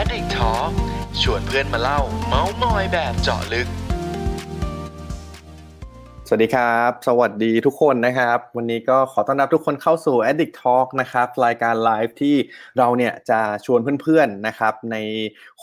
Addict Talk ชวนเพื่อนมาเล่า เมาส์มอยแบบเจาะลึก สวัสดีครับ สวัสดีทุกคนนะครับ วันนี้ก็ขอต้อนรับทุกคนเข้าสู่ Addict Talk นะครับ รายการไลฟ์ที่เราเนี่ยจะชวนเพื่อนๆนะครับ ใน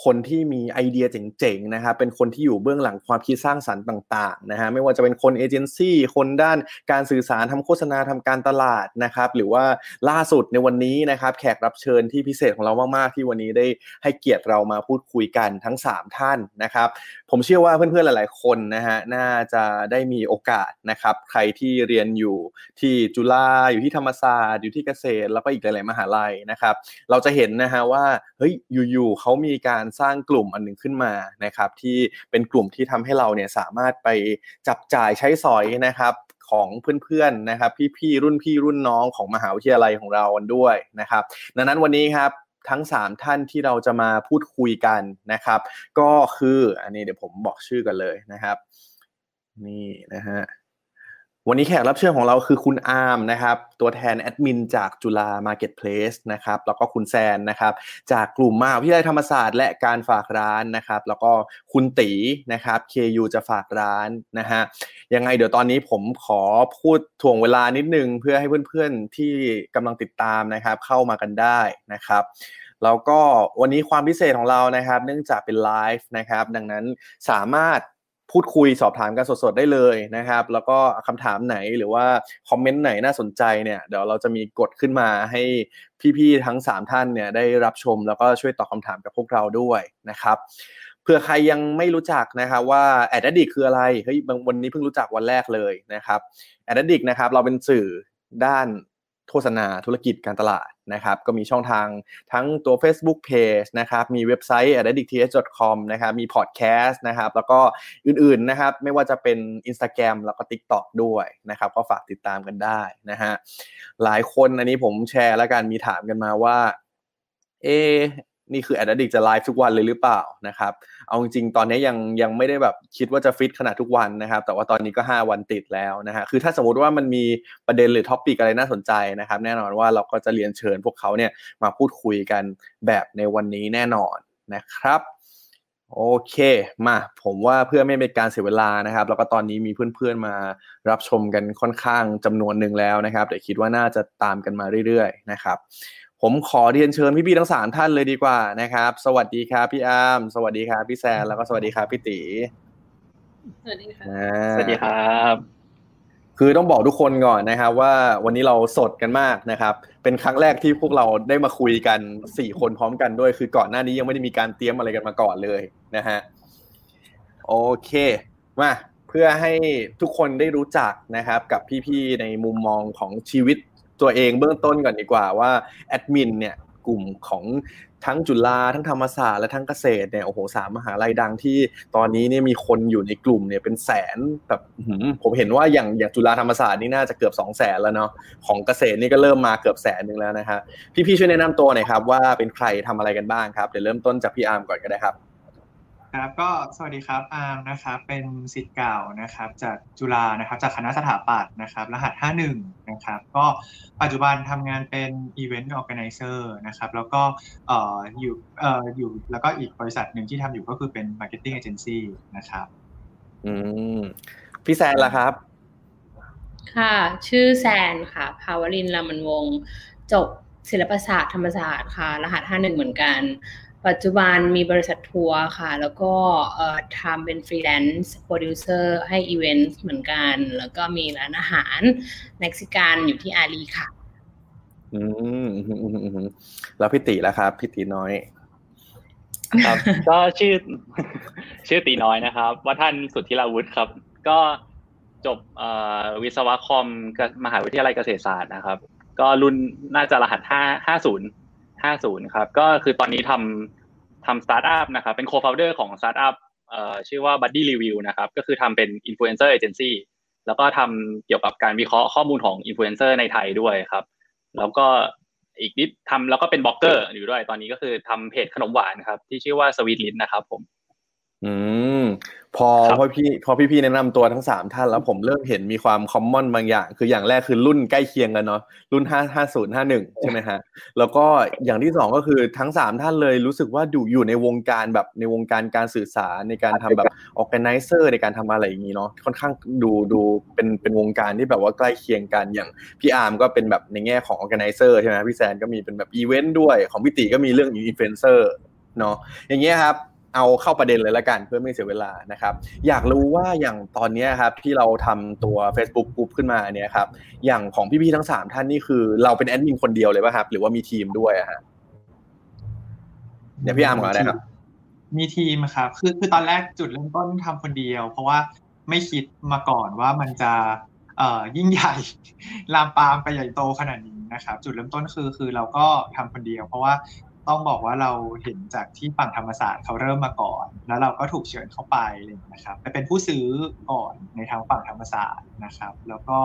คนที่มีไอเดียเจ๋งๆนะครับ เป็นคนที่อยู่เบื้องหลังความคิดสร้างสรรค์ต่างๆนะฮะไม่ว่าจะเป็นคนเอเจนซี่คนด้านการสื่อสารทำโฆษณาทำการตลาดนะครับ หรือว่าล่าสุดในวันนี้นะครับ แขกรับเชิญที่พิเศษของเรามากๆที่วันนี้ได้ให้เกียรติเรามาพูดคุยกันทั้ง 3 ท่านนะครับ ผมเชื่อว่าเพื่อนๆหลาย ๆ คนนะฮะน่าจะได้มีโอกาสนะครับ ใครที่เรียนอยู่ที่จุฬาอยู่ที่ธรรมศาสตร์อยู่ที่เกษตร แล้วก็อีกหลาย ๆ มหาลัยนะครับ เราจะเห็นนะฮะว่าเฮ้ยอยู่ ๆเขามีการสร้างกลุ่มอันหนึ่งขึ้นมานะครับ ที่เป็นกลุ่มที่ทำให้เราเนี่ยสามารถไปจับจ่ายใช้สอยนะครับของเพื่อนๆนะครับ พี่ๆรุ่นพี่รุ่นน้องของมหาวิทยาลัยของเราด้วยนะครับ ดังนั้นวันนี้ครับทั้ง 3 ท่านที่เราจะมาพูดคุยกันนะครับ ก็คืออันนี้เดี๋ยวผมบอกชื่อกันเลยนะครับ นี่นะฮะวันนี้แขกรับเชิญของเราคือคุณอาร์มนะครับตัวแทนแอดมินจากจุฬามาร์เก็ตเพลสนะครับแล้วก็คุณแซนนะครับจากกลุ่มมหาวิทยาลัยธรรมศาสตร์และการฝากร้านนะครับแล้วก็คุณตีนะครับ KU จะฝากร้านนะฮะยังไงเดี๋ยวตอนนี้ผมขอพูดถ่วงเวลานิดนึง เพื่อให้เพื่อนๆที่กำลังติดตามนะครับเข้ามากันได้นะครับแล้วก็วันนี้ความพิเศษของเรานะครับ เนื่องจากเป็นไลฟ์นะครับดังนั้นสามารถ พูดคุยสอบถามกันสดๆได้เลยนะครับ แล้วก็คำถามไหนหรือว่าคอมเมนต์ไหนน่าสนใจเนี่ยเดี๋ยวเราจะมีกดขึ้นมาให้พี่ๆทั้ง 3 ท่านเนี่ยได้รับชมแล้วก็ช่วยตอบคาถามกับพวกเราด้วยนะครับเผื่อใครยังไม่รู้จักนะครับว่าแอดดิกคืออะไรเฮ้ยวันนี้เพิ่งรู้จักวันแรกเลยนะครับแอดดิกนะครับเราเป็นสื่อด้าน โฆษณาธุรกิจการตลาดนะครับก็มีช่องทางทั้งตัว Facebook Page นะครับมีเว็บไซต์ addictth.com นะครับมีพอดแคสต์นะครับแล้วก็อื่นๆนะครับไม่ว่าจะเป็น Instagram แล้วก็ TikTok ด้วยนะครับก็ฝากติดตามกันได้นะฮะหลายคนอันนี้ผมแชร์แล้วกันมีถามกันมาว่าเอ นี่คือแอดดิกจะไลฟ์ทุกวันเลยหรือเปล่านะครับ เอาจริงๆ ตอนนี้ยังยังไม่ได้แบบคิดว่าจะฟิตขนาดทุกวันนะครับ แต่ว่าตอนนี้ก็ 5 วันติดแล้วนะฮะ คือถ้าสมมติว่ามันมีประเด็นหรือท็อปิกอะไรน่าสนใจนะครับ แน่นอนว่าเราก็จะเรียนเชิญพวกเขาเนี่ยมาพูดคุยกันแบบในวันนี้แน่นอนนะครับ โอเคมา ผมว่าเพื่อไม่เป็นการเสียเวลานะครับ แล้วก็ตอนนี้มีเพื่อนๆมารับชมกันค่อนข้างจำนวนหนึ่งแล้วนะครับแต่คิดว่าน่าจะตามกันมาเรื่อยๆนะครับ ผมขอเรียนเชิญพี่ๆทั้งสามท่านเลยดีกว่านะครับ สวัสดีครับพี่อาร์มสวัสดีครับพี่แซนแล้วก็สวัสดีครับพี่ตีสวัสดีครับสวัสดีครับ คือต้องบอกทุกคนก่อนนะครับ ว่าวันนี้เราสดกันมากนะครับ เป็นครั้งแรกที่พวกเราได้มาคุยกันสี่คนพร้อมกันด้วย คือก่อนหน้านี้ยังไม่ได้มีการเตรียมอะไรกันมาก่อนเลยนะฮะโอเคมาเพื่อให้ทุกคนได้รู้จักนะครับ กับพี่ๆในมุมมองของชีวิต ตัวเองเบื้องต้นก่อนดีกว่าว่าแอดมินเนี่ยกลุ่มของทั้งจุฬาทั้งธรรมศาสตร์และทั้งเกษตรเนี่ยโอ้โหสามมหาลัยดังที่ตอนนี้เนี่ยมีคนอยู่ในกลุ่มเนี่ยเป็นแสนแบบผมเห็นว่าอย่างอย่างจุฬาธรรมศาสตร์นี่น่าจะเกือบ2องแสนแล้วเนาะของเกษตรนี่ก็เริ่มมาเกือบแสนหนึ่งแล้วนะครับพี่ๆช่วยแนะนำตัวหน่อยครับว่าเป็นใครทำอะไรกันบ้างครับเดี๋ยวเริ่มต้นจากพี่อาร์มก่อนก็ได้ครับ ครับก็สวัสดีครับอาร์มนะครับเป็นสิทธิ์เก่านะครับจากจุฬานะครับจากคณะสถาปัตย์นะครับรหัส 51 นะครับก็ปัจจุบันทำงานเป็น event organizer นะครับแล้วก็เอ่ออยู่เอ่ออยู่แล้วก็อีกบริษัทหนึ่งที่ทำอยู่ก็คือเป็น marketing agency นะครับอืมพี่แซนล่ะครับ ค่ะ ชื่อแซนค่ะภาวรินลามันวง จบศิลปศาสตร์ธรรมศาสตร์ค่ะ รหัส 51 เหมือนกัน ปัจจุบันมีบริษัททัวร์ค่ะ แล้วก็ทำเป็นฟรีแลนซ์โปรดิวเซอร์ให้อีเวนต์เหมือนกัน แล้วก็มีร้านอาหารเม็กซิกันอยู่ที่อารีย์ค่ะ อืมแล้วพี่ตีล่ะครับพี่ตีน้อยครับก็ชื่อ ชื่อตีน้อยนะครับว่าท่านสุทธิราวุฒิครับ ก็จบวิศวะคอมมหาวิทยาลัยเกษตรศาสตร์นะครับ ก็รุ่นน่าจะรหัสห้าห้าศูนย์ 50 ครับ ก็คือตอนนี้ทำทำสตาร์ทอัพนะครับ เป็น co-founder ของสตาร์ทอัพชื่อว่า Buddy Review นะครับ ก็คือทำเป็นอินฟลูเอนเซอร์เอเจนซี่แล้วก็ทำเกี่ยวกับการวิเคราะห์ข้อมูลของอินฟลูเอนเซอร์ในไทยด้วยครับ แล้วก็อีกนิดทำแล้วก็เป็นบล็อกเกอร์อยู่ด้วย ตอนนี้ก็คือทำเพจขนมหวานครับ ที่ชื่อว่าสวีทลินนะครับผม อืมพอพอพี่พอพี่ๆแนะนำตัวทั้งสามท่านแล้วผมเริ่มเห็นมีความ common บางอย่าง คืออย่างแรกคือรุ่นใกล้เคียงกันเนาะรุ่นห้าห้าศูนย์ห้าหนึ่งใช่ไหมฮะแล้วก็อย่างที่สองก็คือทั้งสามท่านเลยรู้สึกว่าดูอยู่ในวงการแบบในวงการการสื่อสารในการทำแบบorganizer ในการทำอะไรอย่างนี้เนาะค่อนข้างดูดูเป็นเป็นวงการที่แบบว่าใกล้เคียงกันอย่างพี่อาร์มก็เป็นแบบในแง่ของ organizer ใช่ไหมพี่แซนก็มีเป็นแบบอีเวนต์ด้วยของพี่ตีก็มีเรื่องอินฟลูเอนเซอร์เนาะอย่างเงี้ยครับ เอาเข้าประเด็นเลยละกันเพื่อไม่เสียเวลานะครับ อยากรู้ว่าอย่างตอนนี้ครับที่เราทำตัว Facebook Group ขึ้นมาเนี่ยครับอย่างของพี่ๆทั้งสามท่านนี่คือ เราเป็นแอดมินคนเดียวเลยป่ะครับ หรือว่ามีทีมด้วยอะฮะเดี๋ยวพี่อาร์มก่อนได้ครับ มีทีมครับคือคือตอนแรกจุดเริ่มต้นทำคนเดียว เพราะว่าไม่คิดมาก่อนว่ามันจะเอ่อยิ่งใหญ่ลามปามไปใหญ่โตขนาดนี้นะครับ จุดเริ่มต้นคือคือเราก็ทำคนเดียว เพราะว่า ต้องบอกว่าเราเห็นจากที่ฝั่งธรรมศาสตร์เขาเริ่มมาก่อน แล้วเราก็ถูกเชิญเข้าไปเลยนะครับไปเป็นผู้ซื้อก่อนในทางฝั่งธรรมศาสตร์นะครับ แล้วก็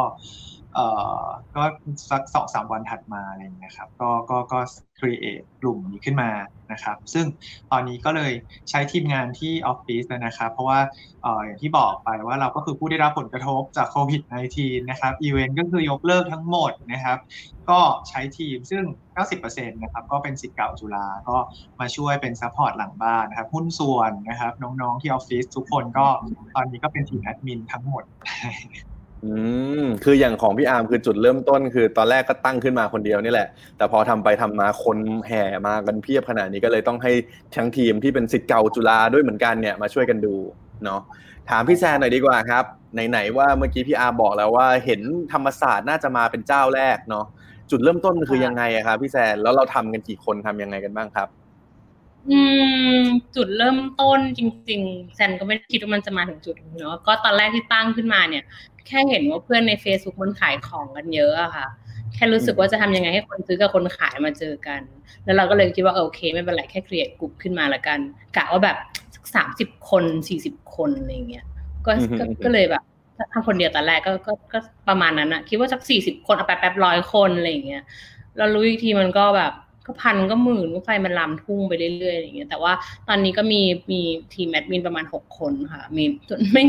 เอ่อก็สักสองสามวันถัดมาอะไรอย่างเงี้ยครับก็ก็ก็ create กลุ่มนี้ขึ้นมานะครับ ซึ่งตอนนี้ก็เลยใช้ทีมงานที่ออฟฟิศนะครับ เพราะว่าเอ่ออย่างที่บอกไปว่าเราก็คือผู้ได้รับผลกระทบจากโควิด -19 นะครับอีเวนต์ก็คือยกเลิกทั้งหมดนะครับ ก็ใช้ทีมซึ่ง 90%นะครับก็เป็นศิษย์เก่าจุฬาก็มาช่วยเป็น support หลังบ้านนะครับหุ้นส่วนนะครับน้องๆที่ออฟฟิศทุกคนก็ตอนนี้ก็เป็นทีมแอดมินทั้งหมด อืม คืออย่างของพี่อาร์มคือจุดเริ่มต้น คือตอนแรกก็ตั้งขึ้นมาคนเดียวนี่แหละ แต่พอทำไปทำมาคนแห่มากันเพียบขนาดนี้ก็เลยต้องให้ทั้งทีมที่เป็นสิทธิ์เก่าจุฬาด้วยเหมือนกันเนี่ยมาช่วยกันดูเนาะถามพี่แซนหน่อยดีกว่าครับไหนๆว่าเมื่อกี้พี่อาร์บอกแล้วว่าเห็นธรรมศาสตร์น่าจะมาเป็นเจ้าแรกเนาะจุดเริ่มต้นคือยังไงอะครับพี่แซนแล้วเราทำกันกี่คนทำยังไงกันบ้างครับ อืม จุดเริ่มต้นจริง ๆ แซนก็ไม่คิดว่ามันจะมาถึงจุดนี้เนาะก็ตอนแรกที่ตั้งขึ้นมาเนี่ย แค่เห็นว่าเพื่อนใน Facebook มันขายของกันเยอะอะค่ะ แค่รู้สึกว่าจะทำยังไงให้คนซื้อกับคนขายมาเจอกัน แล้วเราก็เลยคิดว่าโอเค ไม่เป็นไรแค่เครียดกลุ่มขึ้นมาละกันกะว่าแบบสามสิบคนสี่สิบคนอะไรเงี้ยก็ก็เลยแบบทำคนเดียวแต่แรกก็ก็ก็ประมาณนั้นอะคิดว่าสักสี่สิบคนเอาแป๊บแป๊บร้อยคนอะไรเงี้ยเรารู้อีกทีมันก็แบบ ก็พันก็หมื่นก็ไฟมันลามทุ่งไปเรื่อยๆอย่างเงี้ยแต่ว่าตอนนี้ก็มีมีทีมแอดมินประมาณหกคนค่ะ มีไม่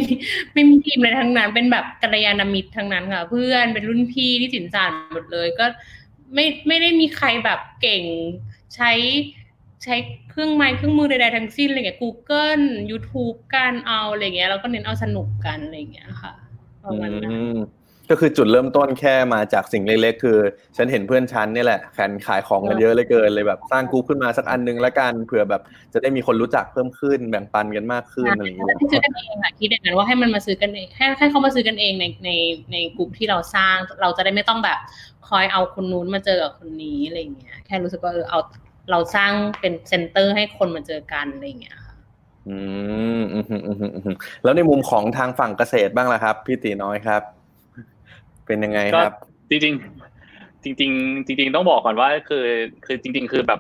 ไม่มีทีมเลยทั้งนั้น เป็นแบบกัลยาณมิตรทั้งนั้นค่ะ เพื่อนเป็นรุ่นพี่ที่สินสารหมดเลยก็ไม่ไม่ได้มีใครแบบเก่งใช้ใช้เครื่องไม้เครื่องมือใดๆทั้งสิ้นอะไรเงี้ย Google YouTube การเอาอะไรเงี้ยแล้วก็เน้นเอาสนุกกันอะไรเงี้ยค่ะประมาณนั้น ก็คือจุดเริ่มต้นแค่มาจากสิ่งเล็กๆ คือ ฉันเห็นเพื่อนฉันนี่แหละแข่งขายของกันเยอะเลยเกินเลยแบบสร้างกรุ๊ปขึ้นมาสักอันนึงแล้วกันเผื่อแบบจะได้มีคนรู้จักเพิ่มขึ้นแบ่งปันกันมากขึ้นอะไรอย่างเงี้ยซื้อกันเองค่ะคิดอย่างนั้นว่าให้มันมาซื้อกันเองให้ให้เขามาซื้อกันเองในในในกลุ่มที่เราสร้างเราจะได้ไม่ต้องแบบคอยเอาคนนู้นมาเจอกับคนนี้อะไรเงี้ยแค่รู้สึกว่าเออเอาเราสร้างเป็นเซ็นเตอร์ให้คนมาเจอกันอะไรเงี้ยค่ะอืมอืมอืมอืมอืมแล้วในมุมของทางฝั่งเกษตรบ้างล่ะครับ พี่ตีน้อยครับ เป็นยังไงครับ จริงๆจริงจริงๆต้องบอกก่อนว่าคือคือจริง ๆ คือแบบ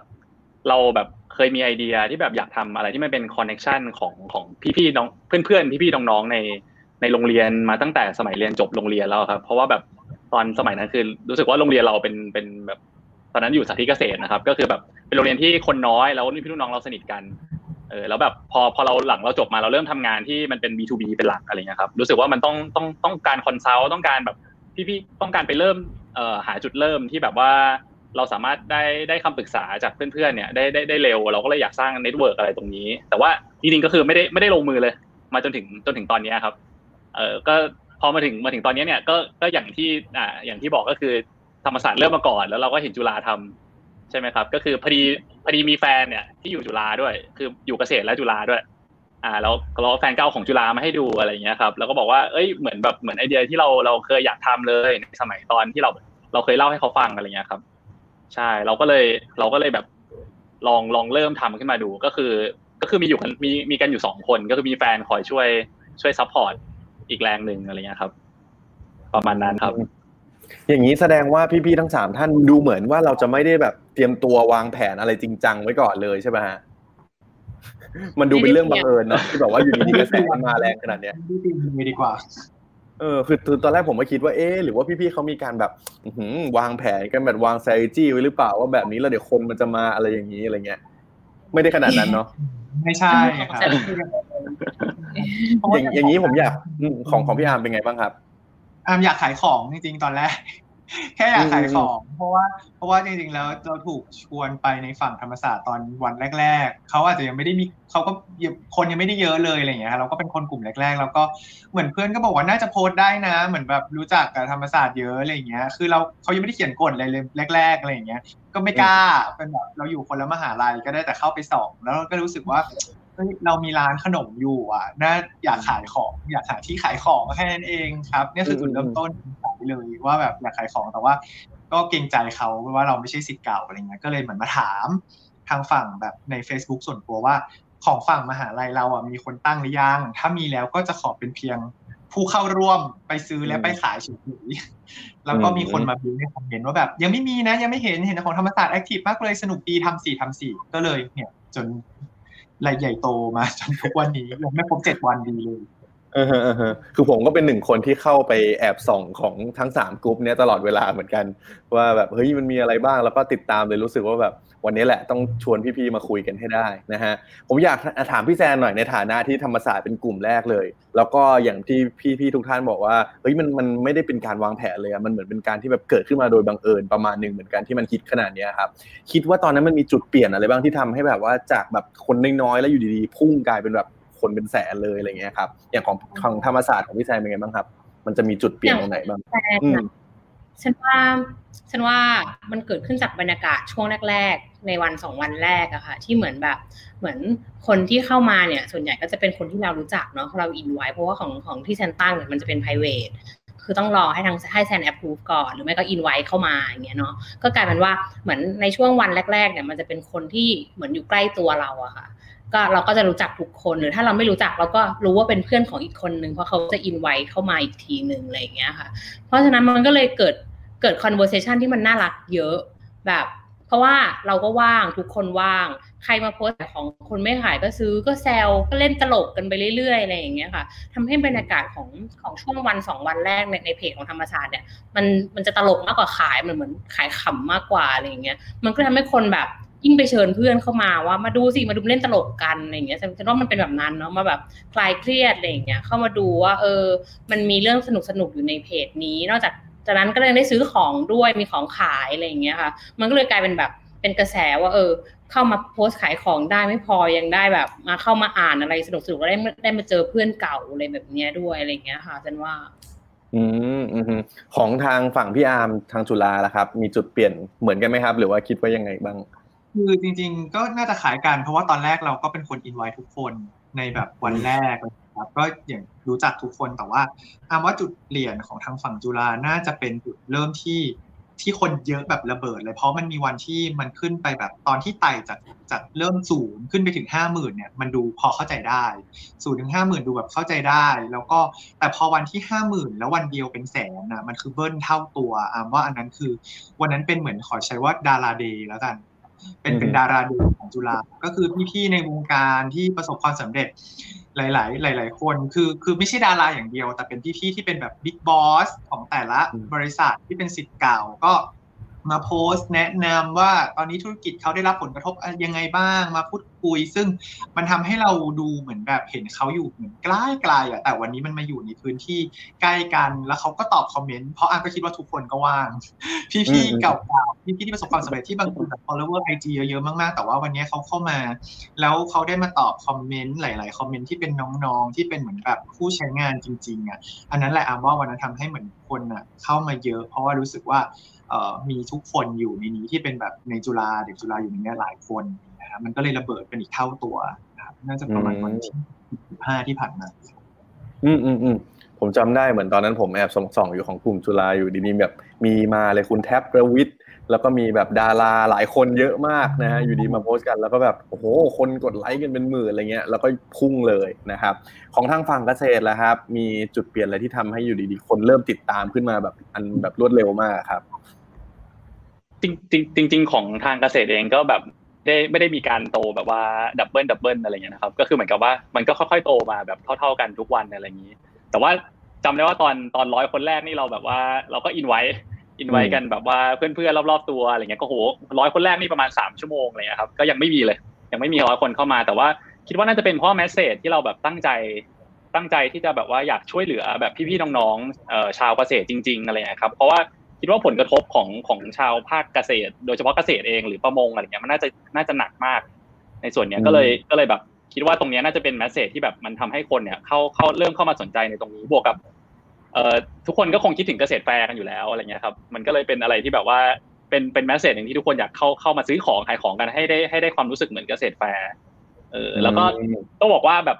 เราแบบเคยมีไอเดียที่แบบอยากทำอะไรที่มันเป็น connection ของของพี่ๆน้องเพื่อนๆพี่ๆน้องๆในในโรงเรียนมาตั้งแต่สมัยเรียนจบโรงเรียนแล้วครับ เพราะว่าแบบตอนสมัยนั้นคือรู้สึกว่าโรงเรียนเราเป็นเป็นแบบตอนนั้นอยู่สาธิตเกษตรนะครับ ก็คือแบบเป็นโรงเรียนที่คนน้อยแล้วพี่น้องเราสนิทกันเออแล้วแบบพอพอเราหลังเราจบมาเราเริ่มทำงานที่มันเป็น B2B เป็นหลักอะไรเงี้ยครับรู้สึกว่ามันต้องต้องต้องการ consult ต้องการแบบ พี่ๆต้องการไปเริ่มเอหาจุดเริ่มที่แบบว่าเราสามารถได้ได้คำปรึกษาจากเพื่อนๆเนี่ยได้ได้ได้เร็ว เราก็เลยอยากสร้าง network อะไรตรงนี้ แต่ว่าจริงๆก็คือไม่ได้ไม่ได้ลงมือเลย มาจนถึงจนถึงตอนนี้ครับ เออก็พอมาถึงมาถึงตอนนี้เนี่ยก็ก็อย่างที่อ่าอย่างที่บอกก็คือธรรมศาสตร์เริ่มมาก่อน แล้วเราก็เห็นจุฬาทำใช่ไหมครับ ก็คือพอดีพอดีมีแฟนเนี่ยที่อยู่จุฬาด้วย คืออยู่เกษตรและจุฬาด้วย อ่าแล้วแล้วแฟนก็เอาของจุฬามาให้ดูอะไรอย่างเงี้ยครับแล้วก็บอกว่าเอ้ยเหมือนแบบเหมือนไอเดียที่เราเราเคยอยากทำเลยในสมัยตอนที่เราเราเคยเล่าให้เขาฟังอะไรเงี้ยครับ ใช่เราก็เลยเราก็เลยแบบลองลองเริ่มทำขึ้นมาดูก็คือ ก็คือมีอยู่กันมีมีกันอยู่สองคนก็คือมีแฟนคอยช่วยช่วย support อีกแรงหนึ่งอะไรเงี้ยครับ ประมาณนั้นครับ อย่างนี้แสดงว่าพี่ๆทั้งสามท่านดูเหมือนว่าเราจะไม่ได้แบบเตรียมตัววางแผนอะไรจริงจังไว้ก่อนเลยใช่ไหมฮะ มันดูเป็นเรื่องบังเอิญเนาะที่แบบว่าอยู่ดีๆกระแสมันมาแรงขนาดเนี้ยที่ทีมมีดีกว่าเออคือตอนแรกผมก็คิดว่าเอ๊ะหรือว่าพี่ๆเขามีการแบบวางแผนกันแบบวาง strategy ไว้หรือเปล่าว่าแบบนี้แล้วเดี๋ยวคนมันจะมาอะไรอย่างนี้อะไรเงี้ย ไม่ได้ขนาดนั้นเนาะไม่ใช่ครับอย่างอย่างนี้ผมอยากของของพี่อาร์มเป็นไงบ้างครับอาร์มอยากขายของจริงๆตอนแรก แค่อยากขายของ เพราะว่าเพราะว่าจริงๆแล้วเราถูกชวนไปในฝั่งธรรมศาสตร์ตอนวันแรก ๆเขาอาจจะยังไม่ได้มีเขาก็คนยังไม่ได้เยอะเลยอะไรเงี้ยเราก็เป็นคนกลุ่มแรกๆ แล้วก็เหมือนเพื่อนก็บอกว่าน่าจะโพสได้นะ เหมือนแบบรู้จักกับธรรมศาสตร์เยอะอะไรเงี้ย คือเราเขายังไม่ได้เขียนกฎอะไรเลยแรก ๆอะไรเงี้ย ก็ไม่กล้าเป็นแบบเราอยู่คนละมหาลัยก็ได้แต่เข้าไปสองแล้วก็รู้สึกว่าเรามีร้านขนมอยู่อะน่าอยากขายของ อยากหาที่ขายของแค่นั้นเองครับนี่คือจุดเริ่มต้น เลยว่าแบบอยากขายของแต่ว่า ก็เกรงใจเขาเพราะว่าเราไม่ใช่ศิษย์เก่าอะไรเงี้ยก็เลยเหมือนมาถามทางฝั่งแบบใน Facebook ส่วนตัวว่าของฝั่งมหาลัยเราอะมีคนตั้งหรือยัง ถ้ามีแล้วก็จะขอเป็นเพียงผู้เข้าร่วมไปซื้อและไปขายเฉยๆแล้วก็มีคนมาบิวใน comment ว่าแบบ ยังไม่มีนะ ยังไม่เห็นเห็นของธรรมศาสตร์ active มากเลยสนุกดีทำสี่ทำสี่ก็เลยเนี่ย จนรายใหญ่โตมาจนทุกวันนี้ยังไม่ครบเจ็ดวันดีเลย เออเออคือผมก็เป็นหนึ่งคนที่เข้าไปแอบส่องของทั้งสามกลุ่มเนี้ยตลอดเวลาเหมือนกัน ว่าแบบเฮ้ยมันมีอะไรบ้างแล้วก็ติดตามเลยรู้สึกว่าแบบวันนี้แหละต้องชวนพี่ๆมาคุยกันให้ได้นะฮะผมอยากถามพี่แซนหน่อยในฐานะที่ธรรมศาสตร์เป็นกลุ่มแรกเลย แล้วก็อย่างที่พี่ๆทุกท่านบอกว่าเฮ้ยมันมันไม่ได้เป็นการวางแผนเลยมันเหมือนเป็นการที่แบบเกิดขึ้นมาโดยบังเอิญประมาณหนึ่งเหมือนกันที่มันคิดขนาดนี้ครับคิดว่าตอนนั้นมันมีจุดเปลี่ยนอะไรบ้างที่ทำให้แบบว่าจากแบบคนน้อยๆแล้วอยู่ดีๆพุ่งกลายเป็นแบบ คนเป็นแสนเลยอะไรเงี้ยครับ อย่างของของธรรมศาสตร์ของพี่แซนเป็นไงบ้างครับ มันจะมีจุดเปลี่ยนตรงไหนบ้างฉันว่าฉันว่ามันเกิดขึ้นจากบรรยากาศช่วงแรก ๆ ในวันสองวันแรกอะค่ะ ที่เหมือนแบบเหมือนคนที่เข้ามาเนี่ย ส่วนใหญ่ก็จะเป็นคนที่เรารู้จักเนาะเราอินไว้เพราะว่าของของที่แซนตั้งเนี่ยมันจะเป็น p r i v a t คือต้องรอให้ทางให้แซนแอปพูฟก่อน หรือไม่ก็อินไว้เข้ามาอย่างเงี้ยเนาะก็กลายเป็นว่าเหมือนในช่วงวันแรกๆเนี่ยมันจะเป็นคนที่เหมือนอยู่ใกล้ตัวเราอะค่ะ ก็เราก็จะรู้จักทุกคนหรือถ้าเราไม่รู้จักเราก็รู้ว่าเป็นเพื่อนของอีกคนนึงเพราะเขาจะอินไว้เข้ามาอีกทีหนึ่งอะไรอย่างเงี้ยค่ะ เพราะฉะนั้นมันก็เลยเกิดเกิด conversation ที่มันน่ารักเยอะแบบ เพราะว่าเราก็ว่างทุกคนว่าง ใครมาโพสของคนไม่ขายก็ซื้อก็แซวก็เล่นตลกกันไปเรื่อยๆอะไรอย่างเงี้ยค่ะทำให้บรรยากาศของของช่วงวันสองวันแรกในในเพจของธรรมศาสตร์เนี่ยมันมันจะตลกมากกว่าขายมันเหมือนขายขำมากกว่าอะไรอย่างเงี้ยมันก็ทำให้คนแบบ ยิ่งไปเชิญเพื่อนเข้ามาว่ามาดูสิมาดูเล่นตลกกันอะไรอย่างเงี้ยฉันว่ามันเป็นแบบนั้นเนาะมาแบบคลายเครียดอะไรอย่างเงี้ยเข้ามาดูว่า เออ มันมีเรื่องสนุกสนุกอยู่ในเพจนี้ นอกจากจากนั้นก็เลยได้ซื้อของด้วยมีของขายอะไรอย่างเงี้ยค่ะ มันก็เลยกลายเป็นแบบเป็นกระแสว่าเออ เข้ามาโพสต์ขายของได้ไม่พอยังได้แบบ มาเข้ามาอ่านอะไรสนุกสนุกได้ได้มาเจอเพื่อนเก่าอะไรแบบเนี้ยด้วยอะไรเงี้ยค่ะฉันว่า อืมอืมของทางฝั่งพี่อาร์มทางจุฬาล่ะครับ มีจุดเปลี่ยนเหมือนกันไหมครับ หรือว่าคิดว่ายังไงบ้าง คือจริง ๆ ก็น่าจะขายกัน เพราะว่าตอนแรกเราก็เป็นคนอินไว้ทุกคนในแบบวันแรกครับก็อย่างรู้จักทุกคนแต่ว่าอามว่าจุดเปลี่ยนของทางฝั่งจุฬาน่าจะเป็นจุดเริ่มที่ที่คนเยอะแบบระเบิดเลย เพราะมันมีวันที่มันขึ้นไปแบบตอนที่ไต่จากจากเริ่มศูนย์ขึ้นไปถึงห้าหมื่นเนี่ยมันดูพอเข้าใจได้ศูนย์ถึงห้าหมื่นดูแบบเข้าใจได้ แล้วก็แต่พอวันที่ห้าหมื่นแล้ววันเดียวเป็นแสนนะมันคือเบิ้ลเท่าตัวอาร์มว่าอันนั้นคือ วันนั้นเป็นเหมือนขอใช้ว่าดารา day แล้วกัน เป็นเป็นดารา day ของจุฬาก็คือพี่ๆในวงการที่ประสบความสำเร็จหลาย ๆ หลาย ๆ คนคือคือไม่ใช่ดาราอย่างเดียว แต่เป็นพี่ๆที่เป็นแบบ big boss ของแต่ละบริษัทที่เป็นศิษย์เก่าก็ มาโพสต์แนะนำว่าตอนนี้ธุรกิจเขาได้รับผลกระทบยังไงบ้างมาพูดคุย ซึ่งมันทำให้เราดูเหมือนแบบเห็นเขาอยู่เหมือนใกล้ไกลอะแต่วันนี้มันมาอยู่ในพื้นที่ใกล้กันแล้วเขาก็ตอบคอมเมนต์เพราะอาก็คิดว่าทุกคนก็ว่าง พี่ๆเก่าๆพี่ๆที่ประสบความสำเร็จที่บางคนแบบ follower IG เยอะๆมากๆ แต่ว่าวันนี้เขาเข้ามา แล้วเขาได้มาตอบคอมเมนต์หลาย ๆ คอมเมนต์ที่เป็นน้องๆที่เป็นเหมือนแบบผู้ใช้งานจริงๆอะอันนั้นแหละอามว่าวันนั้นทำให้เหมือนคนอะเข้ามาเยอะ เพราะว่ารู้สึกว่า มีทุกคนอยู่ในนี้ที่เป็นแบบในจุฬาเด็กจุฬาอยู่ในนี้หลายคนนะครับมันก็เลยระเบิดเป็นอีกเท่าตัวนะครับน่าจะประมาณวันที่ห้าที่ผ่านมาอืมอืมอืมผมจำได้เหมือนตอนนั้นผมแอบส่องส่องอยู่ของกลุ่มจุฬาอยู่ดีนี้แบบมีมาเลยคุณแท็บประวิทย์แล้วก็มีแบบดาราหลายคนเยอะมากนะฮะอยู่ดีมาโพสต์กันแล้วก็แบบโอ้โหคนกดไลค์กันเป็นหมื่นอะไรเงี้ยแล้วก็พุ่งเลยนะครับ ของทางฝั่งเกษตรแล้วครับ มีจุดเปลี่ยนอะไรที่ทำให้อยู่ดีๆ คนเริ่มติดตามขึ้นมาแบบอันแบบรวดเร็วมากครับ จริงจริงของทางเกษตรเองก็แบบได้ไม่ได้มีการโตแบบว่า double double อะไรเงี้ยนะครับก็คือเหมือนกับว่ามันก็ค่อยๆโตมาแบบเท่า ๆกันทุกวันอะไรอย่างนี้ แต่ว่าจำได้ว่าตอนตอนร้อยคนแรกนี่เราแบบว่า เราก็อินไว้อินไว้กันแบบว่าเพื่อนๆรอบๆตัวอะไรเงี้ยก็โหร้อยคนแรกนี่ประมาณสามชั่วโมงอะไรเงี้ยครับก็ยังไม่มีเลย ยังไม่มีร้อยคนเข้ามา แต่ว่าคิดว่าน่าจะเป็นเพราะ message ที่เราแบบตั้งใจตั้งใจที่จะแบบว่าอยากช่วยเหลือแบบพี่ๆน้องๆชาวเกษตรจริง ๆอะไรเงี้ยครับเพราะว่า คิดว่าผลกระทบของของชาวภาคเกษตร โดยเฉพาะเกษตรเองหรือประมงอะไรเงี้ยมันน่าจะน่าจะหนักมาก ในส่วนเนี้ยก็เลยก็เลยแบบคิดว่าตรงนี้น่าจะเป็น message ที่แบบมันทำให้คนเนี่ยเข้าเข้าเริ่มเข้ามาสนใจในตรงนี้บวกกับเอ่อทุกคนก็คงคิดถึงเกษตรแฟร์กันอยู่แล้วอะไรเงี้ยครับมันก็เลยเป็นอะไรที่แบบว่าเป็นเป็น message หนึ่งที่ทุกคนอยากเข้าเข้ามาซื้อของขายของกันให้ได้ให้ได้ความรู้สึกเหมือนเกษตรแฟร์เออแล้วก็ต้องบอกว่าแบบ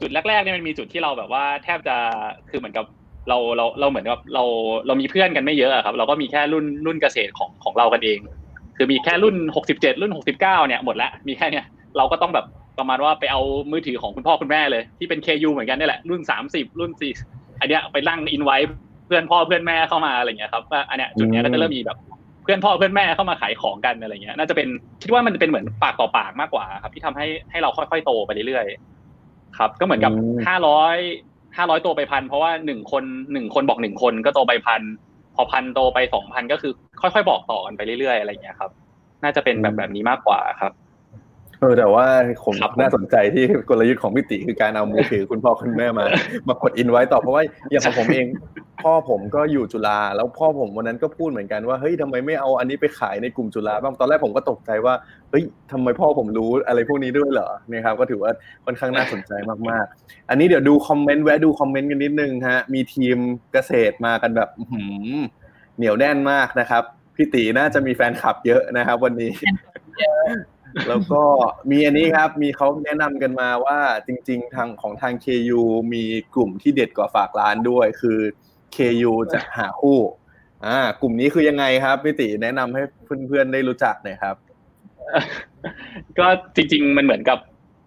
จุดแรกๆเนี่ยมันมีจุดที่เราแบบว่าแทบจะคือเหมือนกับ เราเราเราเหมือนกับเราเรามีเพื่อนกันไม่เยอะครับ เราก็มีแค่รุ่นรุ่นเกษตรของของเรากันเอง คือมีแค่รุ่นหกสิบเจ็ดรุ่นหกสิบเก้าเนี่ยหมดแล้วมีแค่เนี้ยเราก็ต้องแบบประมาณว่าไปเอามือถือของคุณพ่อคุณแม่เลย ที่เป็น KU เหมือนกันนี่แหละรุ่นสามสิบรุ่นสี่อันเนี้ยไปนั่งอินไว้เพื่อนพ่อเพื่อนแม่เข้ามาอะไรเงี้ยครับว่าอันเนี้ยจุดเนี้ยก็จะเริ่มมีแบบเพื่อนพ่อเพื่อนแม่เข้ามาขายของกันอะไรเงี้ย น่าจะเป็นคิดว่ามันจะเป็นเหมือนปากต่อปากมากกว่าครับ ที่ทำให้ให้เราค่อยๆโตไปเรื่อยๆครับ ก็เหมือนกับห้าร้อย ห้าร้อยโตไปพันเพราะว่าหนึ่งคนหนึ่งคนบอกหนึ่งคนก็โตไปพันพอพันโตไปสองพันก็คือค่อยๆบอกต่อกันไปเรื่อยๆอะไรเงี้ยครับ น่าจะเป็นแบบแบบนี้มากกว่าครับ เออแต่ว่าผมน่าสนใจที่กลยุทธ์ของพิติคือการเอามือถือคุณพ่อคุณแม่มา มากดอินไว้ต่อเพราะว่าอย่างของผมเอง พ่อผมก็อยู่จุฬาแล้วพ่อผมวันนั้นก็พูดเหมือนกันว่าเฮ้ยทำไมไม่เอาอันนี้ไปขายในกลุ่มจุฬาบ้างตอนแรกผมก็ตกใจว่าเฮ้ยทำไมพ่อผมรู้อะไรพวกนี้ด้วยเหรอเนี่ยครับก็ถือว่าค่อนข้างน่าสนใจมากๆ อันนี้เดี๋ยวดูคอมเมนต์แวะดูคอมเมนต์กันนิดนึงฮะมีทีมเกษตรมากันแบบเหนียวแน่นมากนะครับพี่ตีน่าจะมีแฟนคลับเยอะนะครับ วันนี้ แล้วก็มีอันนี้ครับ มีเขาแนะนำกันมาว่าจริง ๆ ทางของทาง KU มีกลุ่มที่เด็ดกว่าฝากร้านด้วย คือ KU จะหาคู่ อ่า กลุ่มนี้คือยังไงครับพี่ติแนะนำให้เพื่อนๆได้รู้จักหน่อยครับ ก็จริง ๆ มันเหมือนกับ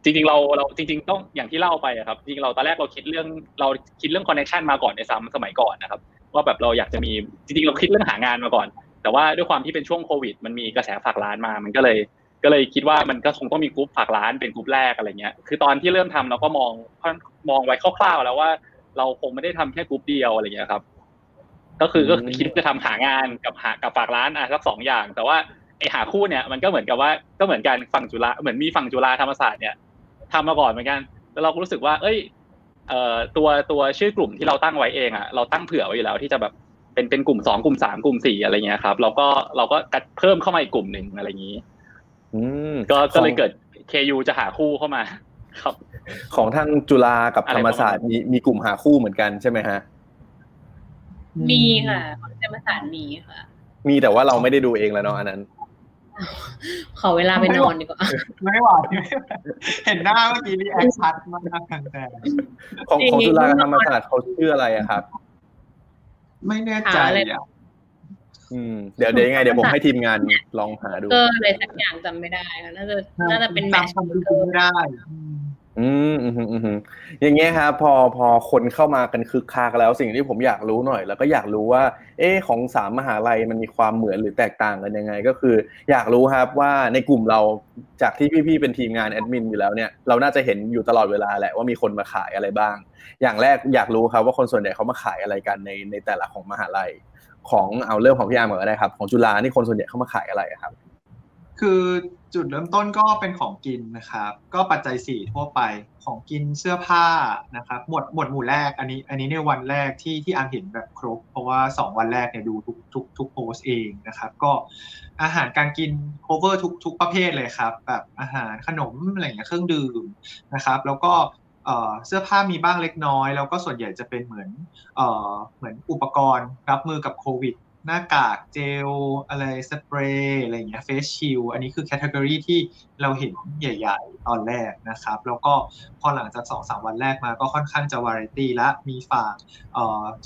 จริงๆเราเราจริง ๆ ต้องอย่างที่เล่าไปอะครับจริงเราตอนแรกเราคิดเรื่องเราคิดเรื่องคอนเนคชันมาก่อนในซ้ำสมัยก่อนนะครับว่าแบบเราอยากจะมีจริงๆเราคิดเรื่องหางานมาก่อน แต่ว่าด้วยความที่เป็นช่วงโควิด มันมีกระแสฝากร้านมา มันก็เลย ก็เลยคิดว่ามันก็คงต้องมีกลุ่มฝากร้านเป็นกลุ่มแรกอะไรเงี้ย คือตอนที่เริ่มทำเราก็มองมองไว้คร่าวๆแล้วว่า เราคงไม่ได้ทำแค่กลุ่มเดียวอะไรเงี้ยครับ ก็คือก็คิดจะทำหางานกับหากับฝากร้านอะสักสองอย่าง แต่ว่าไอหาคู่เนี่ยมันก็เหมือนกับว่าก็เหมือนกันฝั่งจุฬาเหมือนมีฝั่งจุฬาธรรมศาสตร์เนี่ยทำมาก่อนเหมือนกัน แล้วเราก็รู้สึกว่า เอ้ยเอ่อตัวตัวชื่อกลุ่มที่เราตั้งไว้เองอะเราตั้งเผื่อไว้อยู่แล้วที่จะแบบ เป็นเป็นกลุ่มสองกลุ่มสามกลุ่มสี่อะไรเงี้ยครับ เราก็เราก็เพิ่มเข้ามาอีกกลุ่มหนึ่งอะไรอย่างนี้ก็ก็เลยเกิด KU จะหาคู่เข้ามา ครับ ของทางจุฬากับธรรมศาสตร์มีมีกลุ่มหาคู่เหมือนกันใช่ไหมฮะมีค่ะของธรรมศาสตร์มีค่ะ มีแต่ว่าเราไม่ได้ดูเองแล้วเนาะอันนั้นขอเวลาไปนอนดีกว่า ไม่ไหวเห็นหน้าเมื่อกี้นี่ exhaustedมากแต่ของของจุฬากับธรรมศาสตร์เขาชื่ออะไรอะครับ ไม่แน่ใจอะอืมเดี๋ยวเดี๋ยวยังไงเดี๋ยวผมให้ทีมงานลองหาดูเอออะไรสักอย่างจำไม่ได้ค่ะน่าจะน่าจะเป็นแมชไม่ได้ อืมอืมอืมอย่างเงี้ยครับพอพอคนเข้ามากันคึกคักแล้วสิ่งที่ผมอยากรู้หน่อย แล้วก็อยากรู้ว่า เออของสามมหาลัยมันมีความเหมือนหรือแตกต่างกันยังไง ก็คือ อยากรู้ครับว่าในกลุ่มเราจากที่พี่ๆเป็นทีมงานแอดมินอยู่แล้วเนี่ยเราน่าจะเห็นอยู่ตลอดเวลาแหละว่ามีคนมาขายอะไรบ้าง อย่างแรกอยากรู้ครับว่าคนส่วนใหญ่เขามาขายอะไรกันในในแต่ละของมหาลัย ของเอาเรื่องของพี่อาร์มก่อนก็ได้ครับ ของจุฬานี่คนส่วนใหญ่เข้ามาขายอะไรครับ คือจุดเริ่มต้นก็เป็นของกินนะครับ ก็ปัจจัยสี่ทั่วไปของกินเสื้อผ้านะครับหมวดหมวดหมู่แรกอันนี้ อันนี้ในวันแรกที่ที่อาร์มเห็นแบบครบ เพราะว่าสองวันแรกเนี่ยดูทุกทุกทุกโพสเองนะครับ ก็อาหารการกิน cover ทุกทุกประเภทเลยครับ แบบอาหารขนมอะไรอย่างเงี้ยเครื่องดื่มนะครับ แล้วก็เสื้อผ้ามีบ้างเล็กน้อย แล้วก็ส่วนใหญ่จะเป็นเหมือนเหมือนอุปกรณ์รับมือกับโควิด หน้ากากเจลอะไรสเปรย์อะไรอย่างเงี้ย face shield อันนี้คือ category ที่เราเห็นใหญ่ ๆ ตอนแรกนะครับ แล้วก็พอหลังจาก2อสวันแรกมาก็ค่อนข้างจะวาไรตี้และมีฝาก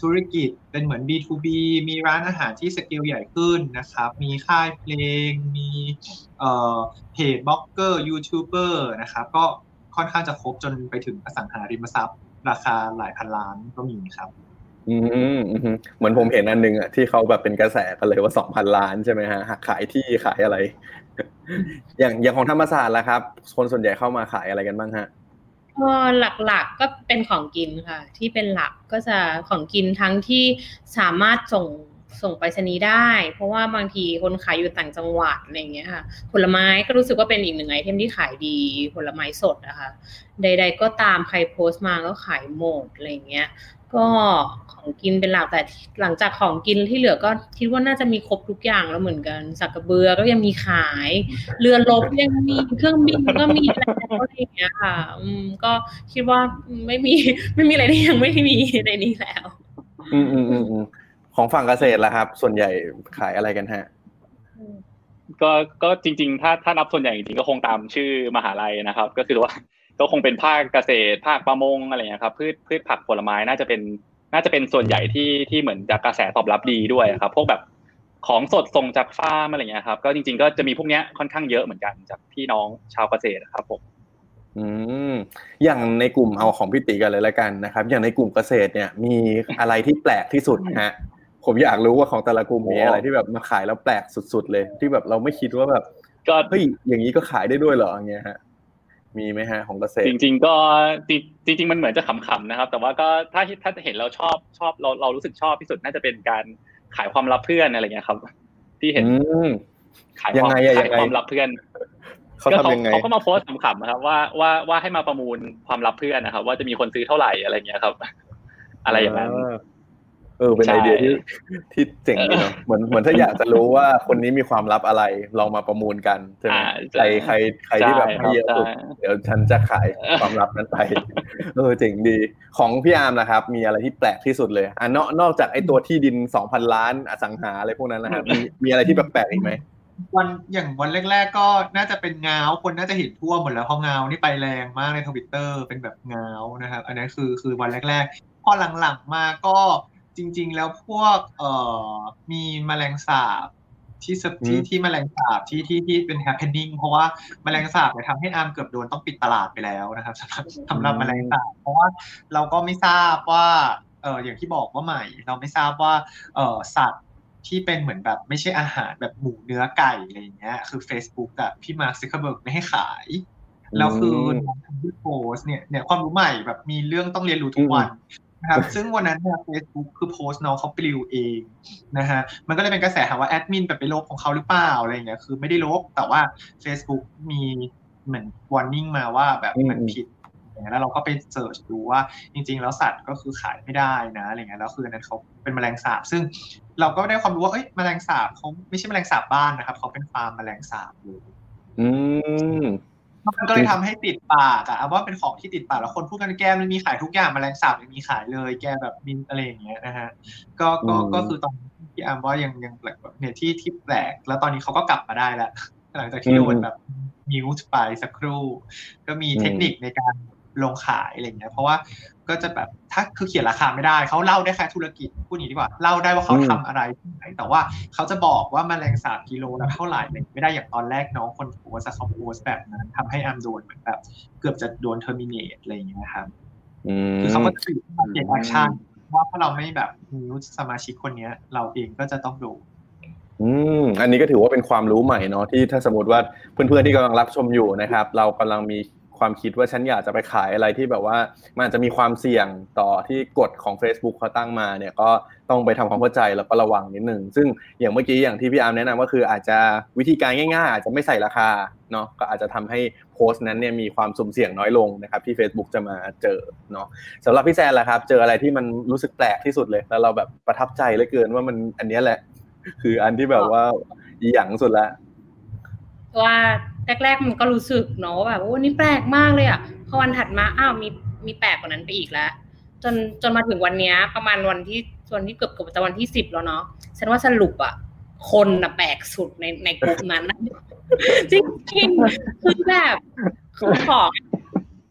ธุรกิจเป็นเหมือน B2B มีร้านอาหารที่สเกลใหญ่ขึ้นนะครับ มีค่ายเพลง มีเพจบล็อกเกอร์ยูทูบเบอร์นะครับก็ค่อนข้างจะครบจนไปถึงอสังหาริมทรัพย์ ราคาหลายพันล้านก็มีครับ อืมเหมือนผมเห็นอันนึงอะที่เขาแบบเป็นกระแสกันเลยว่าสองพันล้านใช่ไหมฮะหักขายที่ขายอะไร อย่างอย่างของธรรมศาสตร์ละครับ คนส่วนใหญ่เข้ามาขายอะไรกันบ้างฮะก็หลักๆก็เป็นของกินค่ะ ที่เป็นหลักก็จะของกินทั้งที่สามารถส่งส่งไปรษณีได้ เพราะว่าบางทีคนขายอยู่ต่างจังหวัดอะไรเงี้ยค่ะ ผลไม้ก็รู้สึกว่าเป็นอีกหนึ่งไอเทมที่ขายดี ผลไม้สดนะคะใด ๆ ก็ตามใครโพสต์มาก็ขายหมดอะไรเงี้ย ก็ของกินเป็นหลักแต่หลังจากของกินที่เหลือก็คิดว่าน่าจะมีครบทุกอย่างแล้วเหมือนกันสักกระเบือก็ยังมีขาย เรือรบยังมีเครื่องบินก็มีแล้วอะไรอย่างเงี้ยค่ะ อืมก็คิดว่าไม่มีไม่มีอะไรที่ยังไม่มีในนี้แล้ว อืมอืมอืมอืมของฝั่งเกษตรล่ะครับ ส่วนใหญ่ขายอะไรกันฮะก็ก็จริง ๆ ถ้าถ้านับส่วนใหญ่จริงๆก็คงตามชื่อมหาลัยนะครับ ก็คือว่า ก็คงเป็นภาคเกษตร ภาคประมงอะไรอย่างเงี้ยครับพืชพืชผักผลไม้น่าจะเป็นน่าจะเป็นส่วนใหญ่ที่ที่เหมือนจะกระแสตอบรับดีด้วยครับ พวกแบบของสดส่งจากฟาร์มอะไรเงี้ยครับ ก็จริง ๆ ก็จะมีพวกเนี้ยค่อนข้างเยอะเหมือนกันจากพี่น้องชาวเกษตรครับผมอืมอย่างในกลุ่มเอาของพี่ติกันเลยละกันนะครับ อย่างในกลุ่มเกษตรเนี่ย มีอะไรที่แปลกที่สุดฮะผมอยากรู้ว่าของแต่ละกลุ่มมีอะไรที่แบบมาขายแล้วแปลกสุด ๆ เลย ที่แบบเราไม่คิดว่าแบบก็เฮ้ยอย่างนี้ก็ขายได้ด้วยเหรออย่างเงี้ยฮะ มีไหมฮะของเกษตร จริง ๆ ก็จริง ๆ มันเหมือนจะขำๆนะครับ แต่ว่าก็ถ้าถ้าเห็นเราชอบชอบเราเรารู้สึกชอบที่สุดน่าจะเป็นการขายความลับเพื่อนอะไรเงี้ยครับ ที่เห็นอืมขายยัควางมไงอะขายยังไงความลับเพื่อนเขาก็ทำยังไงเขาก็มาโพสต์ขำๆนะครับ ว่าว่าว่าให้มาประมูลความลับเพื่อนนะครับ ว่าจะมีคนซื้อเท่าไหร่อะไรเงี้ยครับ อะไรอย่างนั้น เออเป็นใช่ไอเดียที่ที่เจ๋งดีเนาะเหมือนเหมือนถ้าอยากจะรู้ว่าคนนี้มีความลับอะไรลองมาประมูลกันใช่ไหมอ่าใครใครใครที่แบบใช่ให้เยอะสุดใช่เดี๋ยวฉันจะขายความลับนั้นไปเออเจ๋งดี ของพี่อาร์มนะครับ มีอะไรที่แปลกที่สุดเลยอะนอกนอกจากไอ้ตัวที่ดินสองพันล้านอสังหาอะไรพวกนั้นนะครับมีมีอะไรที่แปลกๆอีกไหมวันอย่างวันแรก ๆ ก็น่าจะเป็นเงาคนน่าจะเห็นทั่วหมดแล้วเพราะเงานี่ไปแรงมากในทวิตเตอร์เป็นแบบเงานะครับ อันนั้นคือคือวันแรก ๆ พอหลังๆมาก็ จริง ๆ แล้วพวกเอ่อมีแมลงสาบที่สที่ที่แมลงสาบที่ที่ที่เป็น happening เพราะว่าแมลงสาบเนี่ยทำให้อาร์มเกือบโดนต้องปิดตลาดไปแล้วนะครับสำหรับสำหรับแมลงสาบเพราะว่าเราก็ไม่ทราบว่าเอออย่างที่บอกว่าใหม่ เราไม่ทราบว่าเออสัตว์ที่เป็นเหมือนแบบไม่ใช่อาหารแบบหมูเนื้อไก่อะไรอย่างเงี้ยคือ Facebook อะพี่มาร์คซักเคอร์เบิร์กไม่ให้ขายแล้วคือน้องทำที่โพสต์เนี่ยเนี่ยความรู้ใหม่แบบมีเรื่องต้องเรียนรู้ทุกวัน นะครับซึ่งวันนั้นเนี่ย Facebook คือโพสต์น้องเขาปลิวเองนะฮะมันก็เลยเป็นกระแสถามว่าแอดมินแบบไปลบของเขาหรือเปล่าอะไรอย่างเงี้ยคือไม่ได้ลบแต่ว่า Facebook มีเหมือน warning มาว่าแบบมันผิดอย่างเงี้ยแล้วเราก็ไปเสิร์ชดูว่าจริง ๆ แล้วสัตว์ก็คือขายไม่ได้นะอะไรเงี้ยแล้วคือนั้นเขาเป็นแมลงสาบ ซึ่งเราก็ได้ความรู้ว่าเอ้ยแมลงสาบเขาไม่ใช่แมลงสาบบ้านนะครับเขาเป็นฟาร์มแมลงสาบเลยอืม มันก็เลยทำให้ติดปากอะว่าเป็นของที่ติดปากแล้วคนพูดกันแกมันมีขายทุกอย่างแมลงสาบยังมีขายเลย แกแบบมินอะไรอย่างเงี้ยนะฮะก็ก็ก็คือตอนที่อามว่ายังยังแปลกแบบเนี่ยที่ที่แปลก แล้วตอนนี้เขาก็กลับมาได้แล้วหลังจากที่โดนแบบมิวส์ไปสักครู่ ก็มีเทคนิคในการลงขายอะไรเงี้ยเพราะว่า ก็จะแบบถ้าคือเขียนราคาไม่ได้เขาเล่าได้แค่ธุรกิจพูดอย่างนี้ดีกว่าเล่าได้ว่าเขาทำอะไรที่ไหนแต่ว่าเขาจะบอกว่าแมลงสาบกิโลละเท่าไหร่ไม่ได้อย่างตอนแรกน้องคนโพสเขาโพสแบบนั้นทำให้อาร์มโดนเหมือนแบบ เกือบจะโดน terminate อะไรอย่างเงี้ยครับคือเขาก็ถือมา take action ว่าถ้าเราไม่แบบมีสมาชิกคนเนี้ย เราเองก็จะต้องโดนอืมอันนี้ก็ถือว่าเป็นความรู้ใหม่เนาะที่ถ้าสมมติว่าเพื่อนๆที่กำลังรับชมอยู่นะครับ เรากำลังมี ความคิดว่าฉันอยากจะไปขายอะไรที่แบบว่ามันอาจจะมีความเสี่ยงต่อที่กฎของ Facebook เขาตั้งมาเนี่ยก็ต้องไปทำความเข้าใจแล้วก็ระวังนิดนึงซึ่งอย่างเมื่อกี้อย่างที่พี่อาร์มแนะนำก็คืออาจจะวิธีการง่ายๆ อาจจะไม่ใส่ราคาเนาะก็อาจจะทำให้โพสต์นั้นเนี่ยมีความสุ่มเสี่ยงน้อยลงนะครับที่ Facebook จะมาเจอเนาะสำหรับพี่แซนล่ะครับ เจออะไรที่มันรู้สึกแปลกที่สุดเลย แล้วเราแบบประทับใจเหลือเกินว่ามันอันนี้แหละ คืออันที่แบบว่าอีหยังสุดละว่า แรกๆมันก็รู้สึกเนาะแบบโอ้นี่แปลกมากเลยอะพอวันถัดมาอ้าวมีมีแปลกกว่านั้นไปอีกแล้ว จนจนมาถึงวันนี้ประมาณวันที่วันที่เกือบเกือบจะวันที่สิบแล้วเนาะฉันว่าสรุปอะคนน่ะแปลกสุดในในกลุ่มนั้นจริงๆคือแบบคือของ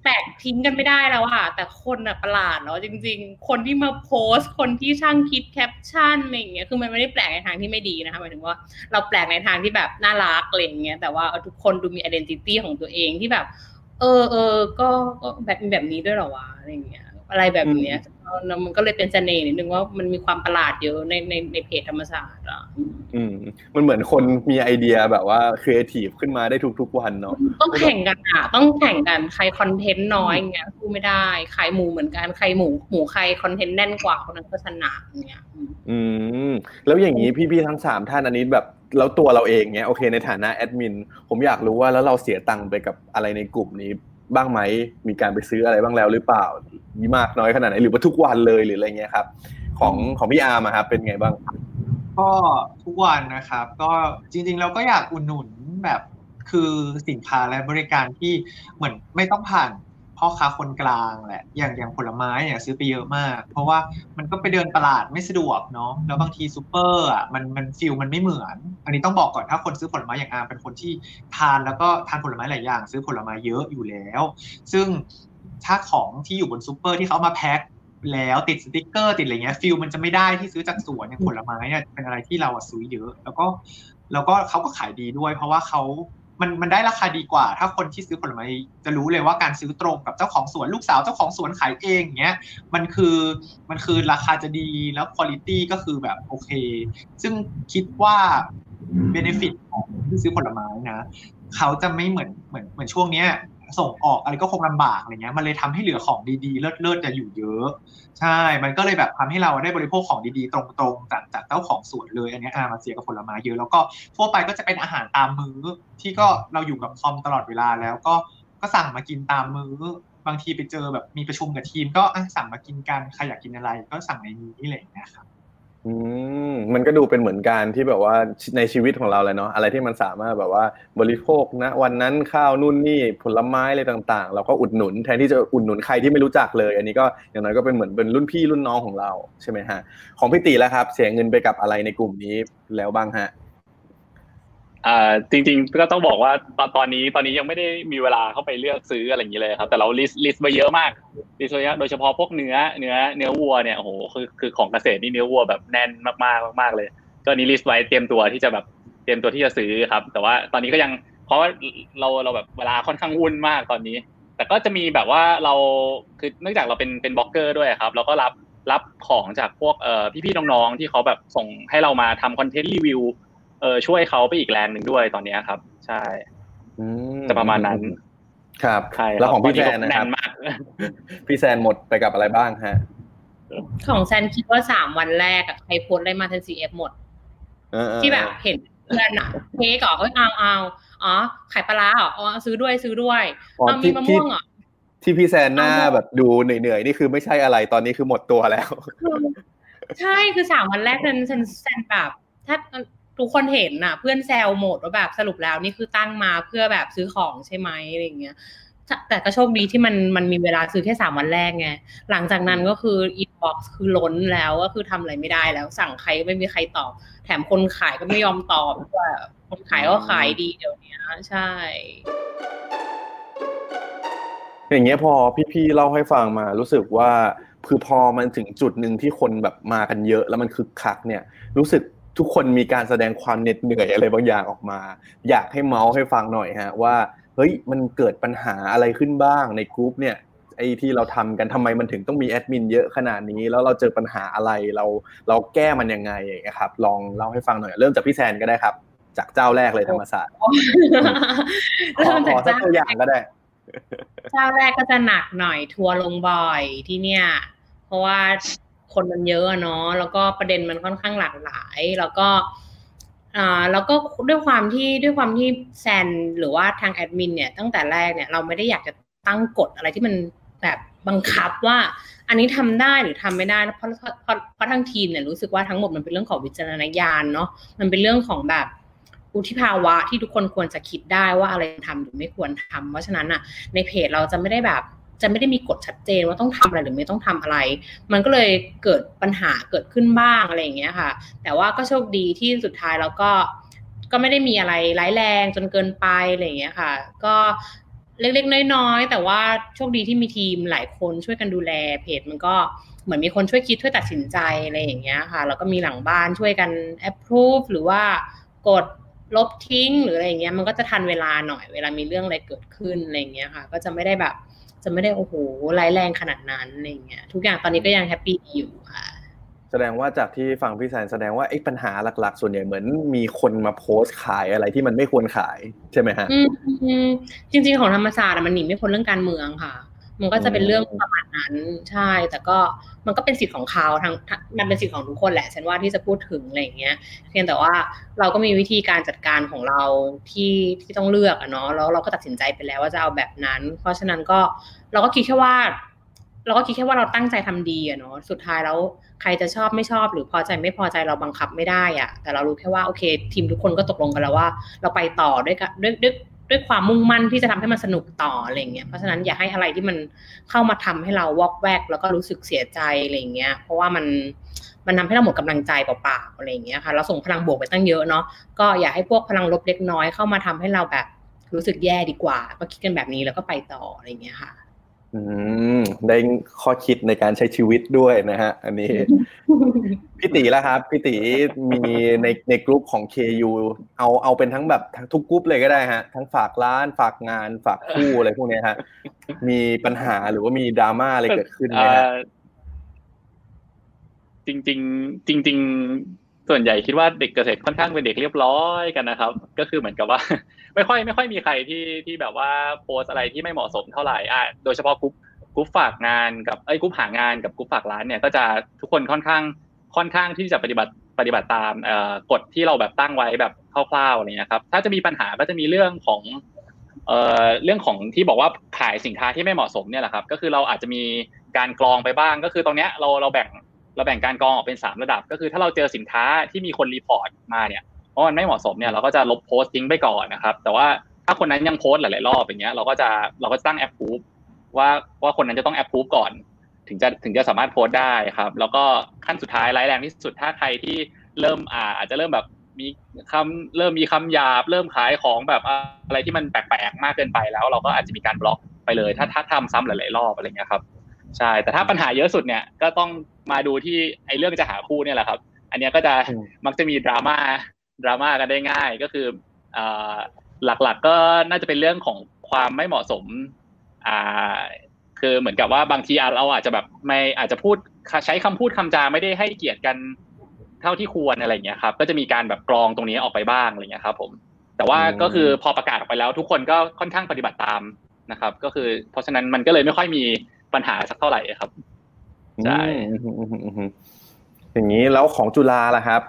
แปลกทิ้งกันไม่ได้แล้วอะแต่คนอะประหลาดเนาะจริง ๆ คนที่มาโพสต์คนที่ช่างคิดแคปชั่นอะไรอย่างเงี้ยคือมันไม่ได้แปลกในทางที่ไม่ดีนะคะหมายถึงว่าเราแปลกในทางที่แบบน่ารักอะไรอย่างเงี้ยแต่ว่าทุกคนดูมีอ identity ของตัวเองที่แบบ เออเออก็แบบมีแบบนี้ด้วยหรอวะอะไรอย่างเงี้ยอะไรแบบเนี้ย มันก็เลยเป็นเสน่ห์นิดนึงว่ามันมีความประหลาดเยอะในในในเพจธรรมศาสตร์อะอืม มันเหมือนคนมีไอเดียแบบว่าครีเอทีฟขึ้นมาได้ทุกๆวันเนาะต้องแข่งกันอะ ต้องแข่งกันใคร content น้อยเงี้ยสู้ไม่ได้ขายหมูเหมือนกันใครหมูหมูใคร content แน่นกว่าคนนั้นก็ชนะเงี้ยอืม แล้วอย่างนี้พี่ๆทั้งสามท่านอันนี้แบบแล้วตัวเราเองเนี้ยโอเคในฐานะแอดมินผมอยากรู้ว่าแล้วเราเสียตังค์ไปกับอะไรในกลุ่มนี้ บ้างไหม มีการไปซื้ออะไรบ้างแล้วหรือเปล่ายี่มากน้อยขนาดไหนหรือว่าทุกวันเลยหรืออะไรเงี้ยครับ ของของพี่อาร์มครับเป็นไงบ้าง ก็ทุกวันนะครับ ก็จริงๆเราก็อยากอุดหนุนแบบคือสินค้าและบริการที่เหมือนไม่ต้องผ่าน พ่อค้าคนกลางแหละ อย่างอย่างผลไม้เนี่ยซื้อไปเยอะมาก เพราะว่ามันก็ไปเดินตลาดไม่สะดวกเนาะแล้วบางทีซูเปอร์อะมันมันฟิลมันไม่เหมือน อันนี้ต้องบอกก่อนถ้าคนซื้อผลไม้อย่างอาร์มเป็นคนที่ทานแล้วก็ทานผลไม้หลายอย่าง ซื้อผลไม้เยอะอยู่แล้ว ซึ่งถ้าของที่อยู่บนซูเปอร์ที่เขาเอามาแพ็คแล้วติดสติกเกอร์ติดอะไรเงี้ย feel มันจะไม่ได้ที่ซื้อจากสวนอย่างผลไม้เนี่ยเป็นอะไรที่เราซื้อเยอะ แล้วก็แล้วก็เขาก็ขายดีด้วย เพราะว่าเขา มันมันได้ราคาดีกว่า ถ้าคนที่ซื้อผลไม้จะรู้เลยว่าการซื้อตรงกับเจ้าของสวนลูกสาวเจ้าของสวนขายเองเงี้ยมันคือมันคือราคาจะดีแล้วคุณภาพก็คือแบบโอเค ซึ่งคิดว่าเบนฟิตของที่ซื้อผลไม้นะเขาจะไม่เหมือนเหมือนเหมือนช่วงเนี้ย ส่งออกอะไรก็คงลำบากอะไรเงี้ยมันเลยทำให้เหลือของดีๆ เลิศๆจะอยู่เยอะ ใช่ มันก็เลยแบบทำให้เราได้บริโภคของดีๆ ตรงๆจากจากเจ้าของสวนเลยอันนี้อามาเสียกับผลไม้เยอะแล้วก็ทั่วไปก็จะเป็นอาหารตามมื้อที่ก็เราอยู่กับคอมตลอดเวลาแล้วก็ก็สั่งมากินตามมื้อบางทีไปเจอแบบมีประชุมกับทีม ก็สั่งมากินกันใครอยากกินอะไรก็สั่งในนี้อะไรอย่างเงี้ยครับ อืมมันก็ดูเป็นเหมือนการที่แบบว่าในชีวิตของเราเลยเนาะอะไรที่มันสามารถแบบว่าบริโภคนะ วันนั้นข้าวนู่นนี่ผลไม้อะไรต่าง ๆ เราก็อุดหนุนแทนที่จะอุดหนุนใครที่ไม่รู้จักเลย อันนี้ก็อย่างน้อยก็เป็นเหมือนเป็นรุ่นพี่รุ่นน้องของเราใช่ไหมฮะของพี่ตีแล้วครับ เสียเงินไปกับอะไรในกลุ่มนี้แล้วบ้างฮะ อ่าจริงๆก็ต้องบอกว่าตอนตอนนี้ตอนนี้ยังไม่ได้มีเวลาเข้าไปเลือกซื้ออะไรอย่างนี้เลยครับ แต่เรา list list ไปเยอะมาก list ไว้เยอะโดยเฉพาะพวกเนื้อเนื้อเนื้อวัวเนี่ยโอ้โหคือคือของเกษตรนี่เนื้อวัวแบบแน่นมากๆมากๆเลย ก็นี้ list ไว้เตรียมตัวที่จะแบบเตรียมตัวที่จะซื้อครับ แต่ว่าตอนนี้ก็ยังเพราะว่าเราเราแบบเวลาค่อนข้างวุ่นมากตอนนี้ แต่ก็จะมีแบบว่าเราคือเนื่องจากเราเป็นเป็นบล็อกเกอร์ด้วยครับ เราก็รับรับของจากพวกเอ่อพี่ๆน้องๆที่เขาแบบส่งให้เรามาทำ content review เออช่วยเขาไปอีกแรงหนึ่งด้วยตอนนี้ครับ ใช่อืมจะประมาณนั้น ครับใช่ครับแล้วของพี่ตอนแซนี้นก็นะครับแน่นมากพี่แซนหมดไปกับอะไรบ้างฮะ ของแซนคิดว่าสามวันแรกอะใครโพสต์อะไรมาทันซีเอฟหมดเออเออที่แบบเห็นเพื่อนอะเค้กเหรอเอ้ยเอาเอาอ๋อขายปลาร้าเหรออ๋อซื้อด้วยซื้อด้วยอ๋อเอามีที่มะที่ม่วงเหรอที่พี่แซนหน้าเอาหมดแบบดูเหนื่อยๆนี่คือไม่ใช่อะไรตอนนี้คือหมดตัวแล้วคือใช่คือสามวันแรกนั้นแซนแซนแบบถ้า ทุกคนเห็นน่ะ เพื่อนแซวหมดว่าแบบสรุปแล้วนี่คือตั้งมาเพื่อแบบซื้อของใช่ไหมอะไรอย่างเงี้ยแต่แต่ก็โชคดีที่มันมันมีเวลาซื้อแค่สามวันแรกไง หลังจากนั้นก็คือ inbox คือล้นแล้วก็คือทำอะไรไม่ได้แล้ว สั่งใครก็ไม่มีใครตอบ แถมคนขายก็ไม่ยอมตอบด้วยคนขายก็ขายดีเดี๋ยวนี้ใช่ อย่างเงี้ยพอพี่ๆเล่าให้ฟังมารู้สึกว่าคือพอมันถึงจุดหนึ่งที่คนแบบมากันเยอะ แล้วมันคึกคักเนี่ย รู้สึก ทุกคนมีการแสดงความเหน็ดเหนื่อยอะไรบางอย่างออกมา อยากให้เมาส์ให้ฟังหน่อยฮะว่าเฮ้ยมันเกิดปัญหาอะไรขึ้นบ้างในกรุ๊ปเนี่ยไอ้ที่เราทำกันทำไมมันถึงต้องมีแอดมินเยอะขนาดนี้ แล้วเราเจอปัญหาอะไรเราเราแก้มันยังไงอย่างเงี้ยครับ ลองเล่าให้ฟังหน่อยเริ่มจากพี่แซนก็ได้ครับ จากเจ้าแรกเลยธรรมศาสตร์ขอเริ่มขจากอสักเจ้าตัวอย่างก็ได้ เจ้าแรกก็จะหนักหน่อยทัวร์ลงบ่อยที่เนี่ย เพราะว่า คนมันเยอะเนาะแล้วก็ประเด็นมันค่อนข้างหลากหลาย แล้วก็อ่าแล้วก็ด้วยความที่ด้วยความที่แซนหรือว่าทางแอดมินเนี่ยตั้งแต่แรกเนี่ยเราไม่ได้อยากจะตั้งกฎอะไรที่มันแบบบังคับว่า อันนี้ทำได้หรือทำไม่ได้เพราะเพราะเพราะเพราะทางทีมเนี่ยรู้สึกว่าทั้งหมดมันเป็นเรื่องของวิจารณญาณเนาะมันเป็นเรื่องของแบบอุทิภาวะที่ทุกคนควรจะคิดได้ว่าอะไรทำหรือไม่ควรทำเพราะฉะนั้นอะในเพจเราจะไม่ได้แบบ จะไม่ได้มีกฎชัดเจนว่าต้องทำอะไรหรือไม่ต้องทำอะไร มันก็เลยเกิดปัญหาเกิดขึ้นบ้างอะไรอย่างเงี้ยค่ะ แต่ว่าก็โชคดีที่สุดท้ายแล้วก็ก็ไม่ได้มีอะไรร้ายแรงจนเกินไปอะไรอย่างเงี้ยค่ะ ก็เล็กๆ น้อยๆ แต่ว่าโชคดีที่มีทีมหลายคนช่วยกันดูแลเพจมันก็เหมือนมีคนช่วยคิดช่วยตัดสินใจอะไรอย่างเงี้ยค่ะแล้วก็มีหลังบ้านช่วยกัน approve หรือว่ากดลบทิ้งหรืออะไรอย่างเงี้ยมันก็จะทันเวลาหน่อยเวลามีเรื่องอะไรเกิดขึ้นอะไรอย่างเงี้ยค่ะ ก็จะไม่ได้แบบ จะไม่ได้โอ้โหร้ายแรงขนาดนั้นอะไรเงี้ยทุกอย่างตอนนี้ก็ยังแฮปปี้อยู่ค่ะ แสดงว่าจากที่ฟังพี่แซนแสดงว่าไอ้ปัญหาหลัก ๆ ส่วนใหญ่เหมือนมีคนมาโพสต์ขายอะไรที่มันไม่ควรขายใช่ไหมฮะอืมจริง ๆ ของธรรมศาสตร์มันหนีไม่พ้นเรื่องการเมืองค่ะ มันก็จะเป็นเรื่องประมาณนั้นใช่ แต่ก็มันก็เป็นสิทธิ์ของเขาทั้งมันเป็นสิทธิ์ของทุกคนแหละฉันว่าที่จะพูดถึงอะไรอย่างเงี้ย เพียงแต่ว่าเราก็มีวิธีการจัดการของเราที่ที่ต้องเลือกอะเนาะแล้วเราก็ตัดสินใจไปแล้วว่าจะเอาแบบนั้น เพราะฉะนั้นก็เราก็คิดแค่ว่า เราก็คิดแค่ว่าเราตั้งใจทำดีอะเนาะสุดท้ายแล้วใครจะชอบไม่ชอบ หรือพอใจไม่พอใจเราบังคับไม่ได้อะแต่เรารู้แค่ว่าโอเค ทีมทุกคนก็ตกลงกันแล้วว่า เราไปต่อด้วยกันด้วย ด้วยความมุ่งมั่นที่จะทำให้มันสนุกต่ออะไรเงี้ยเพราะฉะนั้นอย่าให้อะไรที่มันเข้ามาทำให้เราวอกแวก แล้วก็รู้สึกเสียใจอะไรเงี้ย เพราะว่ามันมันทำให้เราหมดกำลังใจเปล่าๆอะไรเงี้ยค่ะเราส่งพลังบวกไปตั้งเยอะเนาะก็อย่าให้พวกพลังลบเล็กน้อยเข้ามาทำให้เราแบบรู้สึกแย่ดีกว่า ก็คิดกันแบบนี้แล้วก็ไปต่ออะไรเงี้ยค่ะ อืมได้ข้อคิดในการใช้ชีวิตด้วยนะฮะ อันนี้พี่ตีแล้วครับพี่ตีมีในในกลุ่มของ KU เอาเอาเป็นทั้งแบบทุกกลุ่มเลยก็ได้ฮะ ทั้งฝากร้านฝากงานฝากคู่อะไรพวกนี้ฮะ มีปัญหาหรือว่ามีดราม่าอะไรเกิดขึ้นไหมฮะจริงจริงจริง ส่วนใหญ่คิดว่าเด็กเกษตรค่อนข้างเป็นเด็กเรียบร้อยกันนะครับ ก็คือเหมือนกับว่า ไม่ค่อยไม่ค่อยมีใครที่ที่แบบว่าโพสอะไรที่ไม่เหมาะสมเท่าไหร่อะโดยเฉพาะ group group ฝากงานกับไอ้กรุ๊ปหางานกับกรุ๊ปฝากร้านเนี่ยก็จะทุกคนค่อนข้างค่อนข้างที่จะปฏิบัติปฏิบัติตามกฎที่เราแบบตั้งไว้แบบคร่าวๆอะไรเงี้ยครับถ้าจะมีปัญหาก็จะมีเรื่องของเอ่อเรื่องของที่บอกว่าขายสินค้าที่ไม่เหมาะสมเนี่ยแหละครับ ก็คือเราอาจจะมีการกรองไปบ้างก็คือตรงเนี้ยเราเราแบ่ง เราแบ่งการกองออกเป็นสามระดับ ก็คือถ้าเราเจอสินค้าที่มีคนรีพอร์ตมาเนี่ยว่ามันไม่เหมาะสมเนี่ยเราก็จะลบโพสต์ทิ้งไปก่อนนะครับ แต่ว่าถ้าคนนั้นยังโพสต์หลาย ๆ รอบอย่างเงี้ยเราก็จะเราก็ตั้งแอปพูฟว่าว่าคนนั้นจะต้องแอปพูฟก่อน ถึงจะถึงจะสามารถโพสต์ได้ครับ แล้วก็ขั้นสุดท้ายร้ายแรงที่สุดถ้าใครที่เริ่มอ่าอาจจะเริ่มแบบมีคำเริ่มมีคำหยาบ เริ่มขายของแบบอะไรที่มันแปลก ๆ มากเกินไปแล้ว เราก็อาจจะมีการบล็อกไปเลย ถ้าถ้าทำซ้ำหลาย ๆ รอบอะไรเงี้ยครับ ใช่ แต่ถ้าปัญหาเยอะสุดเนี่ยก็ต้องมาดูที่ไอ้เรื่องจะหาคู่เนี่ยแหละครับ อันเนี้ยก็จะมักจะมีดราม่าดราม่ากันได้ง่ายก็คืออ่าหลักๆก็น่าจะเป็นเรื่องของความไม่เหมาะสมอ่าคือเหมือนกับว่าบางทีเราอาจจะแบบไม่อาจจะพูดใช้คำพูดคำจาไม่ได้ให้เกียรติกันเท่าที่ควรอะไรเงี้ยครับ ก็จะมีการแบบกรองตรงนี้ออกไปบ้างอะไรเงี้ยครับ ผม แต่ว่าก็คือพอประกาศออกไปแล้ว ทุกคนก็ค่อนข้างปฏิบัติตามนะครับ ก็คือเพราะฉะนั้นมันก็เลยไม่ค่อยมี ปัญหาสักเท่าไหร่ครับใช่อย่างนี้แล้วของจุฬาล่ะครับ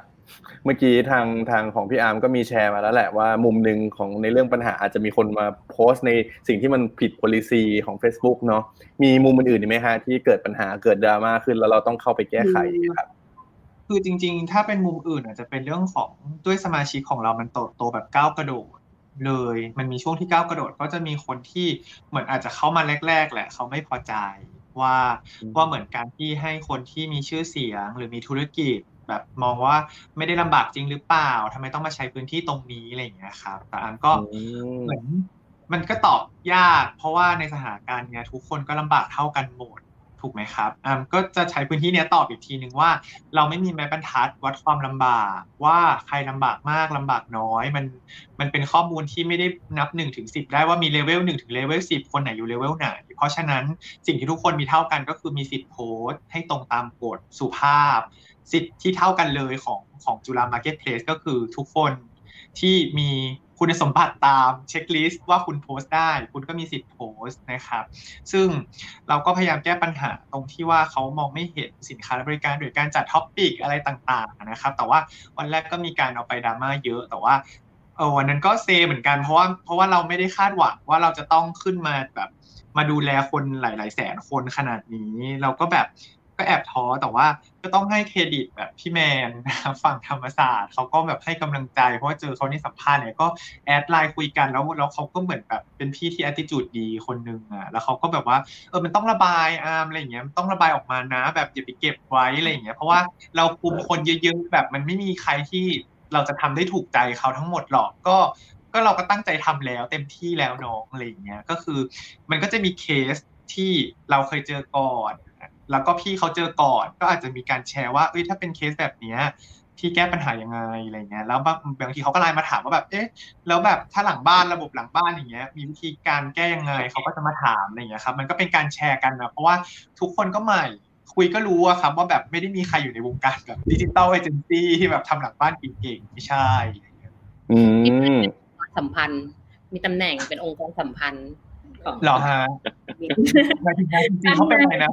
เมื่อกี้ทางทางของพี่อาร์มก็มีแชร์มาแล้วแหละว่ามุมหนึ่งของในเรื่องปัญหาอาจจะมีคนมาโพสต์ในสิ่งที่มันผิด policy ของ Facebook เนาะมีมุมอื่นๆไหมฮะที่เกิดปัญหาเกิดดราม่าขึ้นแล้วเราต้องเข้าไปแก้ไขครับคือจริง ๆ ถ้าเป็นมุมอื่นอาจจะเป็นเรื่องของด้วยสมาชิกของเรามันโตโตแบบก้าวกระโดด เลย มันมีช่วงที่ก้าวกระโดดก็จะมีคนที่เหมือนอาจจะเข้ามาแรก ๆ แหละ เขาไม่พอใจว่าว่าเหมือนการที่ให้คนที่มีชื่อเสียงหรือมีธุรกิจแบบมองว่าไม่ได้ลำบากจริงหรือเปล่าทำไมต้องมาใช้พื้นที่ตรงนี้อะไรอย่างเงี้ยครับ แต่อันก็เหมือนมันก็ตอบยาก เพราะว่าในสถานการณ์เนี้ยทุกคนก็ลำบากเท่ากันหมด ถูกไหมครับอ่าก็จะใช้พื้นที่เนี้ยตอบอีกทีหนึ่งว่า เราไม่มีแม้บรรทัดวัดความลำบาก ว่าใครลำบากมากลำบากน้อย มันมันเป็นข้อมูลที่ไม่ได้นับ1นถึงสิได้ว่ามีเลเวลหนึ่งถึงเลเวลสิคนไหนอยู่เลเวลไหน เพราะฉะนั้นสิ่งที่ทุกคนมีเท่ากันก็คือมีสิทธิ์โพสต์ให้ตรงตามกฎสุภาพ สิทธิ์ที่เท่ากันเลยของของจุฬามาร์เก็ตเพลสก็คือทุกคนที่มี คุณสมบัติตาม checklist ว่าคุณโพสต์ได้ คุณก็มีสิทธิ์โพสต์นะครับ ซึ่งเราก็พยายามแก้ปัญหาตรงที่ว่าเขามองไม่เห็นสินค้าและบริการโดยการจัด topic อะไรต่างๆนะครับ แต่ว่าวันแรกก็มีการเอาไปดราม่าเยอะ แต่ว่าเออวันนั้นก็เซเหมือนกันเพราะว่าเพราะว่าเราไม่ได้คาดหวังว่าเราจะต้องขึ้นมาแบบมาดูแลคนหลาย ๆ แสนคนขนาดนี้ เราก็แบบ ก็แอบท้อแต่ว่าก็ต้องให้เครดิตแบบพี่แมนนะฝั่งธรรมศาสตร์เขาก็แบบให้กำลังใจ เพราะว่าเจอเขาในสัมภาษณ์เนี่ยก็แอดไลน์คุยกันแล้วแล้วเขาก็เหมือนแบบเป็นพี่ที่ attitude ดีคนนึงอะแล้วเขาก็แบบว่าเออมันต้องระบายอาร์มอะไรอย่างเงี้ยมันต้องระบายออกมานะ แบบอย่าไปเก็บไว้อะไรอย่างเงี้ยเพราะว่าเราคุมคนเยอะๆแบบมันไม่มีใครที่เราจะทำได้ถูกใจเขาทั้งหมดหรอกก็ก็เราก็ตั้งใจทำแล้วเต็มที่แล้วน้องอะไรอย่างเงี้ยก็คือมันก็จะมีเคสที่เราเคยเจอก่อน แล้วก็พี่เขาเจอก่อนก็อาจจะมีการแชร์ว่าเอ้ยถ้าเป็นเคสแบบเนี้ยที่แก้ปัญหายังไงอะไรเงี้ยแล้วบางบางทีเขาก็ไลน์มาถามว่าแบบเอ๊ะแล้วแบบถ้าหลังบ้านระบบหลังบ้านอย่างเงี้ยมีวิธีการแก้ยังไงเขาก็จะมาถามอะไรเงี้ยครับมันก็เป็นการแชร์กันนะเพราะว่าทุกคนก็ใหม่คุยก็รู้อะครับว่าแบบไม่ได้มีใครอยู่ในวงการแบบ digital agency ที่แบบทำหลังบ้านเก่งๆไม่ใช่อืมสัมพันธ์ มีตำแหน่งเป็นองค์กรสัมพันธ์ของเหรอฮะหมายถึงจริงๆเขาเป็นอะไรนะ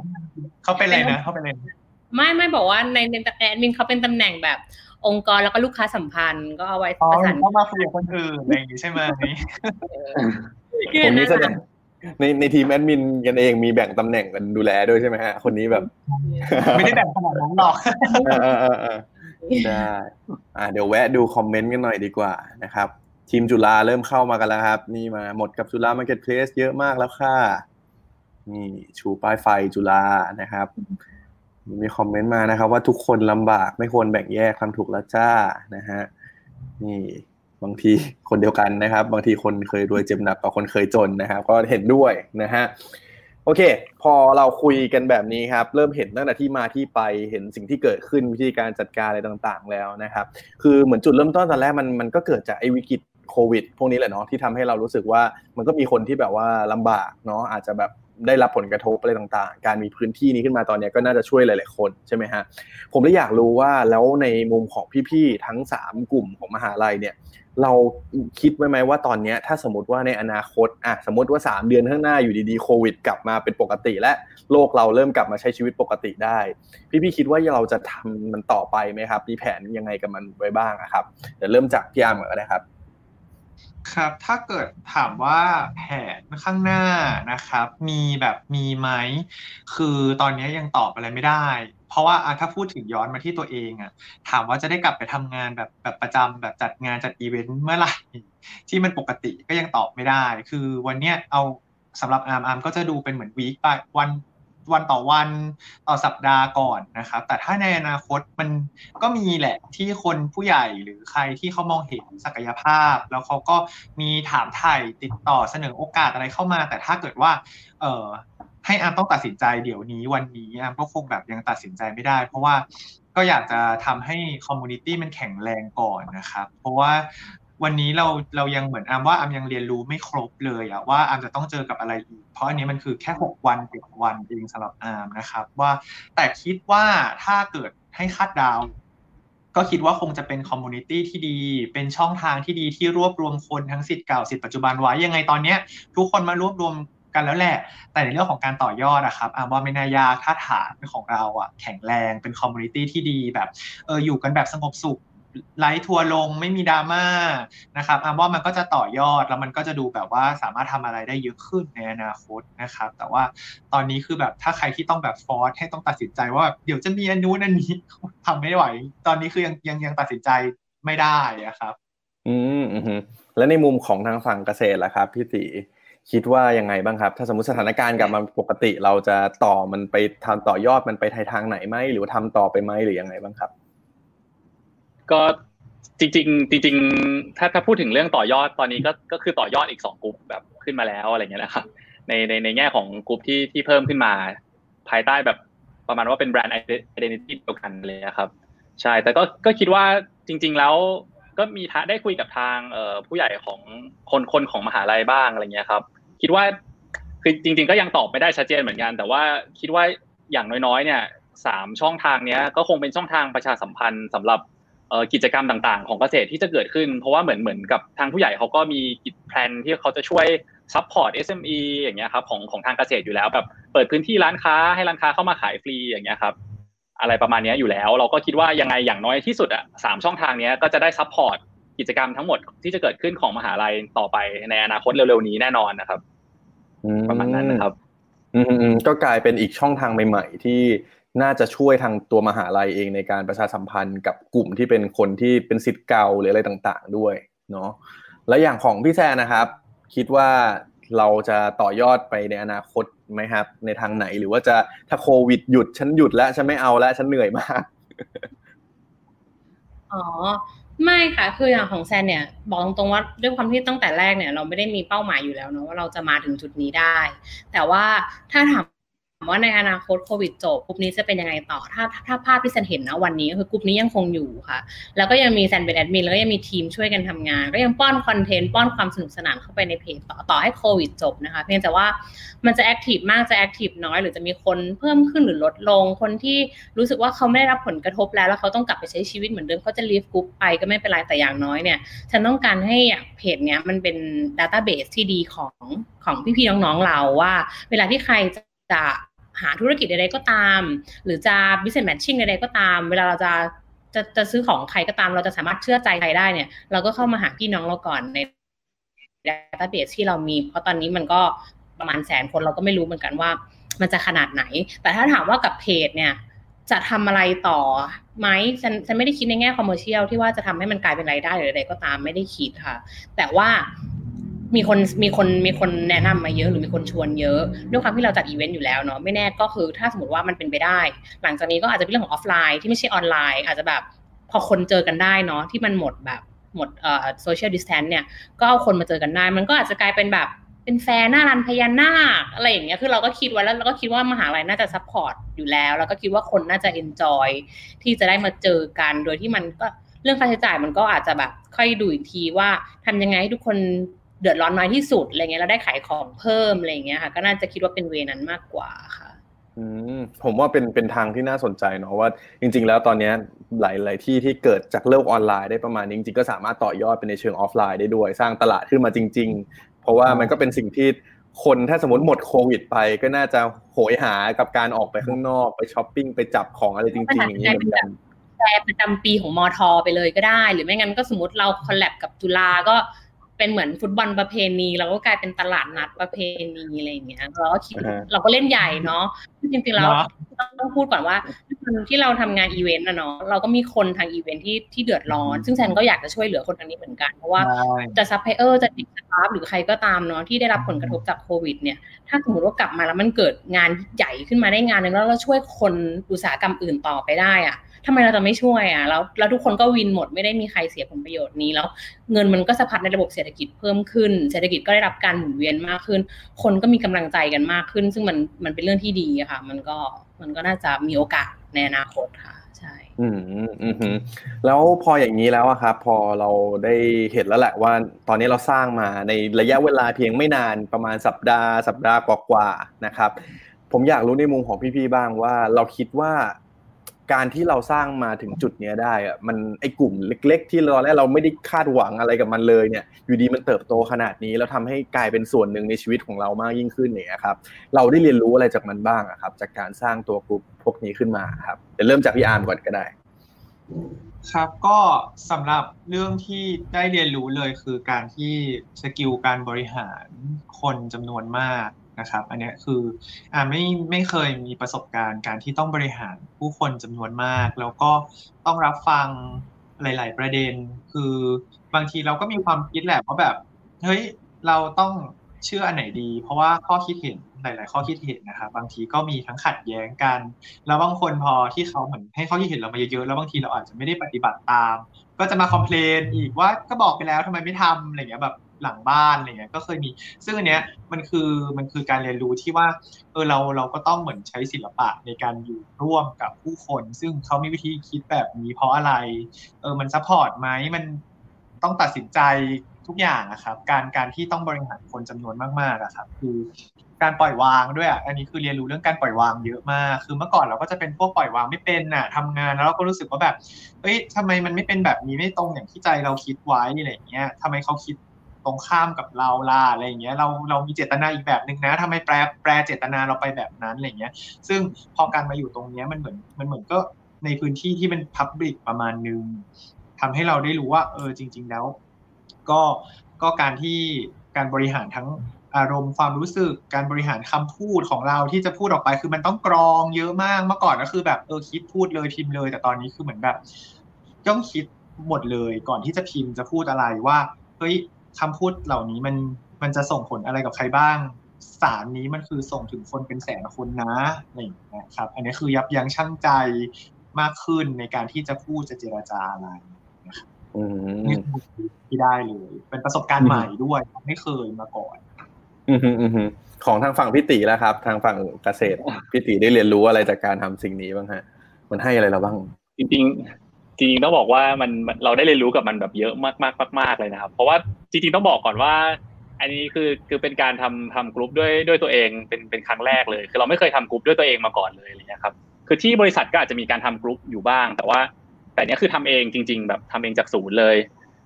เขาเป็นอะไรนะเขาเป็นอะไรไม่ไม่บอกว่าในในแอดมินเขาเป็นตำแหน่งแบบองค์กรแล้วก็ลูกค้าสัมพันธ์ก็เอาไว้อ๋อประสานเขามาคุยกับคนอื่นอะไรอย่างงี้ใช่ไหมคนนี้แสดงในในทีมแอดมินกันเองมีแบ่งตำแหน่งกันดูแลด้วยใช่ไหมฮะ คนนี้แบบ ไม่ได้แบ่งขนาดนั้นหรอกเออเออเออเออได้อ่าเดี๋ยวแวะดูคอมเมนต์กันหน่อยดีกว่านะครับ ทีมจุฬาเริ่มเข้ามากันแล้วครับ นี่มาหมดกับจุฬามาร์เก็ตเพลสเยอะมากแล้วค่ะ นี่ชูป้ายไฟจุฬานะครับ มีคอมเมนต์มานะครับ ว่าทุกคนลำบากไม่ควรแบ่งแยกทำถูกแล้วจ้านะฮะนี่บางทีคนเดียวกันนะครับ บางทีคนเคยรวยเจ็บหนักกว่าคนเคยจนนะครับ ก็เห็นด้วยนะฮะโอเค พอเราคุยกันแบบนี้ครับ เริ่มเห็นตั้งแต่ที่มาที่ไปเห็นสิ่งที่เกิดขึ้นวิธีการจัดการอะไรต่างๆแล้วนะครับ คือเหมือนจุดเริ่มต้นตอนแรกมันมันก็เกิดจากไอ้วิกฤต โควิด พวกนี้แหละเนาะที่ทำให้เรารู้สึกว่ามันก็มีคนที่แบบว่าลำบากเนาะอาจจะแบบได้รับผลกระทบอะไรต่างๆ การมีพื้นที่นี้ขึ้นมาตอนนี้ก็น่าจะช่วยหลาย ๆ คนใช่ไหมฮะ ผมเลยอยากรู้ว่าแล้วในมุมของพี่ ๆ ทั้ง 3 กลุ่มของมหาลัยเนี่ย เราคิดไว้ไหมว่าตอนนี้ถ้าสมมติว่าในอนาคตอะสมมติว่า 3 เดือนข้างหน้าอยู่ดีๆโควิด กลับมาเป็นปกติ และโลกเราเริ่มกลับมาใช้ชีวิตปกติได้ พี่ๆคิดว่าเราจะทำมันต่อไปไหมครับมีแผนยังไงกับมันไว้บ้างอะครับเดี๋ยวเริ่มจากพี่อาร์มก่อนก็ได้ครับ ครับ ถ้าเกิดถามว่าแผนข้างหน้านะครับ มีแบบมีไหม คือตอนนี้ยังตอบอะไรไม่ได้ เพราะว่าถ้าพูดถึงย้อนมาที่ตัวเองอะถามว่าจะได้กลับไปทำงานแบบแบบประจำแบบจัดงานจัดอีเวนต์เมื่อไหร่ที่มันปกติก็ยังตอบไม่ได้ คือวันเนี้ยเอาสำหรับอาร์มอาร์มก็จะดูเป็นเหมือน week ไปวัน วันต่อวันต่อสัปดาห์ก่อนนะครับ แต่ถ้าในอนาคตมันก็มีแหละที่คนผู้ใหญ่หรือใครที่เขามองเห็นศักยภาพ แล้วเขาก็มีถามไถ่ติดต่อเสนอโอกาสอะไรเข้ามา แต่ถ้าเกิดว่า เออให้อาร์มต้องตัดสินใจเดี๋ยวนี้วันนี้อาร์มก็คงแบบยังตัดสินใจไม่ได้ เพราะว่าก็อยากจะทำให้ community มันแข็งแรงก่อนนะครับ เพราะว่า วันนี้เราเรายังเหมือนอาร์มว่าอาร์มยังเรียนรู้ไม่ครบเลยอะว่าอาร์มจะต้องเจอกับอะไรอีก เพราะอันนี้มันคือแค่หกวันเจ็ดวันเองสำหรับอาร์มนะครับ ว่าแต่คิดว่าถ้าเกิดให้คาดเดาก็คิดว่าคงจะเป็น community ที่ดี เป็นช่องทางที่ดีที่รวบรวมคนทั้งสิทธิ์เก่าสิทธิ์ปัจจุบันไว้ยังไงตอนเนี้ย ทุกคนมารวบรวมกันแล้วแหละ แต่ในเรื่องของการต่อยอดนะครับอาร์มว่าไม่น่ายากถ้าฐานของเราอะแข็งแรงเป็น community ที่ดีแบบเอออยู่กันแบบสงบสุข ไลฟ์ทัวลงไม่มีดราม่านะครับอาว่ามันก็จะต่อยอดแล้วมันก็จะดูแบบว่าสามารถทำอะไรได้เยอะขึ้นในอนาคตนะครับ แต่ว่าตอนนี้คือแบบถ้าใครที่ต้องแบบฟอร์สให้ต้องตัดสินใจว่าเดี๋ยวจะมีอันนู้นอันนี้ทำไม่ไหว ตอนนี้คือยังยังยังตัดสินใจไม่ได้อะครับ อืมอืมแล้วในมุมของทางฝั่งเกษตรล่ะครับพี่ตีคิดว่ายังไงบ้างครับ ถ้าสมมติสถานการณ์กลับมาปกติเราจะต่อมันไปทำต่อยอดมันไปทางไหนไหมหรือว่าทำต่อไปไหมหรือยังไงบ้างครับ ก็จริงๆจริงๆถ้าถ้าพูดถึงเรื่องต่อยอดตอนนี้ก็ก็คือต่อยอดอีกสองกลุ่มแบบขึ้นมาแล้วอะไรเงี้ยนะครับในในในแง่ของกลุ่มที่ที่เพิ่มขึ้นมา ภายใต้แบบประมาณว่าเป็น brand identity เดียวกันเลยครับ ใช่แต่ก็ก็คิดว่าจริง ๆแล้วก็มีได้คุยกับทางผู้ใหญ่ของคนคนของมหาลัยบ้างอะไรเงี้ยครับ คิดว่าคือจริง ๆ ก็ยังตอบไม่ได้ชัดเจนเหมือนกัน แต่ว่าคิดว่าอย่างน้อยๆ เนี่ยสามช่องทางเนี้ยก็คงเป็นช่องทางประชาสัมพันธ์สำหรับ กิจกรรมต่างๆ ของเกษตรที่จะเกิดขึ้น เพราะว่าเหมือนเหมือนกับทางผู้ใหญ่เขาก็มีกิจ plan ที่เขาจะช่วย support SME อย่างเงี้ยครับของของทางเกษตรอยู่แล้วแบบเปิดพื้นที่ร้านค้าให้ร้านค้าเข้ามาขายฟรีอย่างเงี้ยครับอะไรประมาณนี้อยู่แล้ว เราก็คิดว่ายังไงอย่างน้อยที่สุดอะสามช่องทางนี้ก็จะได้ supportกิจกรรมทั้งหมดที่จะเกิดขึ้นของมหาลัยต่อไปในอนาคตเร็วๆนี้แน่นอนนะครับประมาณนั้นนะครับอืมก็กลายเป็นอีกช่องทางใหม่ ๆ ที่ น่าจะช่วยทางตัวมหาลัยเองในการประชาสัมพันธ์กับกลุ่มที่เป็นคนที่เป็นสิทธิ์เก่าหรืออะไรต่างๆ ด้วยเนาะแล้วอย่างของพี่แซนนะครับ คิดว่าเราจะต่อยอดไปในอนาคตไหมครับ ในทางไหนหรือว่าจะถ้าโควิดหยุดฉันหยุดแล้วฉันไม่เอาแล้วฉันเหนื่อยมากอ๋อไม่ค่ะคืออย่างของแซนเนี่ยบอกตรงว่าด้วยความที่ตั้งแต่แรกเนี่ย เราไม่ได้มีเป้าหมายอยู่แล้วเนาะว่าเราจะมาถึงจุดนี้ได้ แต่ว่าถ้าถาม ว่าในอนาคตโควิดจบกลุ่มนี้จะเป็นยังไงต่อ ถ้าถ้าภาพที่แซนเห็นนะวันนี้คือกลุ่มนี้ยังคงอยู่ค่ะ แล้วก็ยังมีแซนเป็นแอดมินแล้วก็ยังมีทีมช่วยกันทำงาน ก็ยังป้อนคอนเทนต์ป้อนความสนุกสนานเข้าไปในเพจต่อต่อให้โควิดจบนะคะ เพียงแต่ว่ามันจะ active มากจะ active น้อย หรือจะมีคนเพิ่มขึ้นหรือลดลง คนที่รู้สึกว่าเขาไม่ได้รับผลกระทบแล้ว แล้วเขาต้องกลับไปใช้ชีวิตเหมือนเดิมเขาจะลีฟกลุ่มไปก็ไม่เป็นไรแต่อย่างน้อยเนี่ยฉันต้องการให้เพจเนี้ยมันเป็นดัตต้าเบสที่ดีของของพี่ๆน้องๆเราว่า เวลาที่ใครจะ หาธุรกิจใดๆก็ตาม หรือจะ business matching ใดๆก็ตาม เวลาเราจะจะจะซื้อของใครก็ตาม เราจะสามารถเชื่อใจใครได้เนี่ย เราก็เข้ามาหาพี่น้องเราก่อนในดัตต้าเบสที่เรามี เพราะตอนนี้มันก็ประมาณแสนคนเราก็ไม่รู้เหมือนกันว่า มันจะขนาดไหน แต่ถ้าถามว่ากับเพจเนี่ยจะทำอะไรต่อไหมแซนแซนไม่ได้คิดในแง่ commercial ที่ว่าจะทำให้มันกลายเป็นรายได้หรืออะไรก็ตามไม่ได้คิดค่ะ แต่ว่า มีคนมีคนมีคนแนะนำมาเยอะหรือมีคนชวนเยอะด้วยความที่เราจัดอีเวนต์อยู่แล้วเนาะไม่แน่ก็คือถ้าสมมติว่ามันเป็นไปได้ หลังจากนี้ก็อาจจะเป็นเรื่องของออฟไลน์ที่ไม่ใช่ออนไลน์ อาจจะแบบพอคนเจอกันได้เนาะที่มันหมดแบบหมดเอ่อ social distance เนี่ยก็เอาคนมาเจอกันได้ มันก็อาจจะกลายเป็นแบบเป็นแฟนหน้า run พญานาคอะไรอย่างเงี้ยคือเราก็คิดไว้แล้วเราก็คิดว่ามหาลัยน่าจะ support อยู่แล้ว แล้วก็คิดว่าคนน่าจะ enjoy ที่จะได้มาเจอกันโดยที่มันก็เรื่องค่าใช้จ่ายมันก็อาจจะแบบค่อยดูอีกทีว่าทำยังไงให้ทุกคน เดือดร้อนน้อยที่สุดอะไรเงี้ยแล้วได้ขายของเพิ่มอะไรเงี้ยค่ะ ก็น่าจะคิดว่าเป็น way นั้นมากกว่าค่ะอืมผมว่าเป็นเป็นทางที่น่าสนใจเนาะว่า จริง ๆ แล้วตอนนี้หลาย ๆ ที่ที่เกิดจากเลิกออนไลน์ได้ประมาณนี้จริงๆก็สามารถต่อยอดเป็นในเชิงออฟไลน์ได้ด้วย สร้างตลาดขึ้นมาจริง ๆ เพราะว่ามันก็เป็นสิ่งที่คนถ้าสมมติหมดโควิดไปก็น่าจะโหยหากับการออกไปข้างนอกไปช้อปปิ้งไปจับของอะไรจริง ๆ อย่างนี้เหมือนกันแปรประจำปีของมอทอไปเลยก็ได้ หรือไม่งั้นก็สมมติเราคอลแลบกับจุฬาก็ เป็นเหมือนฟุตบอลประเพณีเราก็กลายเป็นตลาดนัดประเพณีอะไรอย่างเงี้ยเราก็คิดอ่าฮะเราก็เล่นใหญ่เนาะจริงๆแล้วเนาะต้องพูดก่อนว่าที่เราทำงานอีเวนต์นะเนาะเราก็มีคนทางอีเวนต์ที่ที่เดือดร้อน ซึ่งแซนก็อยากจะช่วยเหลือคนทางนี้เหมือนกันเพราะว่าใช่จะซัพพลายเออร์จะติด staff หรือใครก็ตามเนาะที่ได้รับผลกระทบจากโควิด เนี่ย ถ้าสมมติว่ากลับมาแล้วมันเกิดงานใหญ่ขึ้นมาได้งานหนึ่งแล้วเราช่วยคนอุตสาหกรรมอื่นต่อไปได้อะ ทำไมเราจะไม่ช่วยอะแล้วแล้วทุกคนก็ win หมดไม่ได้มีใครเสียผลประโยชน์นี้แล้ว เงินมันก็สะพัดในระบบเศรษฐกิจเพิ่มขึ้น เศรษฐกิจก็ได้รับการหมุนเวียนมากขึ้น คนก็มีกำลังใจกันมากขึ้น ซึ่งมันมันเป็นเรื่องที่ดีอะค่ะ มันก็มันก็น่าจะมีโอกาสในอนาคตค่ะใช่อืมอืมแล้วพออย่างนี้แล้วอะครับ พอเราได้เห็นแล้วแหละว่า ตอนนี้เราสร้างมาในระยะเวลาเพียงไม่นานประมาณสัปดาห์ สัปดาห์กว่าๆนะครับ ผมอยากรู้ในมุมของพี่ๆบ้างว่า เราคิดว่า การที่เราสร้างมาถึงจุดเนี้ยได้อะมันไอกลุ่มเล็ก ๆ ที่ตอนแรกเราไม่ได้คาดหวังอะไรกับมันเลยเนี่ย อยู่ดีมันเติบโตขนาดนี้ แล้วทำให้กลายเป็นส่วนหนึ่งในชีวิตของเรามากยิ่งขึ้นเนี่ยครับ เราได้เรียนรู้อะไรจากมันบ้างครับ จากการสร้างตัวกลุ่มพวกนี้ขึ้นมาครับเดี๋ยวเริ่มจากพี่อาร์มก่อนก็ได้ ครัก็สำหรับเรื่องที่ได้เรียนรู้เลยคือการที่ skill การบริหารคนจำนวนมาก นะครับ อันนี้คืออ่าไม่ไม่เคยมีประสบการณ์การที่ต้องบริหารผู้คนจำนวนมาก แล้วก็ต้องรับฟังหลาย ๆ ประเด็น คือบางทีเราก็มีความคิดแหละว่าแบบเฮ้ยเราต้องเชื่ออันไหนดี เพราะว่าข้อคิดเห็นหลาย ๆ ข้อคิดเห็นนะครับบางทีก็มีทั้งขัดแย้งกัน แล้วบางคนพอที่เขาเหมือนให้ข้อคิดเห็นเรามาเยอะ ๆ แล้วบางทีเราอาจจะไม่ได้ปฏิบัติตาม ก็จะมาคอมเพลนอีกว่าก็บอกไปแล้วทำไมไม่ทำอะไรเงี้ยแบบ หลังบ้านอะไรเงี้ยก็เคยมี ซึ่งอันเนี้ยมันคือมันคือการเรียนรู้ที่ว่าเออเราเราก็ต้องเหมือนใช้ศิลปะในการอยู่ร่วมกับผู้คน ซึ่งเขามีวิธีคิดแบบนี้เพราะอะไรเออมัน support ไหมมันต้องตัดสินใจทุกอย่างอะครับ การการที่ต้องบริหารคนจำนวนมากๆอะครับ คือการปล่อยวางด้วยอันนี้คือเรียนรู้เรื่องการปล่อยวางเยอะมาก คือเมื่อก่อนเราก็จะเป็นพวกปล่อยวางไม่เป็นน่ะทำงานแล้วเราก็รู้สึกว่าแบบเอ้ยทำไมมันไม่เป็นแบบนี้ไม่ตรงอย่างที่ใจเราคิดไว้อะไรเงี้ยทำไมเขาคิด ตรงข้ามกับเราล่ะอะไรอย่างเงี้ยเราเรามีเจตนาอีกแบบหนึ่งนะทำไมแปลแปลเจตนาเราไปแบบนั้นอะไรเงี้ย ซึ่งพอการมาอยู่ตรงเนี้ยมันเหมือนมันเหมือนก็ในพื้นที่ที่เป็นพับลิกประมาณนึงทำให้เราได้รู้ว่า เออจริง ๆ แล้ว ก็ก็การที่การบริหารทั้งอารมณ์ความรู้สึกการบริหารคำพูดของเราที่จะพูดออกไป คือมันต้องกรองเยอะมากเมื่อก่อนก็คือแบบเออคิดพูดเลยพิมพ์เลย แต่ตอนนี้คือเหมือนแบบต้องคิดหมดเลยก่อนที่จะพิมพ์จะพูดอะไรว่าเฮ้ย คำพูดเหล่านี้มันมันจะส่งผลอะไรกับใครบ้าง สารนี้มันคือส่งถึงคนเป็นแสนคนนะอะไรอย่างเงี้ยครับ อันนี้คือยับยั้งชั่งใจมากขึ้นในการที่จะพูดจะเจรจาอะไรอืมนี่คือที่ได้เลย เป็นประสบการณ์ใหม่ด้วย ไม่เคยมาก่อนอืมอืมของทางฝั่งพิติแล้วครับ ทางฝั่งเกษตรพิติได้เรียนรู้อะไรจากการทำสิ่งนี้บ้างฮะ มันให้อะไรเราบ้าง จริงๆ จริงๆต้องบอกว่ามันเราได้เรียนรู้กับมันแบบเยอะมากมากมากเลยนะครับ เพราะว่าจริงๆต้องบอกก่อนว่า อันนี้คือคือเป็นการทำทำกลุ่มด้วยด้วยตัวเองเป็นเป็นครั้งแรกเลย คือเราไม่เคยทำกลุ่มด้วยตัวเองมาก่อนเลยอะไรเงี้ยครับคือที่บริษัทก็อาจจะมีการทำกลุ่มอยู่บ้าง แต่ว่า แต่เนี้ยคือทำเองจริง ๆ แบบทำเองจากศูนย์เลย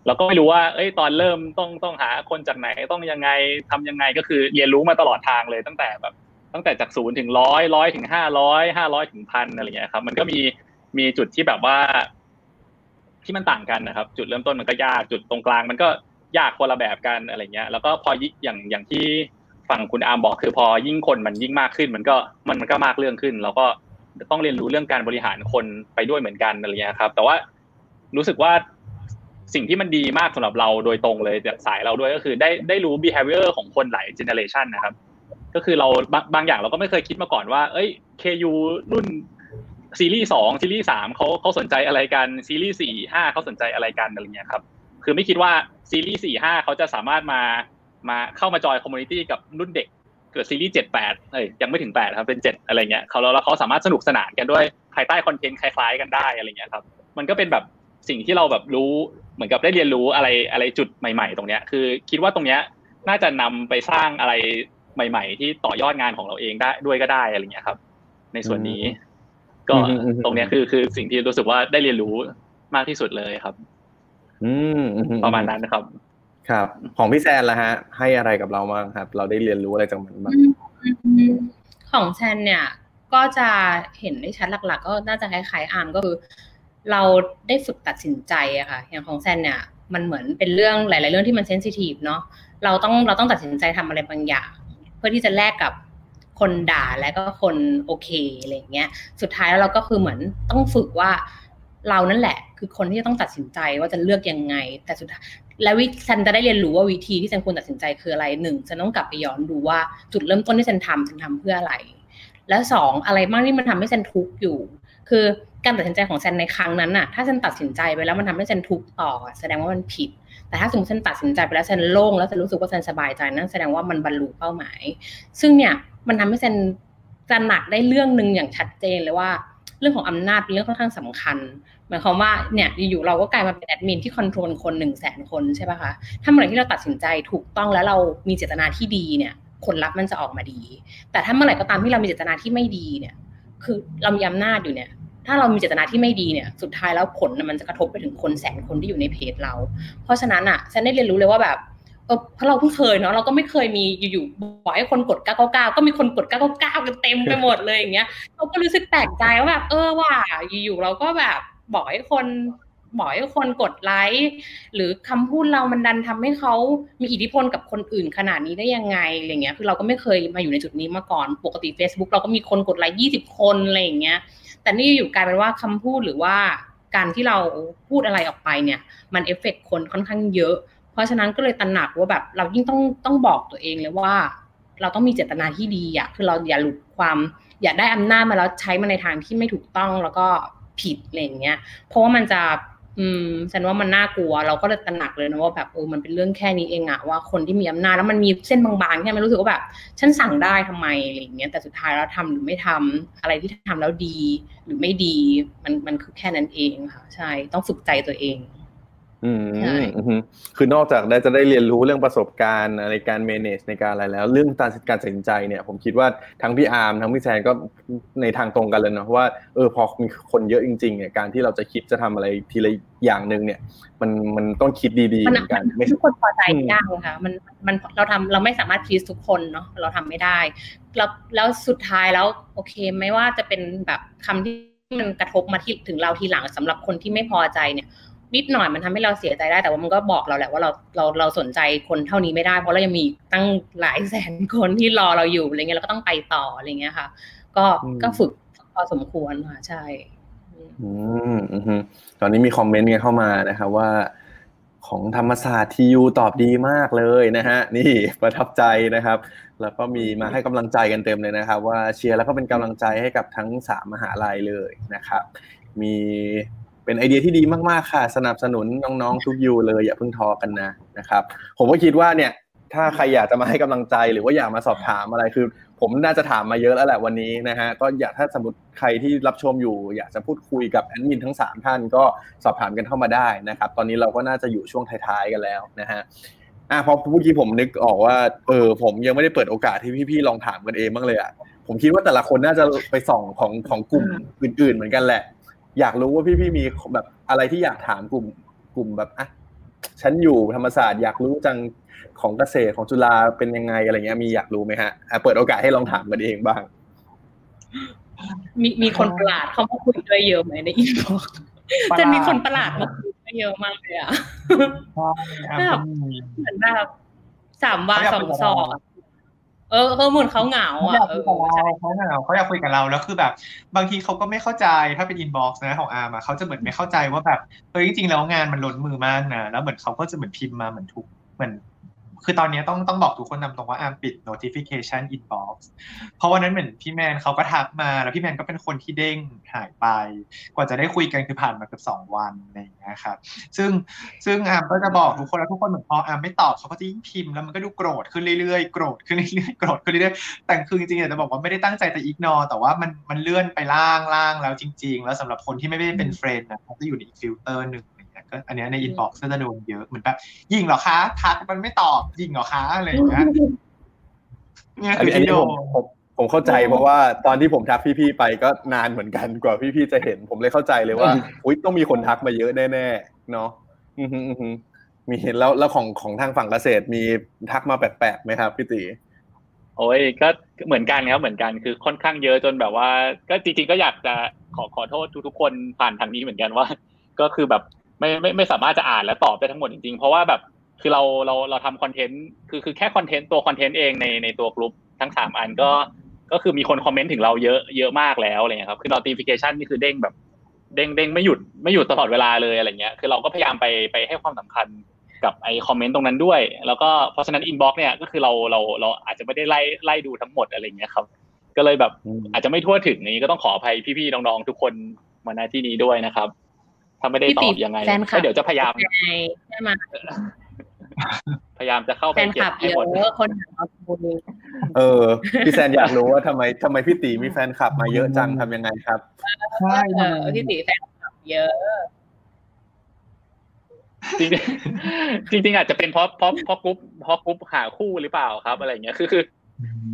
เราก็ไม่รู้ว่า เอ้ย ตอนเริ่มต้องต้องหาคนจากไหน ต้องยังไงทำยังไง ก็คือเรียนรู้มาตลอดทางเลยตั้งแต่แบบ ตั้งแต่จากศูนย์ถึงร้อยร้อยถึงห้าร้อยห้าร้อยถึงพันอะไรเงี้ยครับ มันก็มีมีจุดที่แบบว่า ที่มันต่างกันนะครับ จุดเริ่มต้นมันก็ยากจุดตรงกลาง มันก็ยากคนละแบบกันอะไรเงี้ย แล้วก็พออย่างอย่างที่ฝั่งคุณอาร์มบอกคือพอยิ่งคนมันยิ่งมากขึ้น มันก็มันมันก็มากเรื่องขึ้นเราก็ต้องเรียนรู้เรื่องการบริหารคนไปด้วยเหมือนกันอะไรเงี้ยครับ แต่ว่ารู้สึกว่าสิ่งที่มันดีมากสำหรับเราโดยตรงเลยจากสายเราด้วยก็คือได้ได้รู้ behavior ของคนหลาย generation นะครับ ก็คือเราบางอย่างเราก็ไม่เคยคิดมาก่อนว่า เอ้ย KU รุ่น ซีรีส์สองซีรีส์สามเขาเขาสนใจอะไรกันซีรีส์สี่ห้าเขาสนใจอะไรกันอะไรเงี้ยครับคือไม่คิดว่าซีรีส์สี่ห้าเขาจะสามารถมามาเข้ามา join community กับรุ่นเด็กเกิดซีรีส์เจ็ดแปดเอ้ยยังไม่ถึงแปดครับเป็นเจ็ดอะไรเงี้ยเขาแล้วเขาสามารถสนุกสนานกันด้วยภายใต้ content คล้ายๆกันได้อะไรเงี้ยครับมันก็เป็นแบบสิ่งที่เราแบบรู้เหมือนกับได้เรียนรู้อะไรอะไรจุดใหม่ๆ ตรงเนี้ยคือคิดว่าตรงเนี้ยน่าจะนำไปสร้างอะไรใหม่ ๆ ที่ต่อยอดงานของเราเองได้ด้วยก็ได้อะไรเงี้ยครับ ในส่วนนี้ ก็ตรงเนี้ยคือคือสิ่งที่รู้สึกว่าได้เรียนรู้มากที่สุดเลยครับ อืมประมาณนั้นนะครับ ครับ ของพี่แซนละฮะ ให้อะไรกับเราบ้างครับ เราได้เรียนรู้อะไรจากมันบ้างของแซนเนี่ย ก็จะเห็นได้ชัดหลัก ๆ ก็น่าจะคล้ายๆอาร์มก็คือ เราได้ฝึกตัดสินใจอะค่ะ อย่างของแซนเนี่ย มันเหมือนเป็นเรื่องหลาย ๆ เรื่องที่มันเซนซิทีฟเนาะเราต้องเราต้องตัดสินใจทำอะไรบางอย่าง เพื่อที่จะแลกกับ คนด่าและก็คนโอเคอะไรเงี้ย สุดท้ายแล้วเราก็คือเหมือนต้องฝึกว่าเรานั่นแหละ คือคนที่จะต้องตัดสินใจว่าจะเลือกยังไง แต่สุดท้ายแล้ววิฉันจะได้เรียนรู้ว่าวิธีที่ฉันควรตัดสินใจคืออะไรหนึ่งฉันต้องกลับไปย้อนดูว่าจุดเริ่มต้นที่ฉันทำฉันทำเพื่ออะไร และสองอะไรบ้างที่มันทำให้ฉันทุกข์อยู่ คือการตัดสินใจของแซนในครั้งนั้นน่ะ ถ้าฉันตัดสินใจไปแล้วมันทำให้ฉันทุกข์ต่อ แสดงว่ามันผิด แต่ถ้าสมมติฉันตัดสินใจไปแล้วฉันโล่งแล้วฉันรู้สึกว่าฉันสบายใจนั่นแสดงว่ามันบรรลุเป้าหมาย ซึ่งเนี่ย มันทำให้ฉันตระหนักได้เรื่องหนึ่งอย่างชัดเจนเลยว่า เรื่องของอำนาจเป็นเรื่องค่อนข้างสำคัญหมายความว่าเนี่ยอยู่เราก็กลายมาเป็นแอดมินที่ control คนหนึ่งแสนคนใช่ป่ะคะถ้าเมื่อไหร่ที่เราตัดสินใจถูกต้องแล้วเรามีเจตนาที่ดีเนี่ยผลลัพธ์มันจะออกมาดี แต่ถ้าเมื่อไหร่ก็ตามที่เรามีเจตนาที่ไม่ดีเนี่ย คือเรามีอำนาจอยู่เนี่ย ถ้าเรามีเจตนาที่ไม่ดีเนี่ย สุดท้ายแล้วผลมันจะกระทบไปถึงคนแสนคนที่อยู่ในเพจเรา เพราะฉะนั้นอะฉันได้เรียนรู้เลยว่าแบบ เออเพราะเราเพิ่งเคยเนาะเราก็ไม่เคยมีอยู่ๆบอกให้คนกด 999 ก็มีคนกด 999 กันเต็มไปหมดเลยอย่างเงี้ยเราก็รู้สึกแปลกใจว่าแบบเออว่าอยู่ๆเราก็แบบบอกให้คนบอกให้คนกดไลค์หรือคำพูดเรามันดันทำให้เขามีอิทธิพลกับคนอื่นขนาดนี้ได้ยังไงอะไรเงี้ยคือเราก็ไม่เคยมาอยู่ในจุดนี้มาก่อนปกติ Facebook เราก็มีคนกดไลค์ยี่สิบคนอะไรอย่างเงี้ย แต่นี่อยู่กลายเป็นว่าคำพูดหรือว่าการที่เราพูดอะไรออกไปเนี่ย มันเอฟเฟกคนค่อนข้างเยอะ เพราะฉะนั้นก็เลยตระหนักว่าแบบเรายิ่งต้องต้องบอกตัวเองเลยว่า เราต้องมีเจตนาที่ดีอะคือเราอย่าหลุดความ อย่าได้อำนาจมาแล้วใช้มันในทางที่ไม่ถูกต้องแล้วก็ผิดอะไรอย่างเงี้ย เพราะว่ามันจะอืมฉันว่ามันน่ากลัว เราก็เลยตระหนักเลยนะว่าแบบเออมันเป็นเรื่องแค่นี้เองอะว่าคนที่มีอำนาจแล้วมันมีเส้นบางๆที่มันรู้สึกว่าแบบ ฉันสั่งได้ทำไมอะไรอย่างเงี้ยแต่สุดท้ายเราทำหรือไม่ทำอะไรที่ทำแล้วดี หรือไม่ดี มันมันคือแค่นั้นเองค่ะ ใช่ต้องฝึกใจตัวเอง อืมคือนอกจากได้จะได้เรียนรู้เรื่องประสบการณ์ในการ manage ในการอะไรแล้ว เรื่องการการตัดสินใจเนี่ย ผมคิดว่าทั้งพี่อาร์มทั้งพี่แซนก็ในทางตรงกันเลยนะว่าเออพอมีคนเยอะจริงๆเนี่ยการที่เราจะคิดจะทำอะไรทีละอย่างหนึ่งเนี่ย มันมันต้องคิดดีๆเหมือนกันไม่ทุกคนพอใจยากเลยค่ะมันมันเราทำเราไม่สามารถพีซทุกคนเนาะเราทำไม่ได้แล้วแล้วสุดท้ายแล้วโอเคไม่ว่าจะเป็นแบบคำที่มันกระทบมาที่ถึงเราทีหลังสำหรับคนที่ไม่พอใจเนี่ย นิดหน่อยมันทำให้เราเสียใจได้แต่ว่ามันก็บอกเราแหละว่าเราเราเราสนใจคนเท่านี้ไม่ได้ เพราะเรายังมีตั้งหลายแสนคนที่รอเราอยู่อะไรเงี้ยเราก็ต้องไปต่ออะไรเงี้ยค่ะ ก็ก็ฝึกพอสมควรค่ะใช่อือืมตอนนี้มี comment กันเข้ามานะครับว่า ของธรรมศาสตร์ TU ตอบดีมากเลยนะฮะ นี่ประทับใจนะครับ แล้วก็มีมาให้กำลังใจกันเต็มเลยนะครับ ว่าเชียร์แล้วก็เป็นกำลังใจให้กับทั้งสามมหาลัยเลยนะครับ มี เป็นไอเดียที่ดีมากๆค่ะ สนับสนุนน้องๆทุก U เลยอย่าเพิ่งท้อกันนะนะครับ ผมก็คิดว่าเนี่ย ถ้าใครอยากจะมาให้กำลังใจหรือว่าอยากมาสอบถามอะไรคือ ผมน่าจะถามมาเยอะแล้วแหละวันนี้นะฮะก็อยากถ้าสมมติใครที่รับชมอยู่ อยากจะพูดคุยกับแอดมินทั้ง 3 ท่านก็สอบถามกันเข้ามาได้นะครับ ตอนนี้เราก็น่าจะอยู่ช่วงท้ายๆกันแล้วนะฮะอะพอเมื่อกี้ผมนึกออกว่า เออ ผมยังไม่ได้เปิดโอกาสที่พี่ๆลองถามกันเองบ้างเลยอะผมคิดว่าแต่ละคนน่าจะไปส่องของของกลุ่มอื่น ๆ เหมือนกันแหละ อยากรู้ว่าพี่ๆมีแบบอะไรที่อยากถามกลุ่มกลุ่มแบบอะฉันอยู่ธรรมศาสตร์อยากรู้จังของเกษตรของจุฬาเป็นยังไงอะไรเงี้ยมีอยากรู้ไหมฮะเปิดโอกาสให้ลองถามกันเองบ้าง มีมีคนประหลาดเข้ามาคุยด้วยเยอะไหมใน inbox จะมีคนประหลาดมาคุยด้วยเยอะมากเลยอะแบบเหมือนแบบสามวันสองสองเออเขาเหมือนเขาเหงาอะเอเขาเหงาเขาอยากคุยกับเราแล้วคือแบบ บางทีเขาก็ไม่เข้าใจถ้าเป็น inbox นะของอาร์มเขาจะเหมือนไม่เข้าใจว่าแบบเออจริงๆแล้วงานมันล้นมือมากนะแล้วเหมือนเขาก็จะเหมือนพิมพ์มาเหมือนทุกเหมือน คือตอนนี้ต้องต้องบอกทุกคนณ ตรงนี้ว่าอาร์มปิด notification inbox เพราะวันนั้นเหมือนพี่แมนเขาก็ทักมาแล้วพี่แมนก็เป็นคนที่เด้งหายไป กว่าจะได้คุยกันคือผ่านมาเกือบสองวันอะไรอย่างเงี้ยครับซึ่งซึ่งอาร์มก็จะบอกทุกคนแล้วทุกคนเหมือนพออาร์มไม่ตอบเขาก็จะยิ่งพิมพ์แล้วมันก็ดูโกรธขึ้นเรื่อยๆโกรธขึ้นเรื่อยๆโกรธขึ้นเรื่อยๆแต่คือจริงๆอยากจะบอกว่าไม่ได้ตั้งใจจะ ignore แต่ว่ามันมันเลื่อนไปล่างล่างแล้วจริง ๆ แล้วสำหรับคนที่ไม่ได้เป็น friend นะเขาจะอยู่ในอีกฟิลเตอร์หนึ่ง ก็อันนี้ใน inbox ก็จะโดนเยอะเหมือนแบบยิงเหรอคะทักมันไม่ตอบยิงเหรอคะอะไรอย่างเงี้ยเนี่ยคือที่โดนผมเข้าใจเพราะว่าตอนที่ผมทักพี่ๆไปก็นานเหมือนกันกว่าพี่ๆจะเห็น ผมเลยเข้าใจเลยว่าอุ้ยต้องมีคนทักมาเยอะแน่ๆเนาะมีเห็นแล้วแล้วของของทางฝั่งเกษตรมีทักมาแปลกๆไหมครับพี่ตีโอ้ยก็เหมือนกันครับเหมือนกันคือค่อนข้างเยอะจนแบบว่า ก็จริงๆก็อยากจะขอขอโทษทุกๆคนผ่านทางนี้เหมือนกันว่า ก็คือแบบ ไม่ไม่ไม่สามารถจะอ่านและตอบได้ทั้งหมดจริงๆ เพราะว่าแบบคือเราเราเราทำ content คือคือแค่ content ตัว content เองในในตัวกลุ่มทั้งสามอันก็ก็คือมีคน comment ถึงเราเยอะเยอะมากแล้วอะไรเงี้ยครับคือ notification นี่คือเด้งแบบ เด้งเด้งไม่หยุดไม่หยุดตลอดเวลาเลยอะไรเงี้ยคือเราก็พยายามไปไปให้ความสำคัญกับไอ comment ตรงนั้นด้วย แล้วก็เพราะฉะนั้น inbox เนี่ยก็คือเราเราเราอาจจะไม่ได้ไล่ไล่ดูทั้งหมดอะไรเงี้ยครับ ก็เลยแบบอาจจะไม่ทั่วถึงนี้ก็ต้องขออภัยพี่ๆน้องๆทุกคนมาในที่นี้ด้วยนะครับ ถ้าไม่ได้ตอบยังไงก็เดี๋ยวจะพยายามใช่ไหมพยายามจะเข้าไปเก็บให้หมดคนเออพี่แซนอยากรู้ว่าทำไมทำไมพี่ตีมีแฟนคลับมาเยอะจังทำยังไงครับใช่เออพี่ตีแฟนคลับเยอะจริงจริงอาจจะเป็นเพราะเพราะเพราะกรุ๊ปเพราะกรุ๊ปหาคู่หรือเปล่าครับอะไรเงี้ยคือคือ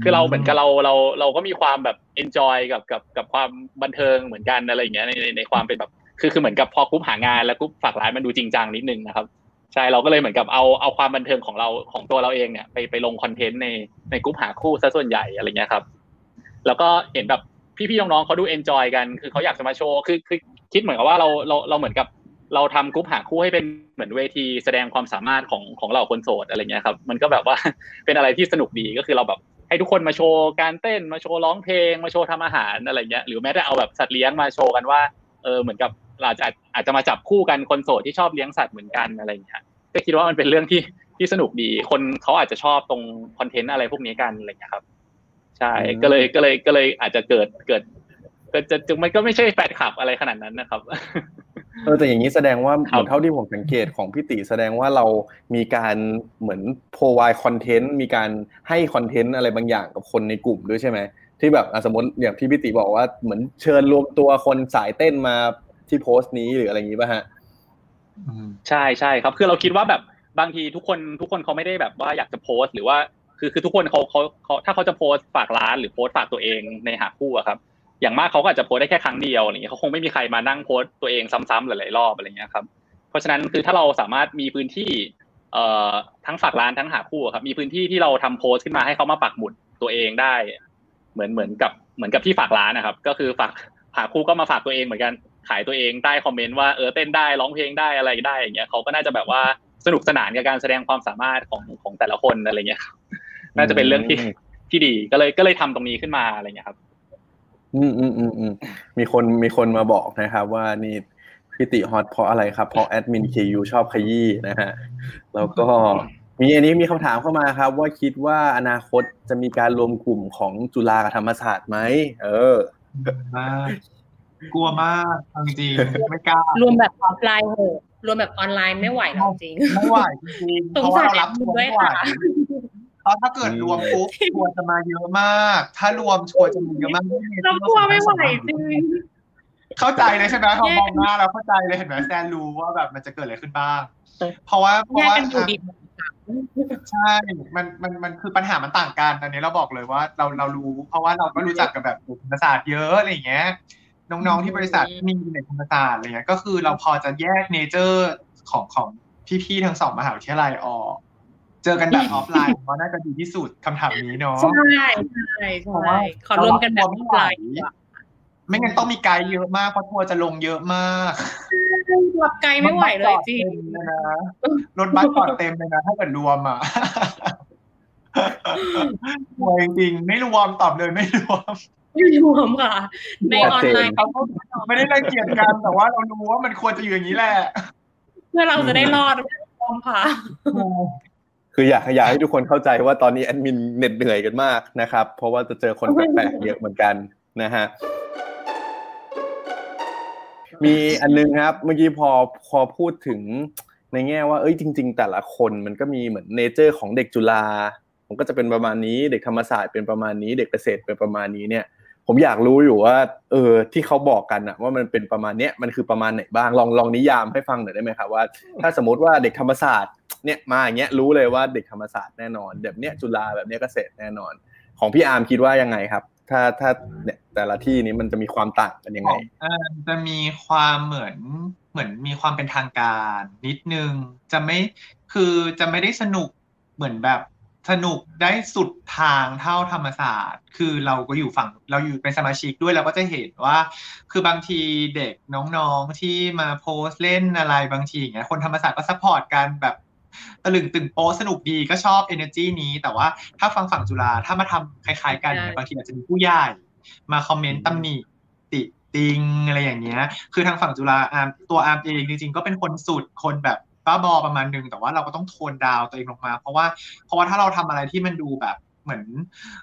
คือเราเหมือนกับเราเราเราก็มีความแบบ enjoy กับกับกับความบันเทิงเหมือนกันอะไรเงี้ยในในความเป็นแบบ คือคือเหมือนกับพอกรุ๊ปหางานแล้วกรุ๊ปฝากร้านมันดูจริงจังนิดนึงนะครับใช่เราก็เลยเหมือนกับเอาเอาความบันเทิงของเราของตัวเราเองเนี่ยไปไปลง content ในในกรุ๊ปหาคู่ซะส่วนใหญ่อะไรเงี้ยครับ แล้วก็เห็นแบบพี่ๆน้องๆเขาดู enjoy กัน คือเขาอยากจะมาโชว์คือคือคิดเหมือนกับว่าเราเราเราเหมือนกับเราทำกรุ๊ปหาคู่ให้เป็นเหมือนเวทีแสดงความสามารถของของเราคนโสดอะไรเงี้ยครับ มันก็แบบว่าเป็นอะไรที่สนุกดีก็คือเราแบบให้ทุกคนมาโชว์การเต้นมาโชว์ร้องเพลงมาโชว์ทำอาหารอะไรเงี้ยหรือแม้แต่เอาแบบสัตว์เลี้ยงมาโชว์กันว่าเออเหมือนกับ เราจะอาจจะมาจับคู่กันคนโสดที่ชอบเลี้ยงสัตว์เหมือนกันอะไรอย่างเงี้ยก็คิดว่ามันเป็นเรื่องที่ที่สนุกดี คนเขาอาจจะชอบตรงคอนเทนต์อะไรพวกนี้กันอะไรอย่างเงี้ยครับ ใช่ก็เลยก็เลยก็เลยอาจจะเกิดเกิดแต่จะจึงมันก็ไม่ใช่แฟนคลับอะไรขนาดนั้นนะครับเออแต่อย่างนี้แสดงว่าเหมือนเท่าที่ผมสังเกตของพี่ติแสดงว่าเรามีการเหมือน provide คอนเทนต์มีการให้คอนเทนต์อะไรบางอย่างกับคนในกลุ่มด้วยใช่ไหมที่แบบสมมติอย่างที่พี่ติบอกว่าเหมือนเชิญรวมตัวคนสายเต้นมา ที่โพสต์นี้หรืออะไรอย่างนี้ป่ะฮะใช่ใช่ครับ คือเราคิดว่าแบบบางทีทุกคนทุกคนเขาไม่ได้แบบว่าอยากจะโพสต์หรือว่าคือคือทุกคนเขาเขาเขาถ้าเขาจะโพสต์ฝากร้านหรือโพสต์ฝากตัวเองในหาคู่อะครับ อย่างมากเขาก็อาจจะโพสต์ได้แค่ครั้งเดียวอะไรเงี้ยเขาคงไม่มีใครมานั่งโพสต์ตัวเองซ้ำๆหลายๆรอบอะไรเงี้ยครับ เพราะฉะนั้นคือถ้าเราสามารถมีพื้นที่เอ่อทั้งฝากร้านทั้งหาคู่ครับ มีพื้นที่ที่เราทำโพสต์ขึ้นมาให้เขามาปักหมุดตัวเองได้ เหมือนเหมือนกับเหมือนกับที่ฝากร้านนะครับ ก็คือฝากหาคู่ก็มาฝากตัวเองเหมือนกัน ขายตัวเองใต้คอมเมนต์ว่าเออเต้นได้ร้องเพลงได้อะไรได้อย่างเงี้ยเขาก็น่าจะแบบว่าสนุกสนานกับการแสดงความสามารถของของแต่ละคนอะไรเงี้ยน่าจะเป็นเรื่องที่ที่ดีก็เลยก็เลยทำตรงนี้ขึ้นมาอะไรเงี้ยครับ อืมอืมอืมอืมมีคนมีคนมาบอกนะครับ ว่านี่พิติฮอตเพราะอะไรครับ เพราะแอดมินเคยูชอบขยี้นะฮะแล้วก็มีอันนี้มีคำถามเข้ามาครับ ว่าคิดว่าอนาคตจะมีการรวมกลุ่มของจุฬากับธรรมศาสตร์ไหมเออ กลัวมากจริงไม่กล้ารวมแบบออฟไลน์โหรวมแบบออนไลน์ไม่ไหวจริงไม่ไหวจริงสงสารรับด้วยค่ะเพราะถ้าเกิดรวมปุ๊บทัวร์จะมาเยอะมาก ถ้ารวมทัวร์จะมีเยอะมากเรากลัวไม่ไหวจริงเข้าใจเลยใช่ไหมพอมองหน้าเราเข้าใจเลยเห็นไหมแซนรู้ว่าแบบมันจะเกิดอะไรขึ้นบ้าง เพราะว่าเพราะแยกว่ากันอยู่ดีใช่ มัน มัน มันคือปัญหามันต่างกัน อันนี้เราบอกเลยว่าเรา เรารู้ เพราะว่าเราก็รู้จักกับแบบธรรมศาสตร์เยอะอะไรอย่างเงี้ย น้องๆที่บริษัทมีในธรรมศาสตร์อะไรเงี้ยก็คือเราพอจะแยกเนเจอร์ของของพี่ๆทั้งสองมหาวิทยาลัยออก เจอกันแบบออฟไลน์ก็น่าจะดีที่สุดคำถามนี้เนาะใช่ใช่ใช่ขอรวมกันแบบออฟไลน์ดีกว่าไม่งั้นต้องมีไกด์เยอะมากเพราะทัวร์จะลงเยอะมากรับไกลไม่ไหวเลยจริงรถบัสจอดเต็มเลยนะ ถ้าเกิดรวมอะรวยจริงๆไม่รวมตอบเลยไม่รวมไม่ รวมค่ะ ในออนไลน์เขาไม่ได้รังเกียจกันแต่ว่าเรารู้ว่ามันควรจะอยู่อย่างนี้แหละเพื่อเราจะได้รอดรวมค่ะคืออยากอยากให้ทุกคนเข้าใจว่าตอนนี้แอดมินเหน็ดเหนื่อยกันมากนะครับ เพราะว่าจะเจอคนแปลกๆเยอะเหมือนกันนะฮะมีอันนึงครับ เมื่อกี้พอพอพูดถึงในแง่ว่าเอ้ยจริง ๆ แต่ละคนมันก็มีเหมือนเนเจอร์ของเด็กจุฬาผมก็จะเป็นประมาณนี้ เด็กธรรมศาสตร์เป็นประมาณนี้ เด็กเกษตรเป็นประมาณนี้เนี่ย ผมอยากรู้อยู่ว่า เออ ที่เขาบอกกันอะว่ามันเป็นประมาณเนี้ยมันคือประมาณไหนบ้างลองลองนิยามให้ฟังหน่อยได้ไหมครับว่า ถ้าสมมติว่าเด็กธรรมศาสตร์เนี่ยมาอย่างเงี้ยรู้เลยว่าเด็กธรรมศาสตร์แน่นอนแบบเนี้ยจุฬาแบบเนี้ยเกษตรแน่นอน ของพี่อาร์มคิดว่ายังไงครับ ถ้าถ้าเนี่ยแต่ละที่นี้มันจะมีความต่างกันยังไงเออจะมีความเหมือนเหมือนมีความเป็นทางการนิดนึงจะไม่คือจะไม่ได้สนุกเหมือนแบบ สนุกได้สุดทางเท่าธรรมศาสตร์ คือเราก็อยู่ฝั่งเราอยู่เป็นสมาชิกด้วยเราก็จะเห็นว่า คือบางทีเด็กน้องๆที่มาโพสต์เล่นอะไรบางทีอย่างเงี้ยคนธรรมศาสตร์ก็ support กันแบบตะลึงตึงโป๊ะสนุกดีก็ชอบ energy นี้ แต่ว่าถ้าฟังฝั่งจุฬาถ้ามาทำคล้าย ๆ กันเนี่ยบางทีอาจจะมีผู้ใหญ่มา comment ตำหนิติติงอะไรอย่างเงี้ย คือทางฝั่งจุฬาอาร์มตัวอาร์มเองจริงๆก็เป็นคนสุดคนแบบ บ้าบอประมาณนึงแต่ว่าเราก็ต้อง tone down ตัวเองลงมา เพราะว่าเพราะว่าถ้าเราทำอะไรที่มันดูแบบเหมือน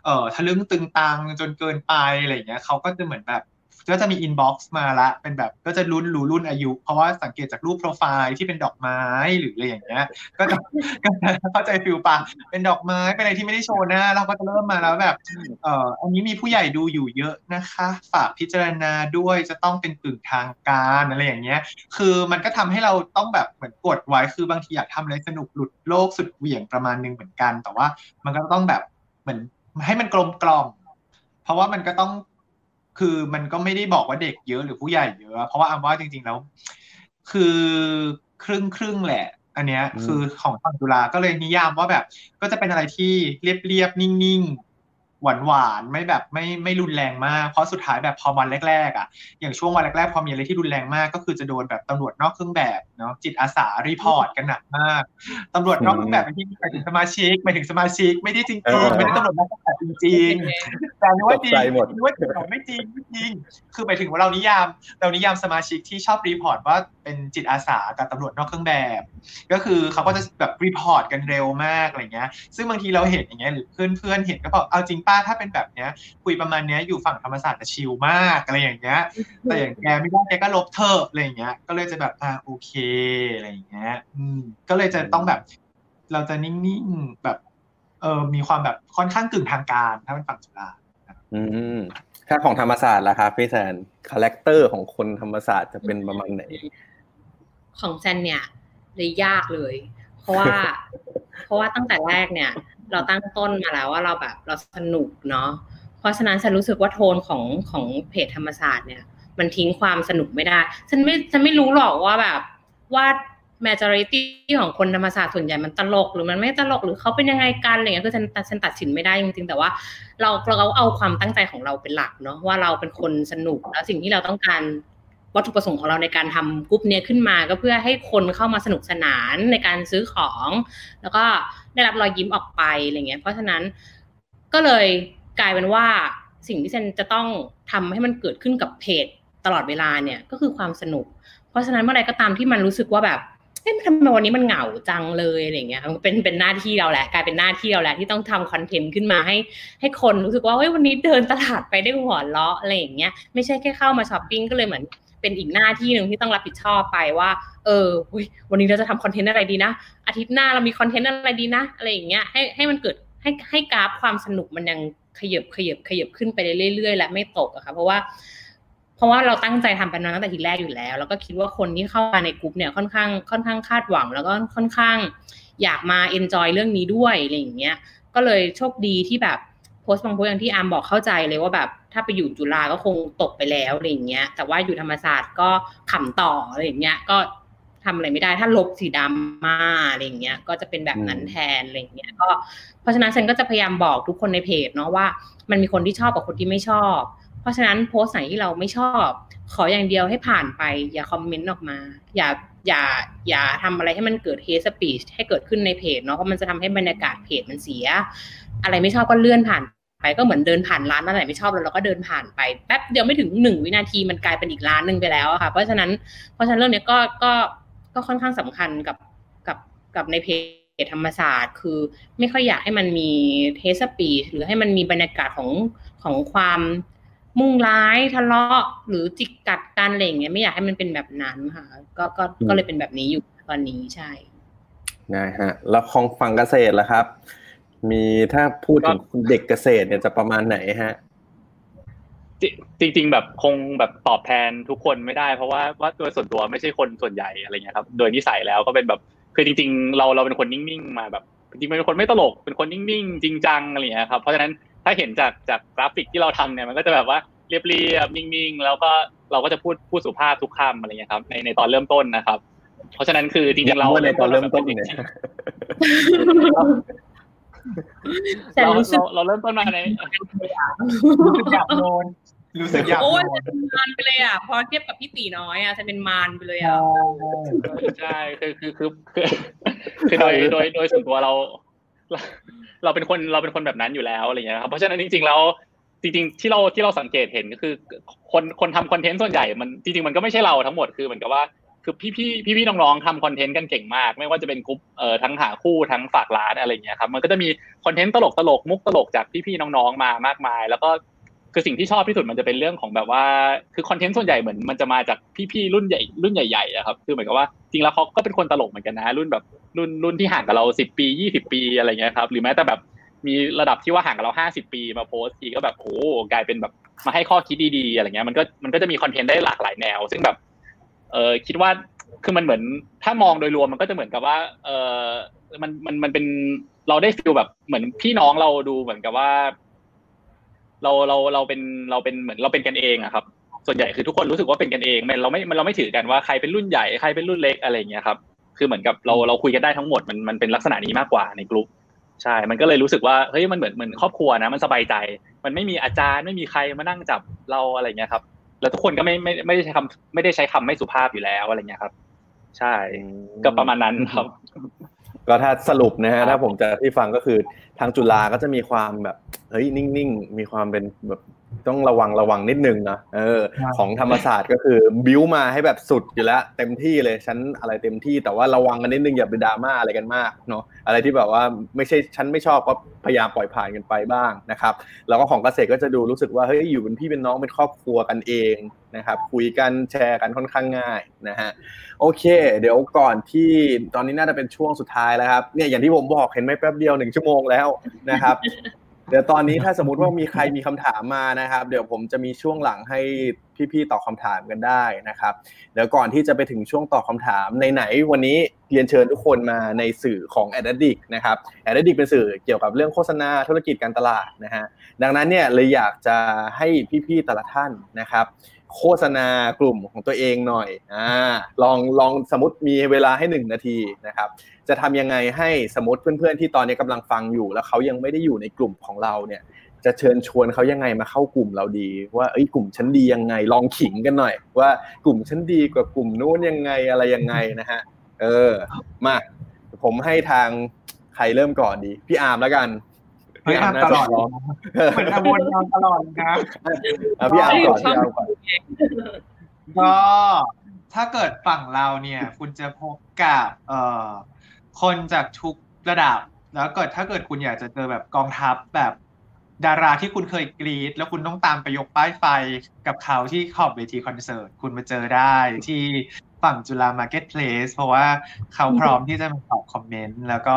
เอ่อทะลึ่งตึงตังจนเกินไปอะไรเงี้ยเขาก็จะเหมือนแบบ ก็จะมี inbox มาละ เป็นแบบก็จะรุ่นรู้รุ่นอายุ เพราะว่าสังเกตจากรูปโปรไฟล์ที่เป็นดอกไม้หรืออะไรอย่างเงี้ย ก็จะก็เข้าใจฟิลปะเป็นดอกไม้เป็นอะไรที่ไม่ได้โชว์หน้าเราก็จะเริ่มมาแล้วแบบเอ่ออันนี้มีผู้ใหญ่ดูอยู่เยอะนะคะ ฝากพิจารณาด้วยจะต้องเป็นกึ่งทางการอะไรอย่างเงี้ย คือมันก็ทำให้เราต้องแบบเหมือนกดไว้คือบางทีอยากทำอะไรสนุกหลุดโลกสุดเหวี่ยงประมาณนึงเหมือนกัน แต่ว่ามันก็ต้องแบบเหมือนให้มันกลมกล่อมเพราะว่ามันก็ต้อง คือมันก็ไม่ได้บอกว่าเด็กเยอะหรือผู้ใหญ่เยอะ เพราะว่าอามว่าจริง ๆ แล้ว คือครึ่งครึ่งๆแหละ อันเนี้ยอืมคือของทางจุฬาก็เลยนิยามว่าแบบ ก็จะเป็นอะไรที่เรียบเรียบๆนิ่งๆ หวานหวานๆไม่แบบไม่ไม่รุนแรงมาก เพราะสุดท้ายแบบพอวันแรกๆอะอย่างช่วงวันแรกๆพอมีอะไรที่รุนแรงมาก ก็คือจะโดนแบบตำรวจนอกเครื่องแบบเนาะจิตอาสา report กันหนักมากตำรวจนอกเครื่องแบบไม่ใช่หมายถึงสมาชิกหมายถึงสมาชิก ไม่ได้จริงเออๆไม่ได้ตำรวจนอกเครื่องแบบจริงๆแต่นึกว่าจริงตกใจหมดนึกว่าจริงไม่จริงไม่จริง คือหมายถึงว่าเรานิยามเรานิยามสมาชิกที่ชอบ report ว่าเป็นจิตอาสากับตำรวจนอกเครื่องแบบ ก็คือเขาก็จะแบบ report กันเร็วมากอะไรเงี้ย ซึ่งบางทีเราเห็นอย่างเงี้ยหรือเพื่อนเพื่อนๆเห็นก็บอกเอาจริงป้าถ้าเป็นแบบเนี้ย คุยประมาณเนี้ยอยู่ฝั่งธรรมศาสตร์จะชิลมากอะไรอย่างเงี้ย แต่อย่างแกไม่ได้แกก็ลบเธอะอะไรอย่างเงี้ย ก็เลยจะแบบอ่าโอเคอะไรอย่างเงี้ย อืม ก็เลยจะต้องแบบ เราจะนิ่งๆแบบ เออมีความแบบค่อนข้างกึ่งทางการถ้าเป็นฝั่งจุฬาอืมถ้าของธรรมศาสตร์ล่ะครับพี่แซน character ของคนธรรมศาสตร์จะเป็นประมาณไหน ของแซนเนี่ยเลยยากเลย เพราะว่า เพราะว่าตั้งแต่แรกเนี่ย เราตั้งต้นมาแล้วว่าเราแบบเราสนุกเนาะเพราะฉะนั้นฉันรู้สึกว่าโทนของของเพจธรรมศาสตร์เนี่ย มันทิ้งความสนุกไม่ได้ ฉันไม่ฉันไม่รู้หรอกว่าแบบว่า majority ของคนธรรมศาสตร์ส่วนใหญ่มันตลก หรือมันไม่ตลกหรือเขาเป็นยังไงกันอะไรเงี้ยคือฉันฉันตัดสินไม่ได้จริงๆแต่ว่า เราเราเอาความตั้งใจของเราเป็นหลักเนาะว่าเราเป็นคนสนุกแล้วสิ่งที่เราต้องการ วัตถุประสงค์ของเราในการทำกรุ๊ปเนี้ยขึ้นมา ก็เพื่อให้คนเข้ามาสนุกสนานในการซื้อของ แล้วก็ได้รับรอยยิ้มออกไปอะไรเงี้ยเพราะฉะนั้นก็เลยกลายเป็นว่าสิ่งที่เซนจะต้องทำให้มันเกิดขึ้นกับเพจตลอดเวลาเนี่ยก็คือความสนุก เพราะฉะนั้นเมื่อไรก็ตามที่มันรู้สึกว่าแบบเอ๊ะทำไมวันนี้มันเหงาจังเลยอะไรเงี้ยมันเป็นเป็นหน้าที่เราแหละกลายเป็นหน้าที่เราแหละที่ต้องทำคอนเทนต์ขึ้นมาให้ ให้คนรู้สึกว่าเฮ้ยวันนี้เดินตลาดไปได้หัวเราะอะไรอย่างเงี้ยไม่ใช่แค่เข้ามาช้อปปิ้งก็เลยเหมือน เป็นอีกหน้าที่หนึ่งที่ต้องรับผิดชอบไปว่า เออวันนี้เราจะทำคอนเทนต์อะไรดีนะ อาทิตย์หน้าเรามีคอนเทนต์อะไรดีนะ อะไรอย่างเงี้ยให้ให้มันเกิดให้ให้กราฟความสนุกมันยังขยับขยับขยับขึ้นไปเรื่อยๆ และไม่ตกอะค่ะเพราะว่า เพราะว่าเราตั้งใจทำเป็นตั้งแต่ทีแรกอยู่แล้ว แล้วก็คิดว่าคนที่เข้ามาในกลุ่มเนี่ยค่อนข้างค่อนข้างคาดหวัง แล้วก็ค่อนข้างอยากมา enjoy เรื่องนี้ด้วยอะไรอย่างเงี้ยก็เลยโชคดีที่แบบ โพสต์บางโพสต์อย่างที่อาร์มบอกเข้าใจเลยว่าแบบถ้าไปอยู่จุฬาก็คงตกไปแล้วอะไรอย่างเงี้ย แต่ว่าอยู่ธรรมศาสตร์ก็ขำต่ออะไรอย่างเงี้ย ก็ทำอะไรไม่ได้ถ้าลบสีดำมาอะไรอย่างเงี้ย ก็จะเป็นแบบนั้นแทนอะไรอย่างเงี้ย ก็เพราะฉะนั้นฉันก็จะพยายามบอกทุกคนในเพจเนาะว่า มันมีคนที่ชอบกับคนที่ไม่ชอบ เพราะฉะนั้นโพสต์ไหนที่เราไม่ชอบ ขออย่างเดียวให้ผ่านไป อย่าคอมเมนต์ออกมา อย่าอย่าอย่าทำอะไรให้มันเกิดเฮสปีชให้เกิดขึ้นในเพจเนาะเพราะมันจะทำให้บรรยากาศเพจมันเสีย อะไรไม่ชอบก็เลื่อนผ่าน ไปก็เหมือนเดินผ่านร้านอะไรไม่ชอบแล้วเราก็เดินผ่านไปแป๊บเดียวไม่ถึงหนึ่งวินาทีมันกลายเป็นอีกร้านหนึ่งไปแล้วอะค่ะ เพราะฉะนั้นเพราะฉะนั้นเรื่องนี้ก็ก็ก็ค่อนข้างสำคัญกับกับกับในเพจธรรมศาสตร์ คือไม่ค่อยอยากให้มันมีเทสปีหรือให้มันมีบรรยากาศของของความมุ่งร้ายทะเลาะหรือจิกกัดกันอะไรอย่างเงี้ยไม่อยากให้มันเป็นแบบนั้นค่ะ ก็ก็ก็เลยเป็นแบบนี้อยู่ตอนนี้ใช่นะฮะแล้วของฝั่งเกษตรล่ะครับ มีถ้าพูดถึงเด็กเกษตรเนี่ยจะประมาณไหนฮะ จริง ๆ แบบคงแบบตอบแทนทุกคนไม่ได้ เพราะว่าว่าโดยส่วนตัวไม่ใช่คนส่วนใหญ่อะไรเงี้ยครับ โดยนิสัยแล้วก็เป็นแบบคือจริง ๆ เราเราเป็นคนนิ่งๆมาแบบจริงๆเป็นคนไม่ตลกเป็นคนนิ่งๆจริงจังอะไรเงี้ยครับเพราะฉะนั้นถ้าเห็นจากจากกราฟิกที่เราทำเนี่ยมันก็จะแบบว่าเรียบๆนิ่งๆ แล้วก็เราก็จะพูดพูดสุภาพทุกคำอะไรเงี้ยครับ ในในตอนเริ่มต้นนะครับ เพราะฉะนั้นคือจริงๆเราในตอนเริ่มต้นเนี่ย เราเราเราเริ่มต้นมาในรู้สึกอยากโดนรู้สึกอยากโอ้ยจะเป็นมานไปเลยอะ พอเทียบกับพี่ตีน้อยอะจะเป็นมานไปเลยอะใช่คือคือคือคือโดยโดยโดยส่วนตัวเรา เราเป็นคนเราเป็นคนแบบนั้นอยู่แล้วอะไรเงี้ยครับเพราะฉะนั้นจริง ๆ แล้วจริงๆที่เราที่เราสังเกตเห็นก็คือ คนคนทำคอนเทนต์ส่วนใหญ่มันจริงๆมันก็ไม่ใช่เราทั้งหมดคือเหมือนกับว่า คือพี่พี่พี่พี่น้องๆทำคอนเทนต์กันเก่งมาก ไม่ว่าจะเป็นกลุ่มเอ่อทั้งหาคู่ทั้งฝากร้านอะไรเงี้ยครับมันก็จะมีคอนเทนต์ตลกตลกมุกตลกจากพี่พี่น้องๆมามากมาย แล้วก็คือสิ่งที่ชอบที่สุดมันจะเป็นเรื่องของแบบว่า คือคอนเทนต์ส่วนใหญ่เหมือนมันจะมาจากพี่ๆรุ่นใหญ่รุ่นใหญ่ๆอะครับคือเหมือนกับว่าจริงแล้วเขาก็เป็นคนตลกเหมือนกันนะ รุ่นแบบรุ่นรุ่นที่ห่างกับเราสิบปียี่สิบปีอะไรเงี้ยครับหรือแม้แต่แบบมีระดับที่ว่าห่างกับเราห้าสิบปีมาโพสต์ทีก็แบบโอ้กลายเป็นแบบมาให้ข้อคิดดีๆอะไรเงี้ยมันก็มันก็จะมีคอนเทนต์ได้หลากหลายแนว ซึ่งแบบ เออคิดว่าคือมันเหมือนถ้ามองโดยรวมมันก็จะเหมือนกับว่า เออมันมันมันเป็นเราได้ฟีลแบบเหมือนพี่น้องเราดูเหมือนกับว่า เราเราเราเป็นเราเป็นเหมือนเราเป็นกันเองอะครับ ส่วนใหญ่คือทุกคนรู้สึกว่าเป็นกันเองมันเราไม่เราไม่ถือกันว่าใครเป็นรุ่นใหญ่ใครเป็นรุ่นเล็กอะไรเงี้ยครับ คือเหมือนกับเราเราคุยกันได้ทั้งหมดมันมันเป็นลักษณะนี้มากกว่าในกลุ่มใช่ มันก็เลยรู้สึกว่าเฮ้ยมันเหมือนเหมือนครอบครัวนะมันสบายใจ มันไม่มีอาจารย์ไม่มีใครมานั่งจับเราอะไรเงี้ยครับ แล้วทุกคนก็ไม่ไม่ไม่ได้ใช้คำไม่ได้ใช้คำไม่สุภาพอยู่แล้วอะไรเงี้ยครับ ใช่ ก็ประมาณนั้นครับ ก็ถ้าสรุปนะฮะถ้าผมจะที่ฟังก็คือ ทางจุฬาก็จะมีความแบบเฮ้ยนิ่งๆมีความเป็นแบบต้องระวังระวังนิดนึงนะเออ ของธรรมศาสตร์ก็คือบิวมาให้แบบสุดอยู่แล้วเต็มที่เลยฉันอะไรเต็มที่แต่ว่าระวังกันนิดนึงอย่าไปดราม่าอะไรกันมากเนาะอะไรที่แบบว่าไม่ใช่ฉันไม่ชอบก็พยายามปล่อยผ่านกันไปบ้างนะครับ แล้วก็ของเกษตรก็จะดูรู้สึกว่าเฮ้ยอยู่เป็นพี่เป็นน้องเป็นครอบครัวกันเองนะครับคุยกันแชร์กันค่อนข้างง่ายนะฮะโอเค เดี๋ยวก่อนที่ตอนนี้น่าจะเป็นช่วงสุดท้ายแล้วครับเนี่ยอย่างที่ผมบอกเห็นไหมแป๊บเดียวหนึ่งชั่วโมงแล้วนะครับ เดี๋ยวตอนนี้ถ้าสมมติว่ามีใครมีคำถามมานะครับ เดี๋ยวผมจะมีช่วงหลังให้พี่ๆตอบคาถามกันได้นะครับ เดี๋ยวก่อนที่จะไปถึงช่วงตอบคาถามในไหนวันนี้เรียนเชิญทุกคนมาในสื่อของ a d d i c นะครับ a d d i c เป็นสื่อเกี่ยวกับเรื่องโฆษณาธุรกิจการตลาดนะฮะดังนั้นเนี่ยเลยอยากจะให้พี่ๆแต่ละท่านนะครับ โฆษณากลุ่มของตัวเองหน่อยอ่าลองลองสมมติมีเวลาให้หนึ่งนาทีนะครับจะทำยังไงให้สมมติเพื่อนๆที่ตอนนี้กำลังฟังอยู่ แล้วเขายังไม่ได้อยู่ในกลุ่มของเราเนี่ยจะเชิญชวนเขายังไงมาเข้ากลุ่มเราดี ว่าเอ้ยกลุ่มฉันดียังไง ลองขิงกันหน่อย ว่ากลุ่มฉันดีกว่ากลุ่มนู้นยังไงอะไรยังไงนะฮะเออมาผมให้ทางใครเริ่มก่อนดี พี่อาร์มแล้วกัน พี่อาร์มตลอดเหมือนอวนตลอดนะพี่อาร์มก่อนพี่อาร์มก่อนก็ถ้าเกิดฝั่งเราเนี่ย คุณจะพบกับเอ่อคนจากทุกระดับ แล้วเกิดถ้าเกิดคุณอยากจะเจอแบบกองทัพแบบดาราที่คุณเคยกรี๊ด แล้วคุณต้องตามไปยกป้ายไฟกับเขาที่ขอบเวทีคอนเสิร์ต คุณมาเจอได้ที่ ฝั่งจุฬามาร์เก็ตเพลสเพราะว่าเขาพร้อมที่จะมาตอบคอมเมนต์ แล้วก็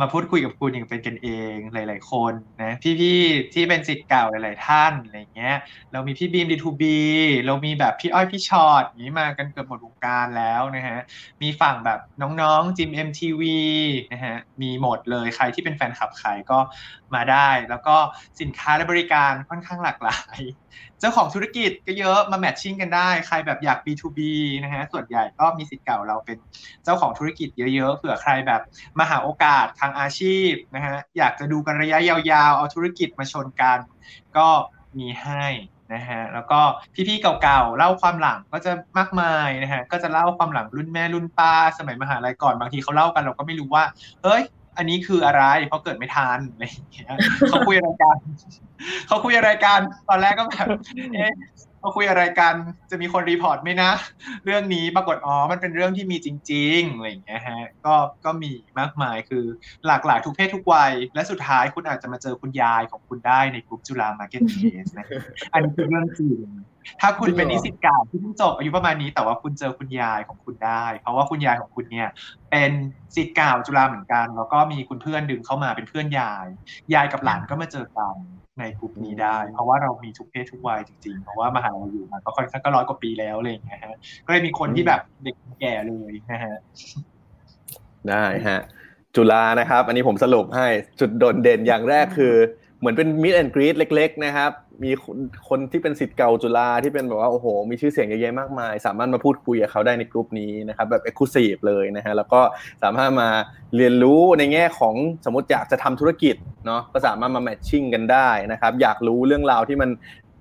มาพูดคุยกับคุณอย่างเป็นกันเองหลาย ๆ คนนะพี่ๆที่เป็นศิษย์เก่าหลาย ๆ ท่านอะไรเงี้ย เรามีพี่บีมดีทูบีเรามีแบบพี่อ้อยพี่ชอตนี้มากันเกือบหมดวงการแล้วนะฮะ มีฝั่งแบบน้องๆจิมเอ็มทีวีนะฮะมีหมดเลยใครที่เป็นแฟนคลับขายก็มาได้ แล้วก็สินค้าและบริการค่อนข้างหลากหลาย เจ้าของธุรกิจก็เยอะมาแมทชิ่งกันได้ ใครแบบอยาก B2B นะฮะส่วนใหญ่ก็มีสิทธิ์เก่าเราเป็นเจ้าของธุรกิจเยอะๆเผื่อใครแบบมาหาโอกาสทางอาชีพนะฮะอยากจะดูกันระยะยาวๆ เอาธุรกิจมาชนกัน ก็มีให้นะฮะแล้วก็พี่ๆเก่าๆเล่าความหลังก็จะมากมายนะฮะก็จะเล่าความหลังรุ่นแม่รุ่นป้า สมัยมหาลัยก่อนบางทีเขาเล่ากันเราก็ไม่รู้ว่าเฮ้ย อันนี้คืออะไรเพราะเกิดไม่ทันอะไรอย่างเงี้ยเขาคุยอะไรกันเขาคุยอะไรกันตอนแรกก็แบบเอ๊ะ เขาคุยอะไรกันจะมีคน report ไหมนะ เรื่องนี้ปรากฏอ๋อมันเป็นเรื่องที่มีจริงๆอะไรอย่างเงี้ยฮะก็ก็มีมากมายคือหลากหลายทุกเพศทุกวัย และสุดท้ายคุณอาจจะมาเจอคุณยายของคุณได้ในกลุ่มจุฬามาร์เก็ตเพลสนะอันนี้คือเรื่องจริงถ้าคุณเป็นนิสิตเก่าที่เพิ่งจบอายุประมาณนี้ แต่ว่าคุณเจอคุณยายของคุณได้ เพราะว่าคุณยายของคุณเนี่ย เป็นสิทธิ์เก่าจุฬาเหมือนกัน แล้วก็มีคุณเพื่อนดึงเข้ามาเป็นเพื่อนยาย ยายกับหลานก็มาเจอกัน ในกลุ่มนี้ได้ เพราะว่าเรามีทุกเพศทุกวัยจริงๆ เพราะว่ามหาลัยอยู่มาก็ค่อนข้างก็ร้อยกว่าปีแล้วอะไรอย่างเงี้ยฮะก็เลยมีคนที่แบบเด็กแก่เลยนะฮะได้ฮะจุฬานะครับ อันนี้ผมสรุปให้จุดโดดเด่นอย่างแรกคือ เหมือนเป็นมิดแอนกรีดเล็ก ๆ นะครับ มีคนที่เป็นสิทธิ์เก่าจุฬาที่เป็นแบบว่าโอ้โห มีชื่อเสียงเยอะแยะมากมาย สามารถมาพูดคุยกับเขาได้ในกลุ่มนี้นะครับแบบเอ็กซ์คลูซีฟเลยนะฮะแล้วก็สามารถมาเรียนรู้ในแง่ของสมมติอยากจะทำธุรกิจเนาะก็สามารถมาแมทชิ่งกันได้นะครับอยากรู้เรื่องราวที่มัน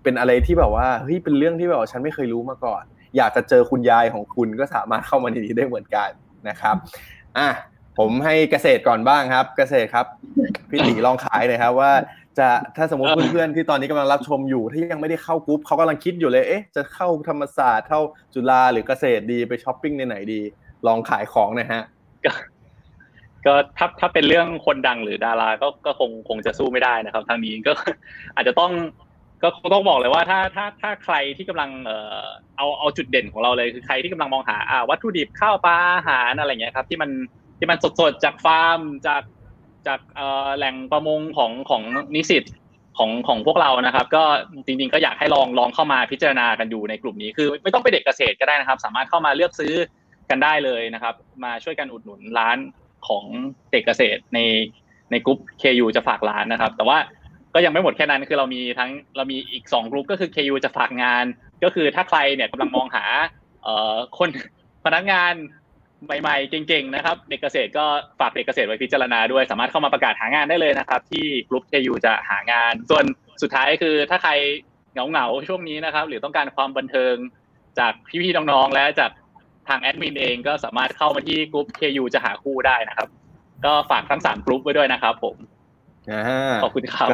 เป็นอะไรที่แบบว่าเฮ้ยเป็นเรื่องที่แบบว่าฉันไม่เคยรู้มาก่อน อยากจะเจอคุณยายของคุณก็สามารถเข้ามาในนี้ได้เหมือนกันนะครับอะผมให้เกษตรก่อนบ้างครับ เกษตรครับพี่ตีลองขายเลยครับว่า จะถ้าสมมติเพื่อนๆที่ตอนนี้กำลังรับชมอยู่ที่ยังไม่ได้เข้ากรุ๊ปเขากำลังคิดอยู่เลยเอ๊ะจะเข้าธรรมศาสตร์เข้าจุฬาหรือเกษตรดีไปช้อปปิ้งในไหนดี ลองขายของหน่อยฮะก็ถ้าถ้าเป็นเรื่องคนดังหรือดาราก็ก็คงคงจะสู้ไม่ได้นะครับ ทางนี้ก็อาจจะต้องก็ต้องบอกเลยว่าถ้าถ้าถ้าใครที่กำลังเอ่อเอาเอาจุดเด่นของเราเลยคือใครที่กำลังมองหาอ่าวัตถุดิบข้าวปลาอาหารอะไรเงี้ยครับ ที่มันที่มันสดๆจากฟาร์มจาก จากแหล่งประมงของของนิสิตของของพวกเรานะครับ ก็จริงๆก็อยากให้ลองลองเข้ามาพิจารณากันอยู่ในกลุ่มนี้คือ ไม่ต้องไปเด็กเกษตรก็ได้นะครับ สามารถเข้ามาเลือกซื้อกันได้เลยนะครับ มาช่วยกันอุดหนุนร้านของเด็กเกษตรในในกลุ่ม KU จะฝากร้านนะครับ แต่ว่าก็ยังไม่หมดแค่นั้นคือเรามีทั้งเรามีอีก2กลุ่มก็คือ KU จะฝากงาน ก็คือถ้าใครเนี่ยกำลังมองหาคนพนักงาน ใหม่ๆ เก่งๆ นะครับ เด็กเกษตรก็ฝากเด็กเกษตรไว้พิจารณาด้วย สามารถเข้ามาประกาศหางานได้เลยนะครับ ที่กลุ่ม KU จะหางาน ส่วนสุดท้ายคือถ้าใครเหงาๆ ช่วงนี้นะครับ หรือต้องการความบันเทิงจากพี่ๆ น้องๆ และจากทางแอดมินเองก็สามารถเข้ามาที่กลุ่ม KU จะหาคู่ได้นะครับ ก็ฝากทั้งสามกลุ่มไว้ด้วยนะครับ ผมขอบคุณครับ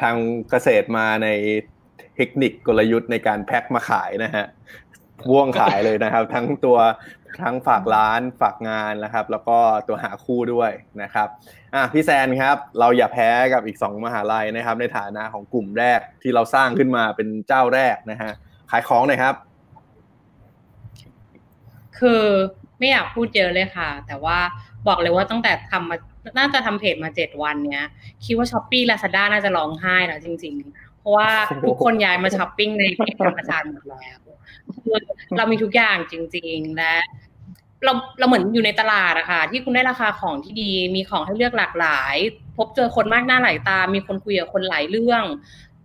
ทางเกษตรมาในเทคนิคกลยุทธ์ในการแพ็คมาขายนะฮะว่วงขายเลยนะครับ ทั้งตัว ทั้งฝากร้านฝากงานนะครับ แล้วก็ตัวหาคู่ด้วยนะครับอะพี่แซนครับเราอย่าแพ้กับอีกสองมหาลัยนะครับ ในฐานะของกลุ่มแรกที่เราสร้างขึ้นมาเป็นเจ้าแรกนะฮะขายของหน่อยครับ คือไม่อยากพูดเยอะเลยค่ะ แต่ว่าบอกเลยว่าตั้งแต่ทำมาน่าจะทำเพจมาเจ็ดวันเนี้ย คิดว่าช้อปปี้ลาซาด้าน่าจะร้องไห้แล้วจริง ๆ เพราะว่าทุกคนย้ายมาช้อปปิ้งในเพจธรรมศาสตร์หมดแล้ว คือเรามีทุกอย่างจริง ๆ และเราเราเหมือนอยู่ในตลาดอะค่ะที่คุณได้ราคาของที่ดี มีของให้เลือกหลากหลาย พบเจอคนมากหน้าหลายตา มีคนคุยกับคนหลายเรื่อง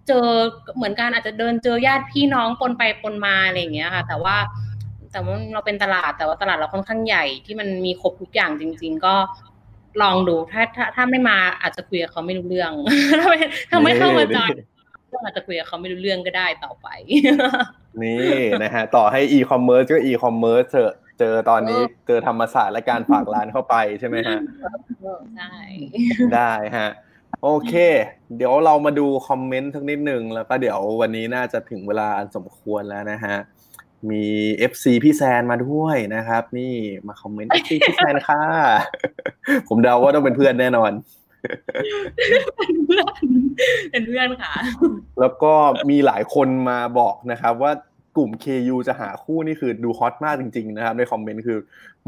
เจอเหมือนกันอาจจะเดินเจอญาติพี่น้องปนไปปนมาอะไรอย่างเงี้ยค่ะ แต่ว่าแต่ว่าเราเป็นตลาดแต่ว่าตลาดเราค่อนข้างใหญ่ที่มันมีครบทุกอย่างจริง ๆ ก็ลองดูถ้าถ้าถ้าไม่มาอาจจะคุยกับเขาไม่รู้เรื่องถ้าไม่ถ้าไม่เข้ามาจอย ก็อาจจะคุยกับเขาไม่รู้เรื่องก็ได้ต่อไป นี่นะฮะต่อให้อีคอมเมิร์ซก็อีคอมเมิร์ซเถอะเจอตอนนี้เจอธรรมศาสตร์และการฝากร้านเข้าไปใช่ไหมฮะใช่ได้ฮะโอเค เดี๋ยวเรามาดูคอมเมนต์สักนิดหนึ่งแล้วก็เดี๋ยววันนี้น่าจะถึงเวลาอันสมควรแล้วนะฮะมี FC พี่แซนมาด้วยนะครับ นี่มาคอมเมนต์ FC พี่แซนค่ะ ผมเดาว่าต้องเป็นเพื่อนแน่นอน เป็นเพื่อนเป็นเพื่อนค่ะ แล้วก็มีหลายคนมาบอกนะครับ ว่ากลุ่ม KU จะหาคู่นี่คือดูฮอตมากจริงๆนะครับในคอมเมนต์คือ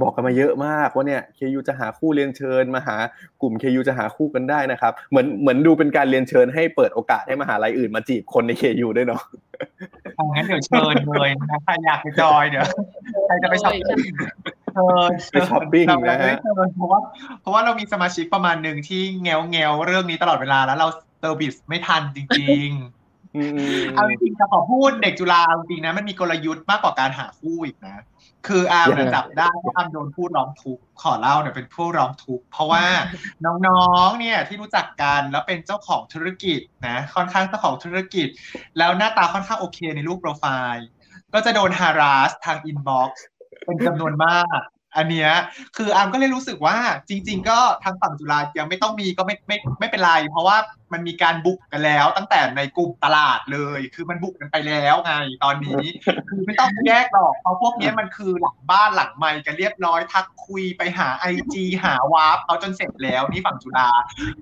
บอกกันมาเยอะมากว่าเนี่ย KU จะหาคู่เรียนเชิญมาหากลุ่ม KU จะหาคู่กันได้นะครับเหมือนเหมือนดูเป็นการเรียนเชิญให้เปิดโอกาสให้มหาลัยอื่นมาจีบคนใน KU ด้วยเนาะงั้นเดี๋ยวเชิญเลยนะใครอยากไปจอยเดี๋ยวใครจะไปช้อปปิ้ง เชิญไปช้อปปิ้งนะฮะเพราะว่าเพราะว่าเรามีสมาชิกประมาณหนึ่งที่แงวแงวเรื่องนี้ตลอดเวลาแล้วเรา service ไม่ทันจริงๆอืมเอาจริงๆจะขอพูดเด็กจุฬาเอาจริงๆนะมันมีกลยุทธ์มากกว่าการหาคู่อีกนะ คืออาร์มเนี่ยจับได้ว่าอาร์มโดนพูดร้องทุกข์ขอเล่าเนี่ยเป็นผู้ร้องทุกข์เพราะว่าน้องๆเนี่ยที่รู้จักกันแล้วเป็นเจ้าของธุรกิจนะค่อนข้างเจ้าของธุรกิจ แล้วหน้าตาค่อนข้างโอเคในรูปโปรไฟล์ก็จะโดน harass ทาง inbox เป็นจำนวนมาก อันเนี้ยคืออามก็เลยรู้สึกว่าจริง ๆ ก็ทางฝั่งจุฬายังไม่ต้องมีก็ไม่ไม่ไม่เป็นไร เพราะว่า มันมีการบุกกันแล้ว ตั้งแต่ในกลุ่มตลาดเลย คือมันบุกกันไปแล้วไงตอนนี้ คือไม่ต้องแยกหรอกเพราะพวกเนี้ยมันคือหลังบ้านหลังไมค์กันเรียบร้อยทักคุยไปหาไอจีหาวาร์ปเอาจนเสร็จแล้วนี่ฝั่งจุฬา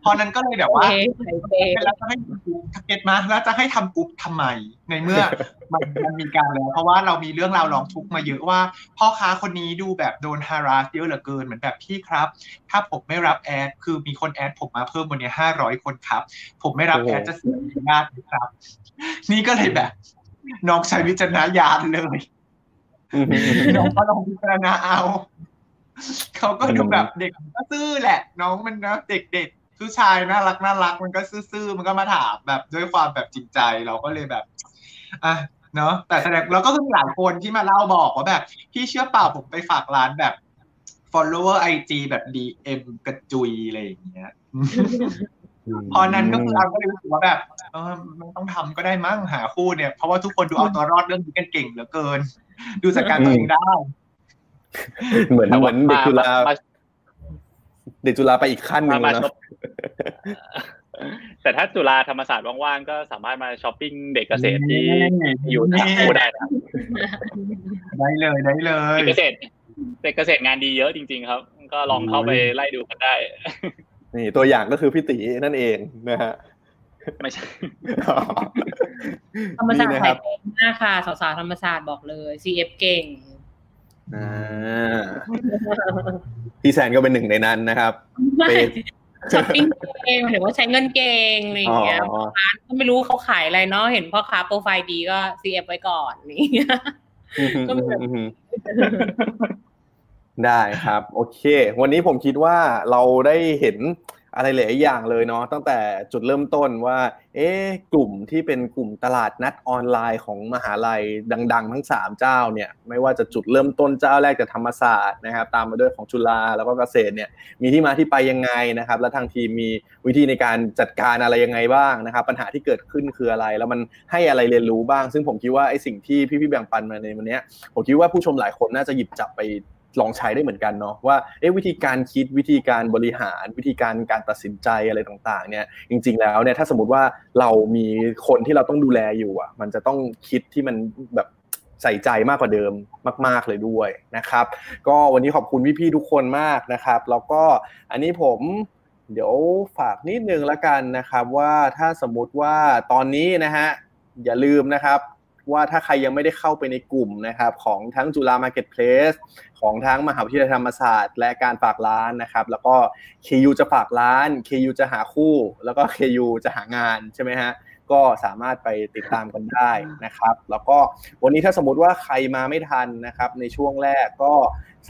เพราะนั้นก็เลยแบบโอว่าเคโอเคแล้วจะให้ทำกรุ๊ปเก็ตมาแล้วจะให้ทำกรุ๊ปทำไมในเมื่อมันมันมีการแล้ว เพราะว่าเรามีเรื่องราวร้องทุกข์มาเยอะว่า พ่อค้าคนนี้ดูแบบโดนฮาราสเยอะเหลือเกินเหมือนแบบพี่ครับ ถ้าผมไม่รับแอดคือมีคนแอดผมมาเพิ่มวันนี้ห้าร้อยคนครับผมไม่รับโอ้โหแอดจะเสียอนุญาตไหมครับ นี่ก็เลยแบบน้องใช้วิจารณญาณเลยอืมน้องก็ลองพิจารณาเอาเขาก็ดูแบบเด็กก็ซื่อแหละ น้องมันนะเด็กๆผู้ชายน่ารักน่ารัก มันก็ซื่อๆมันก็มาถามแบบด้วยความแบบจริงใจเราก็เลยแบบอะเนาะแต่แสดงเราก็มีหลายคนที่มาเล่าบอกว่าแบบพี่เชื่อเปล่าผมไปฝากร้านแบบ follower IG แบบ DM กระจุยอะไรอย่างเงี้ย พอนั้นก็คือเราก็เลยรู้สึกว่าแบบเออมันต้องทำก็ได้มั้งหาคู่เนี่ย เพราะว่าทุกคนดูเอาตัวรอดเรื่องนี้กันเก่งเหลือเกิน ดูจากการตัวเองได้ เหมือนเหมือนเด็กจุฬามาเด็กจุฬาไปอีกขั้นหนึ่มางมาแล้วช็อปแต่ถ้าจุฬาธรรมศาสตร์ว่างๆก็สามารถมาช้อปปิ้งเด็กเกษตรที่อยู่ทางคู่ได้นะได้เลยได้เลยเด็กเกษตรเด็กเกษตรงานดีเยอะจริง ๆ ครับ ก็ลองเข้าไปไล่ดูกันได้ นี่ตัวอย่างก็คือพี่ตีนั่นเองนะฮะไม่ใช่ธรรมศาสตนี่ร์นะคใส่รับเก่งมากค่ะสาวๆธรรมศาสตร์บอกเลย CF เก่งอ่าพี่แซนก็เป็นหนึ่งในนั้นนะครับไม่เป็นช้อปปิ้งเก่งหมายถึงว่าใช้เงินเก่งอะไรอย่างเงี้ยอ๋อร้านก็ไม่รู้เขาขายอะไรเนาะเห็นพ่อค้าโปรไฟล์ดีก็ CF ไว้ก่อนนี่อืมก็มีแบบอืมอืม ได้ครับ โอเค วันนี้ผมคิดว่าเราได้เห็นอะไรหลายอย่างเลยเนาะตั้งแต่จุดเริ่มต้นว่า เอ๊ะกลุ่มที่เป็นกลุ่มตลาดนัดออนไลน์ของมหาลัยดัง ๆ ทั้งสามเจ้าเนี่ยไม่ว่าจะจุดเริ่มต้นเจ้าแรกจากธรรมศาสตร์นะครับตามมาด้วยของจุฬาแล้วก็เกษตรเนี่ยมีที่มาที่ไปยังไงนะครับ แล้วทางทีมมีวิธีในการจัดการอะไรยังไงบ้างนะครับ ปัญหาที่เกิดขึ้นคืออะไร แล้วมันให้อะไรเรียนรู้บ้าง ซึ่งผมคิดว่าไอ้สิ่งที่พี่ๆแบ่งปันมาในวันนี้ผมคิดว่าผู้ชมหลายคนน่าจะหยิบจับไป ลองใช้ได้เหมือนกันเนาะว่าเอ๊ะวิธีการคิดวิธีการบริหารวิธีการการตัดสินใจอะไรต่างๆเนี่ยจริง ๆ แล้วเนี่ยถ้าสมมติว่าเรามีคนที่เราต้องดูแลอยู่อะมันจะต้องคิดที่มันแบบใส่ใจมากกว่าเดิมมาก ๆ เลยด้วยนะครับ ก็วันนี้ขอบคุณพี่ๆทุกคนมากนะครับ แล้วก็อันนี้ผมเดี๋ยวฝากนิดนึงละกันนะครับว่าถ้าสมมุติว่าตอนนี้นะฮะอย่าลืมนะครับ ว่าถ้าใครยังไม่ได้เข้าไปในกลุ่มนะครับของทั้งจุฬามาร์เก็ตเพลสของทั้งมหาวิทยาลัยธรรมศาสตร์ และการฝากร้านนะครับ แล้วก็ KU จะฝากร้าน KU จะหาคู่ แล้วก็ KU จะหางานใช่ไหมฮะก็สามารถไปติดตามกันได้นะครับ แล้วก็วันนี้ถ้าสมมติว่าใครมาไม่ทันนะครับ ในช่วงแรกก็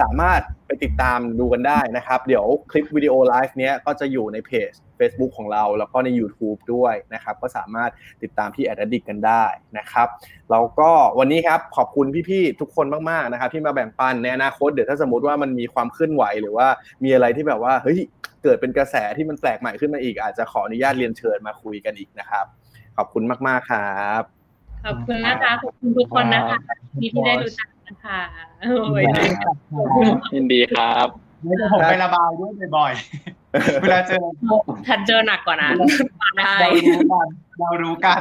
สามารถไปติดตามดูกันได้นะครับ เดี๋ยวคลิปวิดีโอไลฟ์เนี้ยก็จะอยู่ในเพจ Facebook ของเรา แล้วก็ใน YouTube ด้วยนะครับ ก็สามารถติดตามที่ a d d i c t กันได้นะครับแล้วก็วันนี้ครับขอบคุณพี่ๆทุกคนมากๆนะครับที่มาแบ่งปันในอนาคตเดี๋ยวถ้าสมมติว่ามันมีความเคลื่อนไหวหรือว่ามีอะไรที่แบบว่าเฮ้ยเกิดเป็นกระแสที่มันแปลกใหม่ขึ้นมาอีก อาจจะขออนุญาตเรียนเชิญมาคุยกันอีกนะครับ ขอบคุณมากๆครับ ขอบคุณนะคะขอบคุณทุกคนนะคะที่ได้รู้จัก คะโอ้ยยินดีครับเดี๋ยวผมไประบายด้วยบ่อยๆ เวลาเจอทันเจอหนักกว่านั้นได้เรารู้กันเรารู้กัน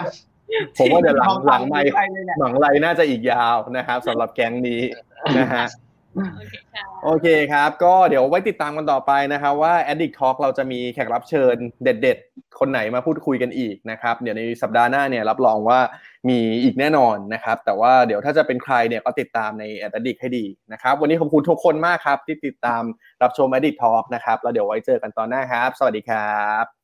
ผมว่าเดี๋ยวหลังหลังไม่ไปเลยแหละหลังไรน่าจะอีกยาวนะครับสำหรับแก๊งนี้นะฮะโอเคค่ะ โอเคครับ ก็เดี๋ยวไว้ติดตามกันต่อไปนะครับว่า Addict Talk เราจะมีแขกรับเชิญเด็ด ๆ คนไหนมาพูดคุยกันอีกนะครับ เดี๋ยวในสัปดาห์หน้าเนี่ยรับรองว่ามีอีกแน่นอนนะครับ แต่ว่าเดี๋ยวถ้าจะเป็นใครเนี่ยก็ติดตามใน Addict ให้ดีนะครับ วันนี้ขอบคุณทุกคนมากครับ ที่ติดตามรับชม Addict Talk นะครับแล้วเดี๋ยวไว้เจอกันตอนหน้าครับ สวัสดีครับ